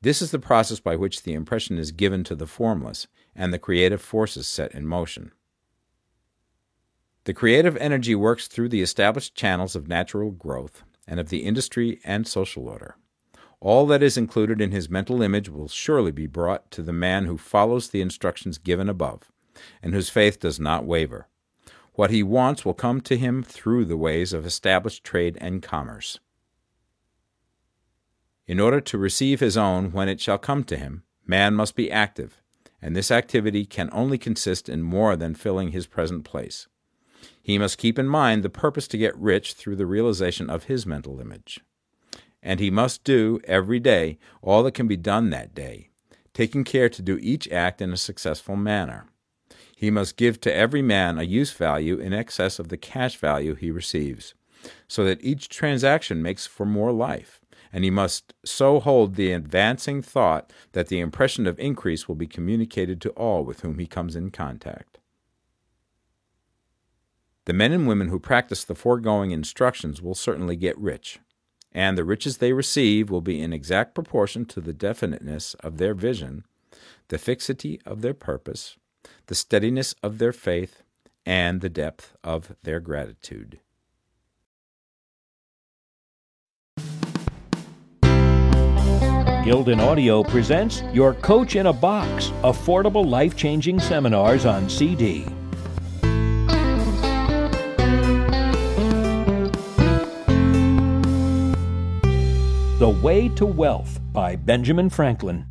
This is the process by which the impression is given to the formless and the creative forces set in motion. The creative energy works through the established channels of natural growth and of the industry and social order. All that is included in his mental image will surely be brought to the man who follows the instructions given above, and whose faith does not waver. What he wants will come to him through the ways of established trade and commerce. In order to receive his own when it shall come to him, man must be active, and this activity can only consist in more than filling his present place. He must keep in mind the purpose to get rich through the realization of his mental image. And he must do, every day, all that can be done that day, taking care to do each act in a successful manner. He must give to every man a use value in excess of the cash value he receives, so that each transaction makes for more life, and he must so hold the advancing thought that the impression of increase will be communicated to all with whom he comes in contact. The men and women who practice the foregoing instructions will certainly get rich, and the riches they receive will be in exact proportion to the definiteness of their vision, the fixity of their purpose, the steadiness of their faith, and the depth of their gratitude. Gildan Audio presents Your Coach in a Box Affordable Life Changing Seminars on CD. The Way to Wealth by Benjamin Franklin.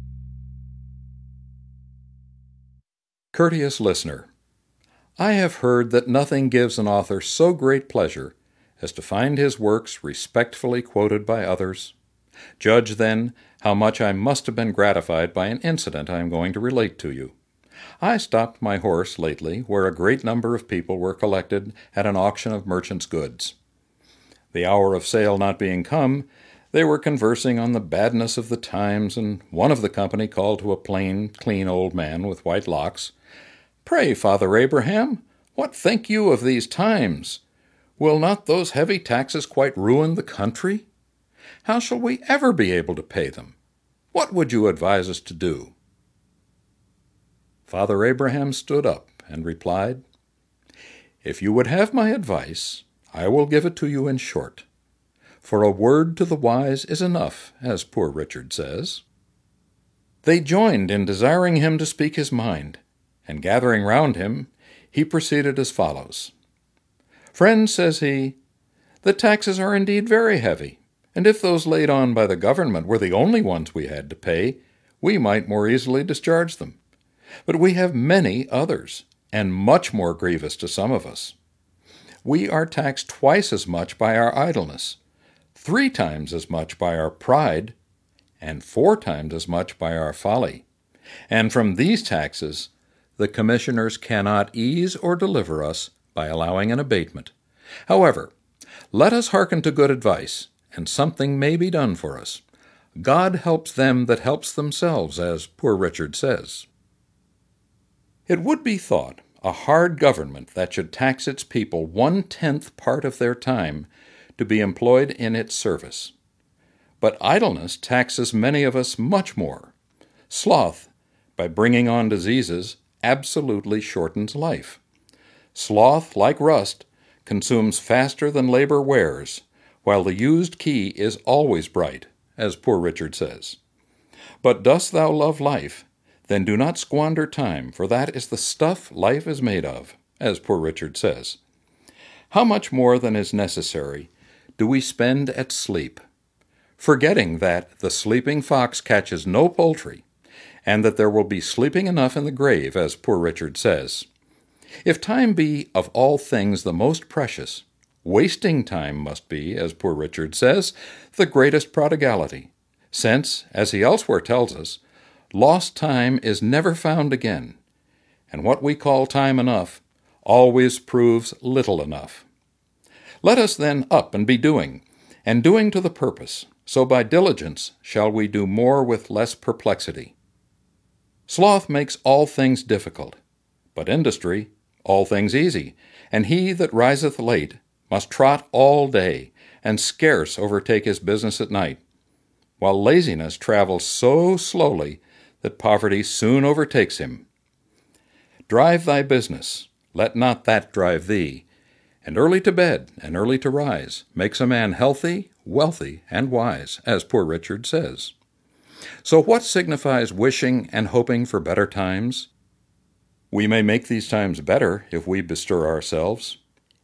Courteous listener, I have heard that nothing gives an author so great pleasure as to find his works respectfully quoted by others. Judge, then, how much I must have been gratified by an incident I am going to relate to you. I stopped my horse lately where a great number of people were collected at an auction of merchants' goods. The hour of sale not being come, they were conversing on the badness of the times, and one of the company called to a plain, clean old man with white locks Pray, Father Abraham, what think you of these times? Will not those heavy taxes quite ruin the country? How shall we ever be able to pay them? What would you advise us to do? Father Abraham stood up and replied, If you would have my advice, I will give it to you in short. For a word to the wise is enough, as poor Richard says. They joined in desiring him to speak his mind, and gathering round him, he proceeded as follows Friends, says he, the taxes are indeed very heavy, and if those laid on by the government were the only ones we had to pay, we might more easily discharge them. But we have many others, and much more grievous to some of us. We are taxed twice as much by our idleness, three times as much by our pride, and four times as much by our folly. And from these taxes the commissioners cannot ease or deliver us by allowing an abatement. However, let us hearken to good advice, and something may be done for us. God helps them that helps themselves, as poor Richard says. It would be thought a hard government that should tax its people one tenth part of their time to be employed in its service. But idleness taxes many of us much more. Sloth, by bringing on diseases, absolutely shortens life. Sloth, like rust, consumes faster than labor wears, while the used key is always bright, as poor Richard says. But dost thou love life? Then do not squander time, for that is the stuff life is made of, as poor Richard says. How much more than is necessary do we spend at sleep, forgetting that the sleeping fox catches no poultry, and that there will be sleeping enough in the grave, as poor Richard says. If time be of all things the most precious, wasting time must be, as poor Richard says, the greatest prodigality, since, as he elsewhere tells us, lost time is never found again, and what we call time enough always proves little enough. Let us then up and be doing, and doing to the purpose, so by diligence shall we do more with less perplexity. Sloth makes all things difficult, but industry all things easy, and he that riseth late must trot all day, and scarce overtake his business at night, while laziness travels so slowly that poverty soon overtakes him. Drive thy business, let not that drive thee, and early to bed and early to rise makes a man healthy, wealthy, and wise, as poor Richard says. So, what signifies wishing and hoping for better times? We may make these times better if we bestir ourselves.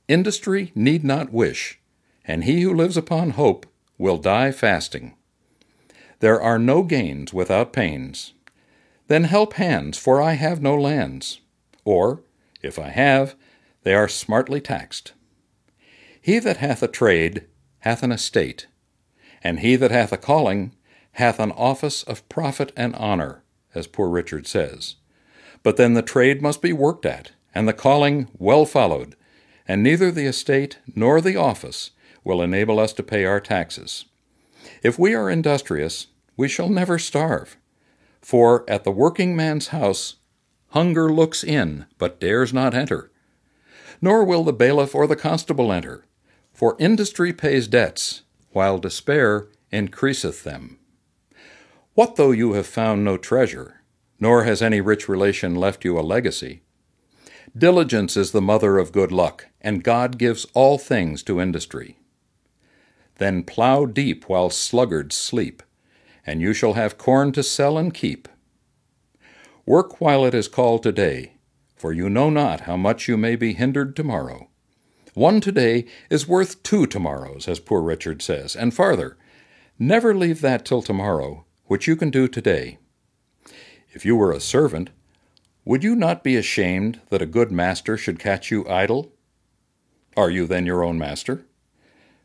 Industry need not wish, and he who lives upon hope will die fasting. There are no gains without pains. Then help hands, for I have no lands. Or, if I have, they are smartly taxed. He that hath a trade hath an estate, and he that hath a calling hath an office of profit and honor, as poor Richard says. But then the trade must be worked at, and the calling well followed, and neither the estate nor the office will enable us to pay our taxes. If we are industrious, we shall never starve. For at the working man's house, hunger looks in, but dares not enter. Nor will the bailiff or the constable enter, for industry pays debts, while despair increaseth them. What though you have found no treasure, nor has any rich relation left you a legacy? Diligence is the mother of good luck, and God gives all things to industry. Then plough deep while sluggards sleep, and you shall have corn to sell and keep. Work while it is called today, for you know not how much you may be hindered tomorrow. One today is worth two tomorrows, as poor Richard says, and farther, never leave that till tomorrow which you can do today. If you were a servant, would you not be ashamed that a good master should catch you idle? Are you then your own master?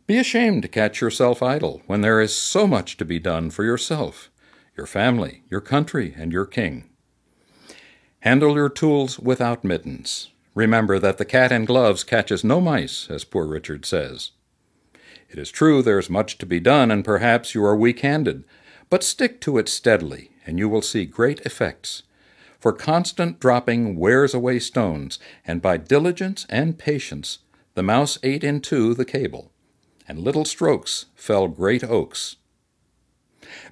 Be ashamed to catch yourself idle when there is so much to be done for yourself, your family, your country, and your king. Handle your tools without mittens. Remember that the cat in gloves catches no mice, as poor Richard says. It is true there is much to be done, and perhaps you are weak handed, but stick to it steadily, and you will see great effects. For constant dropping wears away stones, and by diligence and patience the mouse ate in two the cable, and little strokes fell great oaks.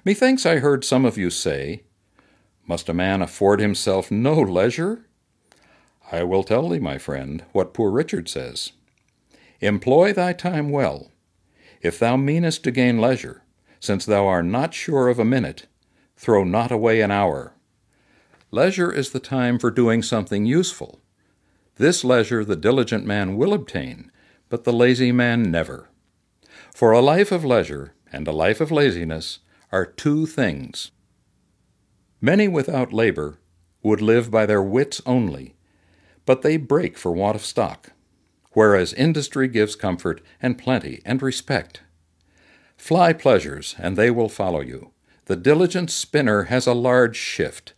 Methinks I heard some of you say, Must a man afford himself no leisure? I will tell thee, my friend, what poor Richard says. Employ thy time well. If thou meanest to gain leisure, since thou art not sure of a minute, throw not away an hour. Leisure is the time for doing something useful. This leisure the diligent man will obtain, but the lazy man never. For a life of leisure and a life of laziness are two things. Many without labor would live by their wits only, but they break for want of stock, whereas industry gives comfort and plenty and respect. Fly pleasures, and they will follow you. The diligent spinner has a large shift.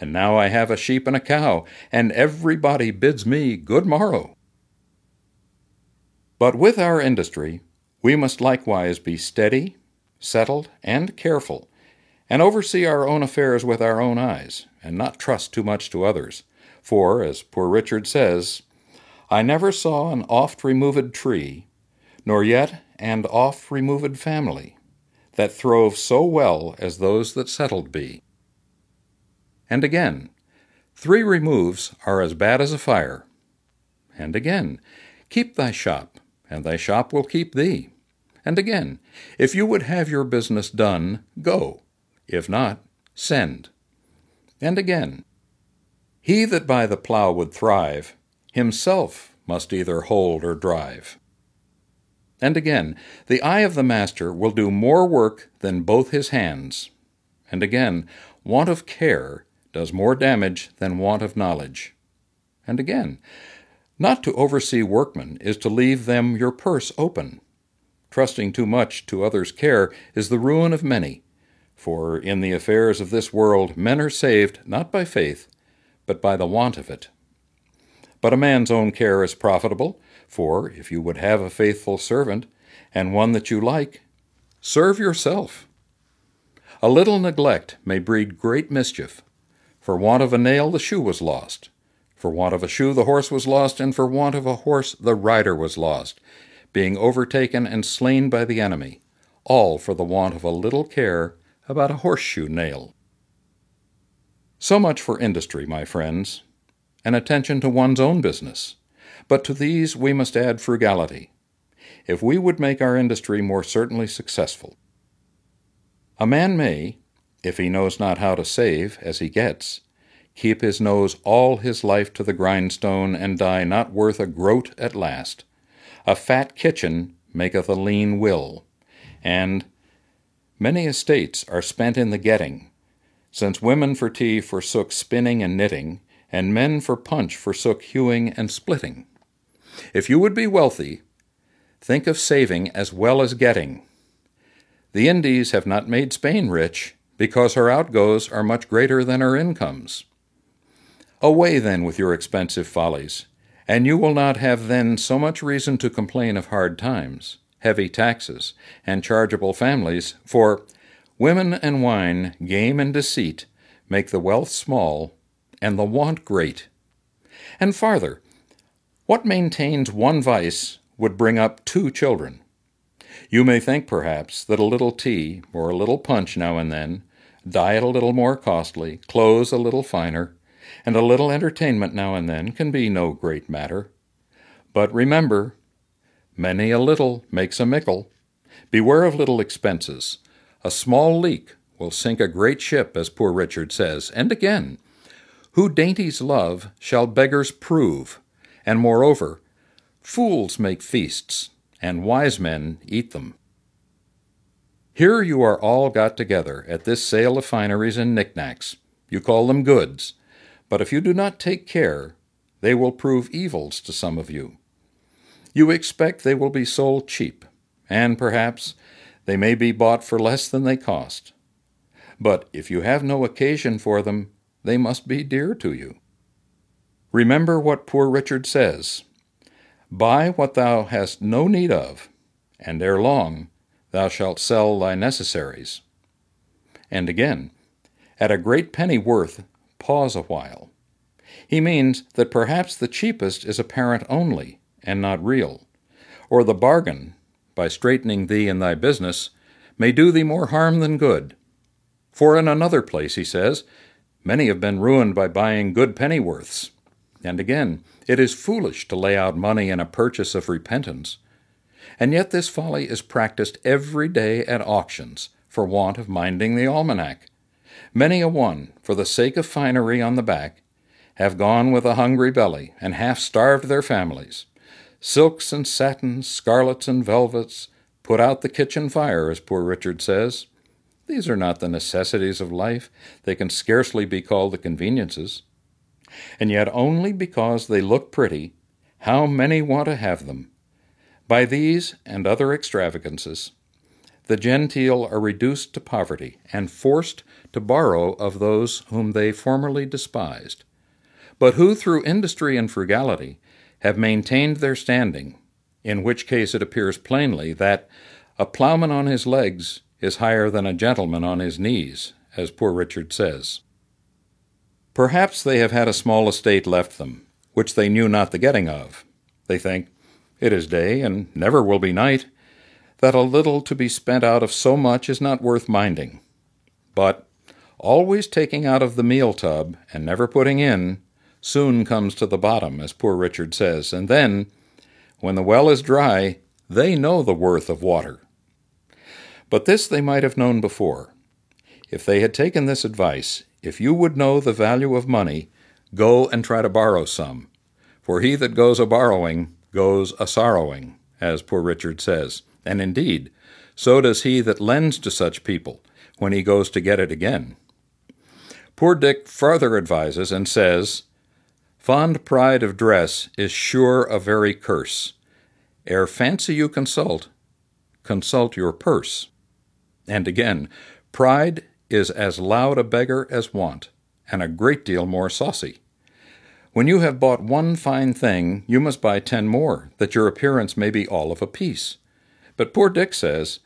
And now I have a sheep and a cow, and everybody bids me good morrow. But with our industry, we must likewise be steady, settled, and careful, and oversee our own affairs with our own eyes, and not trust too much to others. For, as poor Richard says, I never saw an oft removed tree, nor yet an oft removed family, that throve so well as those that settled be. And again, three removes are as bad as a fire. And again, keep thy shop, and thy shop will keep thee. And again, if you would have your business done, go. If not, send. And again, he that by the plough would thrive, himself must either hold or drive. And again, the eye of the master will do more work than both his hands. And again, want of care does more damage than want of knowledge. And again, not to oversee workmen is to leave them your purse open. Trusting too much to others' care is the ruin of many, for in the affairs of this world men are saved not by faith, but by the want of it. But a man's own care is profitable, for if you would have a faithful servant, and one that you like, serve yourself. A little neglect may breed great mischief. For want of a nail the shoe was lost. For want of a shoe the horse was lost, and for want of a horse the rider was lost, being overtaken and slain by the enemy, all for the want of a little care about a horseshoe nail. So much for industry, my friends, and attention to one's own business. But to these we must add frugality, if we would make our industry more certainly successful. A man may, if he knows not how to save as he gets, keep his nose all his life to the grindstone, and die not worth a groat at last. A fat kitchen maketh a lean will, and many estates are spent in the getting, since women for tea forsook spinning and knitting, and men for punch forsook hewing and splitting. If you would be wealthy, think of saving as well as getting. The Indies have not made Spain rich, because her outgoes are much greater than her incomes. Away then with your expensive follies, and you will not have then so much reason to complain of hard times, heavy taxes, and chargeable families, for women and wine, game and deceit, make the wealth small, and the want great. And farther, what maintains one vice would bring up two children. You may think, perhaps, that a little tea, or a little punch now and then, diet a little more costly, clothes a little finer, and a little entertainment now and then can be no great matter. But remember, many a little makes a mickle. Beware of little expenses. A small leak will sink a great ship, as poor Richard says, and again, who dainties love shall beggars prove, and moreover, fools make feasts, and wise men eat them. Here you are all got together at this sale of fineries and knickknacks. You call them goods, but if you do not take care, they will prove evils to some of you. You expect they will be sold cheap, and perhaps they may be bought for less than they cost. But if you have no occasion for them, they must be dear to you. Remember what poor Richard says Buy what thou hast no need of, and ere long thou shalt sell thy necessaries. And again, at a great penny worth, pause a while. He means that perhaps the cheapest is apparent only, and not real, or the bargain, by straightening thee in thy business, may do thee more harm than good. For in another place he says, Many have been ruined by buying good pennyworths. And again, it is foolish to lay out money in a purchase of repentance. And yet this folly is practiced every day at auctions for want of minding the almanac. Many a one, for the sake of finery on the back, have gone with a hungry belly and half starved their families. Silks and satins, scarlets and velvets, put out the kitchen fire, as poor Richard says. These are not the necessities of life. They can scarcely be called the conveniences. And yet, only because they look pretty, how many want to have them? By these and other extravagances, the genteel are reduced to poverty and forced to borrow of those whom they formerly despised, but who through industry and frugality have maintained their standing, in which case it appears plainly that a plowman on his legs is higher than a gentleman on his knees, as poor Richard says. Perhaps they have had a small estate left them, which they knew not the getting of. They think, It is day, and never will be night, that a little to be spent out of so much is not worth minding. But always taking out of the meal tub and never putting in, soon comes to the bottom, as poor Richard says, and then, when the well is dry, they know the worth of water. But this they might have known before. If they had taken this advice, if you would know the value of money, go and try to borrow some. For he that goes a borrowing goes a sorrowing, as poor Richard says. And indeed, so does he that lends to such people when he goes to get it again. Poor Dick further advises and says, Fond pride of dress is sure a very curse. Ere fancy you consult, consult your purse. And again, pride is as loud a beggar as want, and a great deal more saucy. When you have bought one fine thing, you must buy ten more, that your appearance may be all of a piece. But poor Dick says,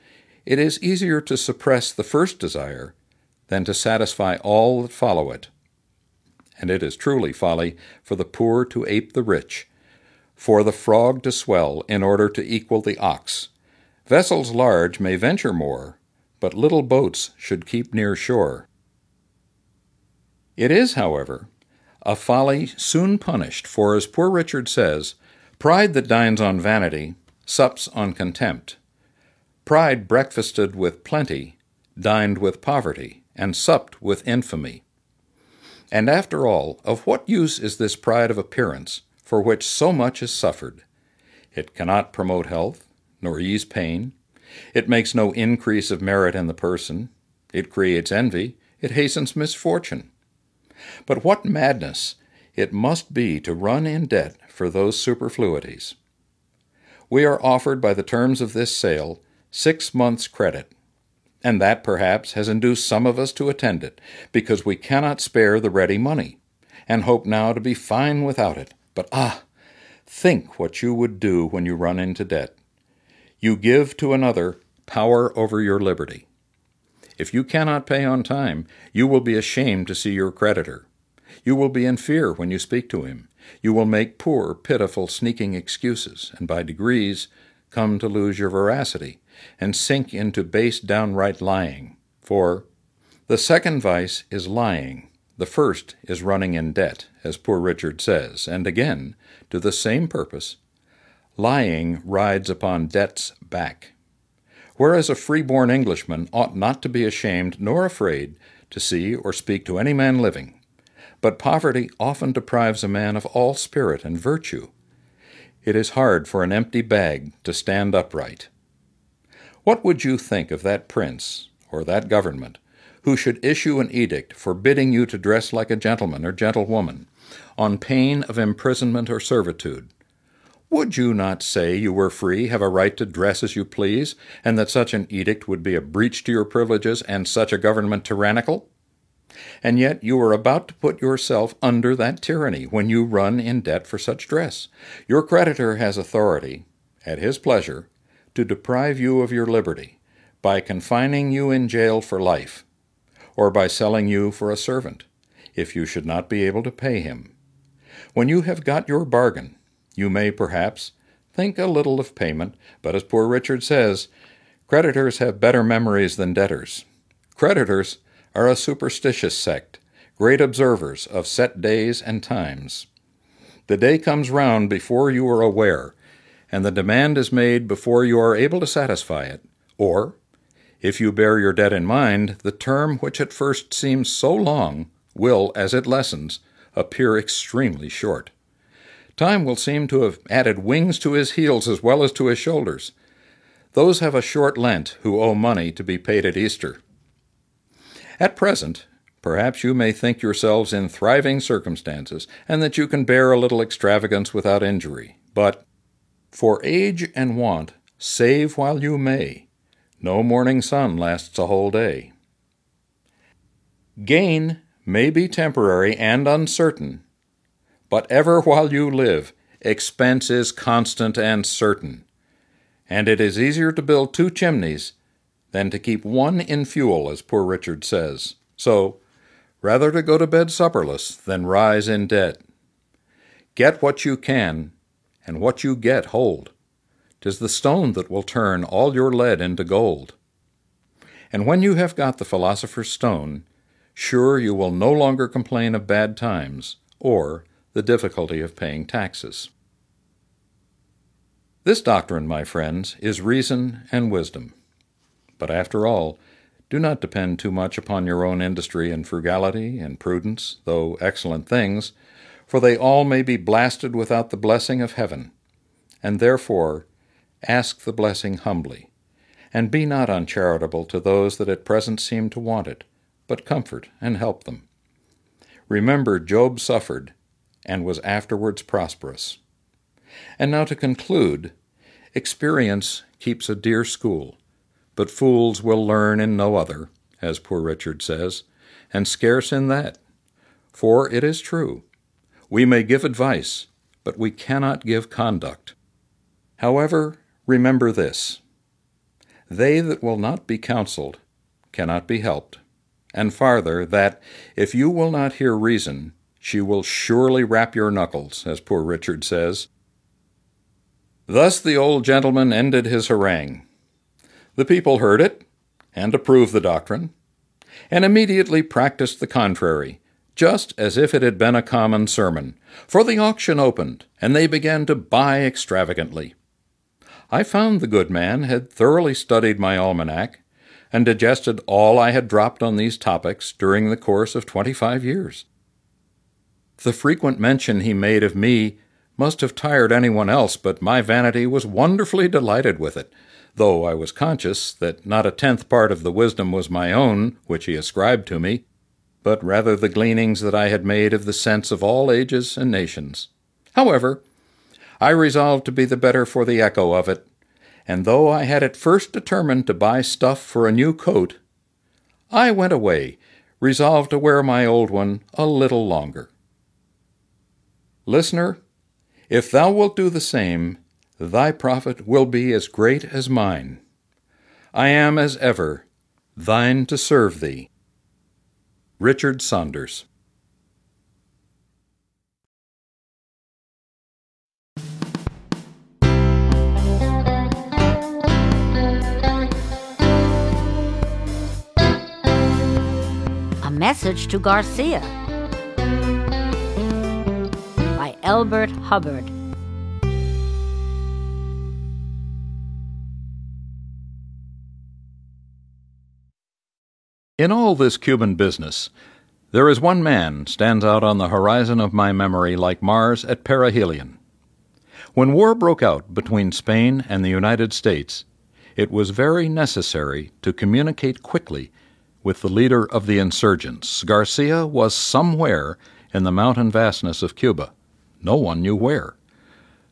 it is easier to suppress the first desire than to satisfy all that follow it. And it is truly folly for the poor to ape the rich, for the frog to swell in order to equal the ox. Vessels large may venture more, but little boats should keep near shore. It is, however, a folly soon punished, for as poor Richard says, pride that dines on vanity sups on contempt. Pride breakfasted with plenty, dined with poverty, and supped with infamy. And after all, of what use is this pride of appearance, for which so much is suffered? It cannot promote health, nor ease pain, it makes no increase of merit in the person. It creates envy. It hastens misfortune. But what madness it must be to run in debt for those superfluities. We are offered by the terms of this sale six months' credit, and that perhaps has induced some of us to attend it, because we cannot spare the ready money, and hope now to be fine without it. But ah! Think what you would do when you run into debt. You give to another power over your liberty. If you cannot pay on time, you will be ashamed to see your creditor. You will be in fear when you speak to him. You will make poor, pitiful, sneaking excuses, and by degrees come to lose your veracity and sink into base, downright lying. For the second vice is lying. The first is running in debt, as poor Richard says, and again, to the same purpose, Lying rides upon debt's back. Whereas a free-born Englishman ought not to be ashamed nor afraid to see or speak to any man living, but poverty often deprives a man of all spirit and virtue. It is hard for an empty bag to stand upright. What would you think of that prince or that government who should issue an edict forbidding you to dress like a gentleman or gentlewoman, on pain of imprisonment or servitude? Would you not say you were free, have a right to dress as you please, and that such an edict would be a breach to your privileges and such a government tyrannical? And yet you are about to put yourself under that tyranny when you run in debt for such dress. Your creditor has authority, at his pleasure, to deprive you of your liberty by confining you in jail for life, or by selling you for a servant, if you should not be able to pay him. When you have got your bargain, you may, perhaps, think a little of payment, but as poor Richard says, Creditors have better memories than debtors. Creditors are a superstitious sect, great observers of set days and times. The day comes round before you are aware, and the demand is made before you are able to satisfy it, or, if you bear your debt in mind, the term which at first seems so long will, as it lessens, appear extremely short. Time will seem to have added wings to his heels as well as to his shoulders. Those have a short Lent who owe money to be paid at Easter. At present, perhaps you may think yourselves in thriving circumstances, and that you can bear a little extravagance without injury. But, for age and want, save while you may. No morning sun lasts a whole day. Gain may be temporary and uncertain, but ever while you live, expense is constant and certain. And it is easier to build two chimneys than to keep one in fuel, as poor Richard says. So, rather to go to bed supperless than rise in debt. Get what you can, and what you get hold. Tis the stone that will turn all your lead into gold. And when you have got the philosopher's stone, sure you will no longer complain of bad times or the difficulty of paying taxes. This doctrine, my friends, is reason and wisdom. But after all, do not depend too much upon your own industry and frugality and prudence, though excellent things, for they all may be blasted without the blessing of heaven. And therefore, ask the blessing humbly, and be not uncharitable to those that at present seem to want it but comfort and help them. Remember, Job suffered and was afterwards prosperous. And now to conclude, experience keeps a dear school, but fools will learn in no other, as poor Richard says, and scarce in that. For it is true, we may give advice, but we cannot give conduct. However, remember this they that will not be counseled cannot be helped and farther, that if you will not hear reason, she will surely rap your knuckles, as poor Richard says. Thus the old gentleman ended his harangue. The people heard it, and approved the doctrine, and immediately practiced the contrary, just as if it had been a common sermon, for the auction opened, and they began to buy extravagantly. I found the good man had thoroughly studied my almanac, and digested all I had dropped on these topics during the course of twenty five years. The frequent mention he made of me must have tired anyone else, but my vanity was wonderfully delighted with it, though I was conscious that not a tenth part of the wisdom was my own, which he ascribed to me, but rather the gleanings that I had made of the sense of all ages and nations. However, I resolved to be the better for the echo of it, and though I had at first determined to buy stuff for a new coat, I went away, resolved to wear my old one a little longer. Listener, if thou wilt do the same, thy profit will be as great as mine. I am, as ever, thine to serve thee. Richard Saunders A Message to Garcia by Elbert Hubbard. In all this Cuban business, there is one man stands out on the horizon of my memory like Mars at perihelion. When war broke out between Spain and the United States, it was very necessary to communicate quickly with the leader of the insurgents. Garcia was somewhere in the mountain vastness of Cuba. No one knew where.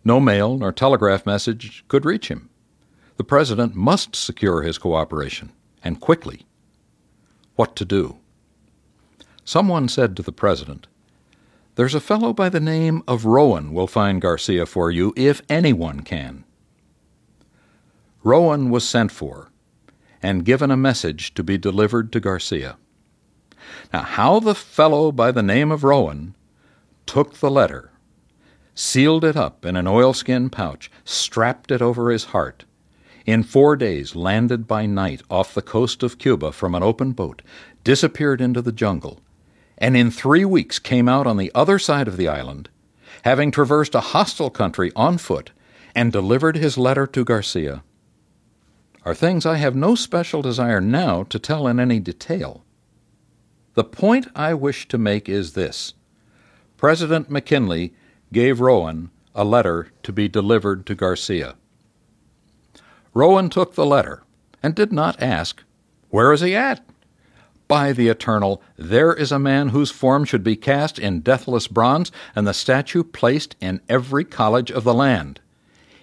No mail nor telegraph message could reach him. The president must secure his cooperation, and quickly. What to do? Someone said to the president, There's a fellow by the name of Rowan will find Garcia for you if anyone can. Rowan was sent for and given a message to be delivered to Garcia. Now, how the fellow by the name of Rowan took the letter, sealed it up in an oilskin pouch, strapped it over his heart, in four days landed by night off the coast of Cuba from an open boat, disappeared into the jungle, and in three weeks came out on the other side of the island, having traversed a hostile country on foot, and delivered his letter to Garcia, are things I have no special desire now to tell in any detail. The point I wish to make is this President McKinley gave Rowan a letter to be delivered to Garcia. Rowan took the letter and did not ask, Where is he at? By the eternal, there is a man whose form should be cast in deathless bronze, and the statue placed in every college of the land.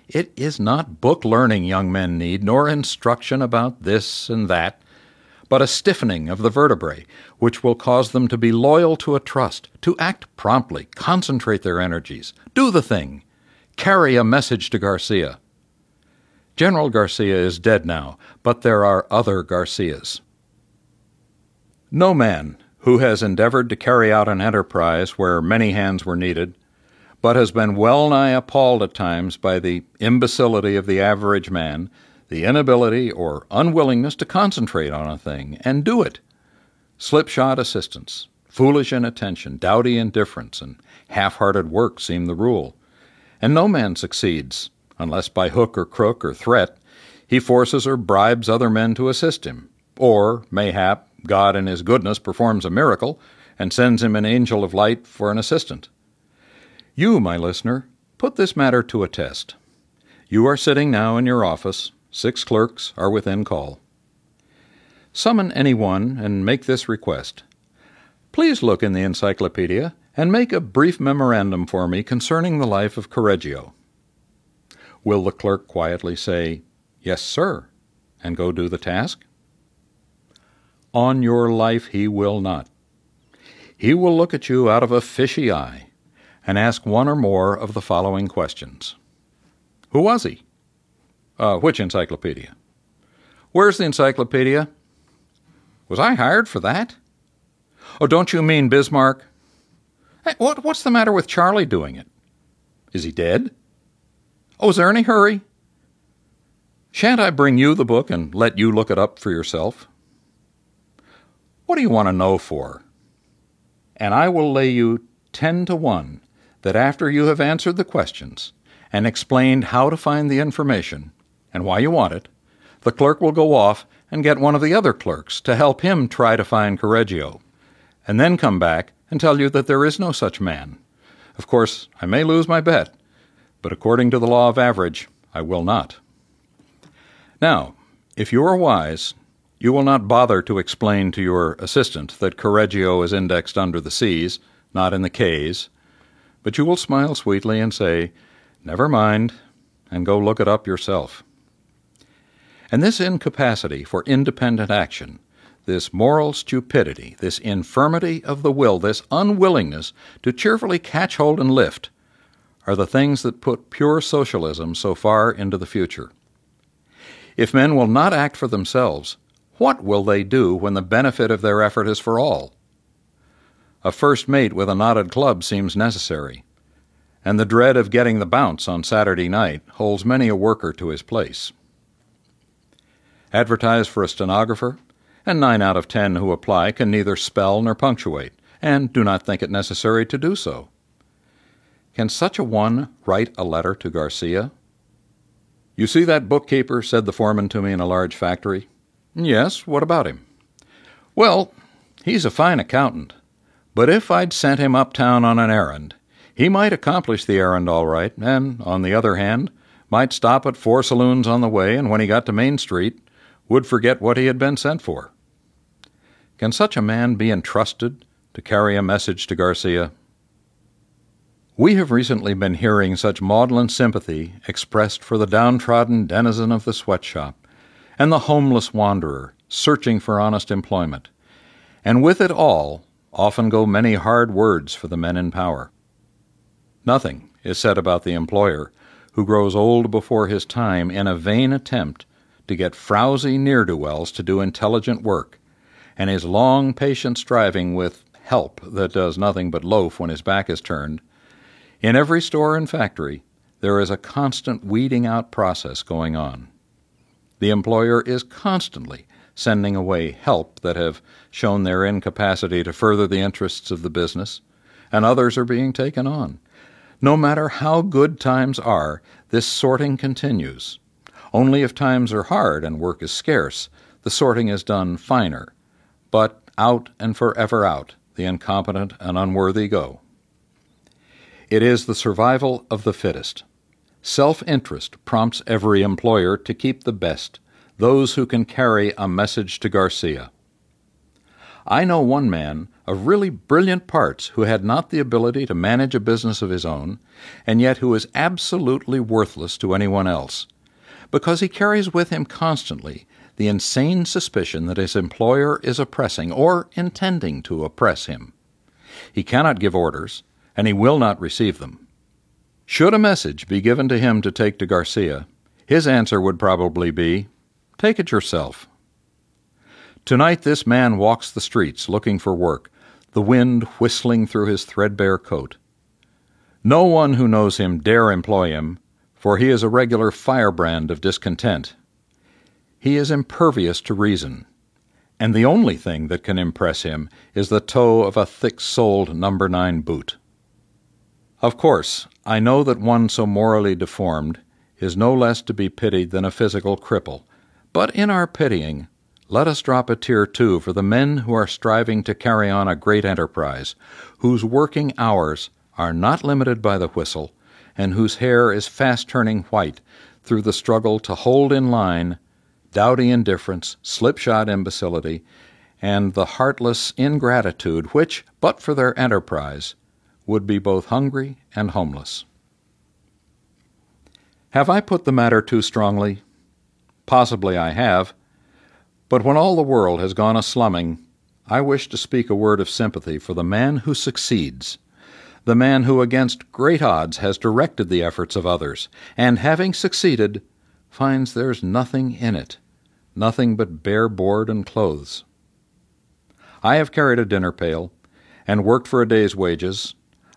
It is not book learning young men need, nor instruction about this and that, but a stiffening of the vertebrae, which will cause them to be loyal to a trust, to act promptly, concentrate their energies, do the thing, carry a message to Garcia. General Garcia is dead now, but there are other Garcias. No man who has endeavored to carry out an enterprise where many hands were needed, but has been well nigh appalled at times by the imbecility of the average man, the inability or unwillingness to concentrate on a thing and do it. Slipshod assistance, foolish inattention, dowdy indifference, and half hearted work seem the rule. And no man succeeds unless by hook or crook or threat he forces or bribes other men to assist him, or, mayhap, God in his goodness performs a miracle and sends him an angel of light for an assistant. You, my listener, put this matter to a test. You are sitting now in your office, six clerks are within call. Summon any one and make this request. Please look in the encyclopedia and make a brief memorandum for me concerning the life of Correggio. Will the clerk quietly say, Yes, sir, and go do the task? On your life he will not. He will look at you out of a fishy eye and ask one or more of the following questions Who was he? Uh, which encyclopedia? Where's the encyclopedia? Was I hired for that? Oh, don't you mean Bismarck? Hey, what, what's the matter with Charlie doing it? Is he dead? Oh, is there any hurry? Shan't I bring you the book and let you look it up for yourself? What do you want to know for? And I will lay you ten to one that after you have answered the questions and explained how to find the information and why you want it, the clerk will go off and get one of the other clerks to help him try to find Correggio, and then come back and tell you that there is no such man. Of course, I may lose my bet, but according to the law of average, I will not. Now, if you are wise, you will not bother to explain to your assistant that Correggio is indexed under the C's, not in the K's, but you will smile sweetly and say, Never mind, and go look it up yourself. And this incapacity for independent action, this moral stupidity, this infirmity of the will, this unwillingness to cheerfully catch hold and lift, are the things that put pure socialism so far into the future. If men will not act for themselves, what will they do when the benefit of their effort is for all? A first mate with a knotted club seems necessary, and the dread of getting the bounce on Saturday night holds many a worker to his place. Advertise for a stenographer, and nine out of ten who apply can neither spell nor punctuate, and do not think it necessary to do so. Can such a one write a letter to Garcia? You see that bookkeeper, said the foreman to me in a large factory. Yes, what about him? Well, he's a fine accountant, but if I'd sent him uptown on an errand, he might accomplish the errand all right, and, on the other hand, might stop at four saloons on the way, and when he got to Main Street, would forget what he had been sent for. Can such a man be entrusted to carry a message to Garcia? We have recently been hearing such maudlin sympathy expressed for the downtrodden denizen of the sweatshop and the homeless wanderer searching for honest employment, and with it all often go many hard words for the men in power. Nothing is said about the employer who grows old before his time in a vain attempt to get frowsy ne'er do wells to do intelligent work, and his long patient striving with help that does nothing but loaf when his back is turned in every store and factory, there is a constant weeding out process going on. The employer is constantly sending away help that have shown their incapacity to further the interests of the business, and others are being taken on. No matter how good times are, this sorting continues. Only if times are hard and work is scarce, the sorting is done finer. But out and forever out, the incompetent and unworthy go. It is the survival of the fittest. Self interest prompts every employer to keep the best, those who can carry a message to Garcia. I know one man of really brilliant parts who had not the ability to manage a business of his own, and yet who is absolutely worthless to anyone else, because he carries with him constantly the insane suspicion that his employer is oppressing or intending to oppress him. He cannot give orders, and he will not receive them. Should a message be given to him to take to Garcia, his answer would probably be, Take it yourself. Tonight, this man walks the streets looking for work, the wind whistling through his threadbare coat. No one who knows him dare employ him, for he is a regular firebrand of discontent. He is impervious to reason, and the only thing that can impress him is the toe of a thick soled number nine boot. Of course, I know that one so morally deformed is no less to be pitied than a physical cripple, but in our pitying, let us drop a tear too for the men who are striving to carry on a great enterprise, whose working hours are not limited by the whistle, and whose hair is fast turning white through the struggle to hold in line dowdy indifference, slipshod imbecility, and the heartless ingratitude which, but for their enterprise, would be both hungry and homeless. Have I put the matter too strongly? Possibly I have. But when all the world has gone a slumming, I wish to speak a word of sympathy for the man who succeeds, the man who against great odds has directed the efforts of others, and having succeeded, finds there's nothing in it, nothing but bare board and clothes. I have carried a dinner pail and worked for a day's wages.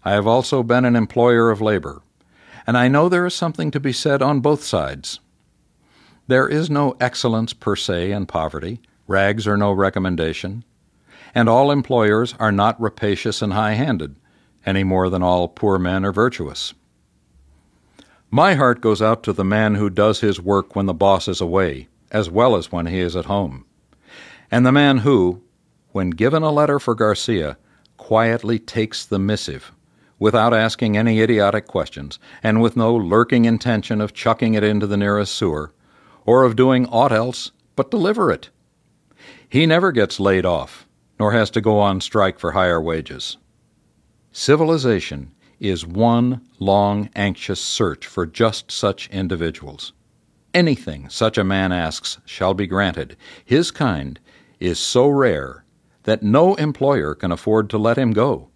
I have also been an employer of labor, and I know there is something to be said on both sides. There is no excellence per se in poverty, rags are no recommendation, and all employers are not rapacious and high handed, any more than all poor men are virtuous. My heart goes out to the man who does his work when the boss is away, as well as when he is at home, and the man who, when given a letter for Garcia, quietly takes the missive without asking any idiotic questions, and with no lurking intention of chucking it into the nearest sewer, or of doing aught else but deliver it. He never gets laid off, nor has to go on strike for higher wages. Civilization is one long, anxious search for just such individuals. Anything such a man asks shall be granted. His kind is so rare that no employer can afford to let him go.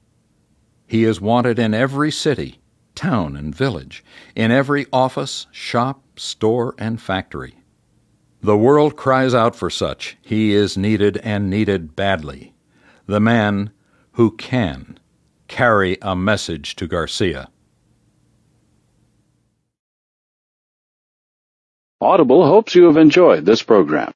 He is wanted in every city, town, and village, in every office, shop, store, and factory. The world cries out for such. He is needed and needed badly. The man who can carry a message to Garcia. Audible hopes you have enjoyed this program.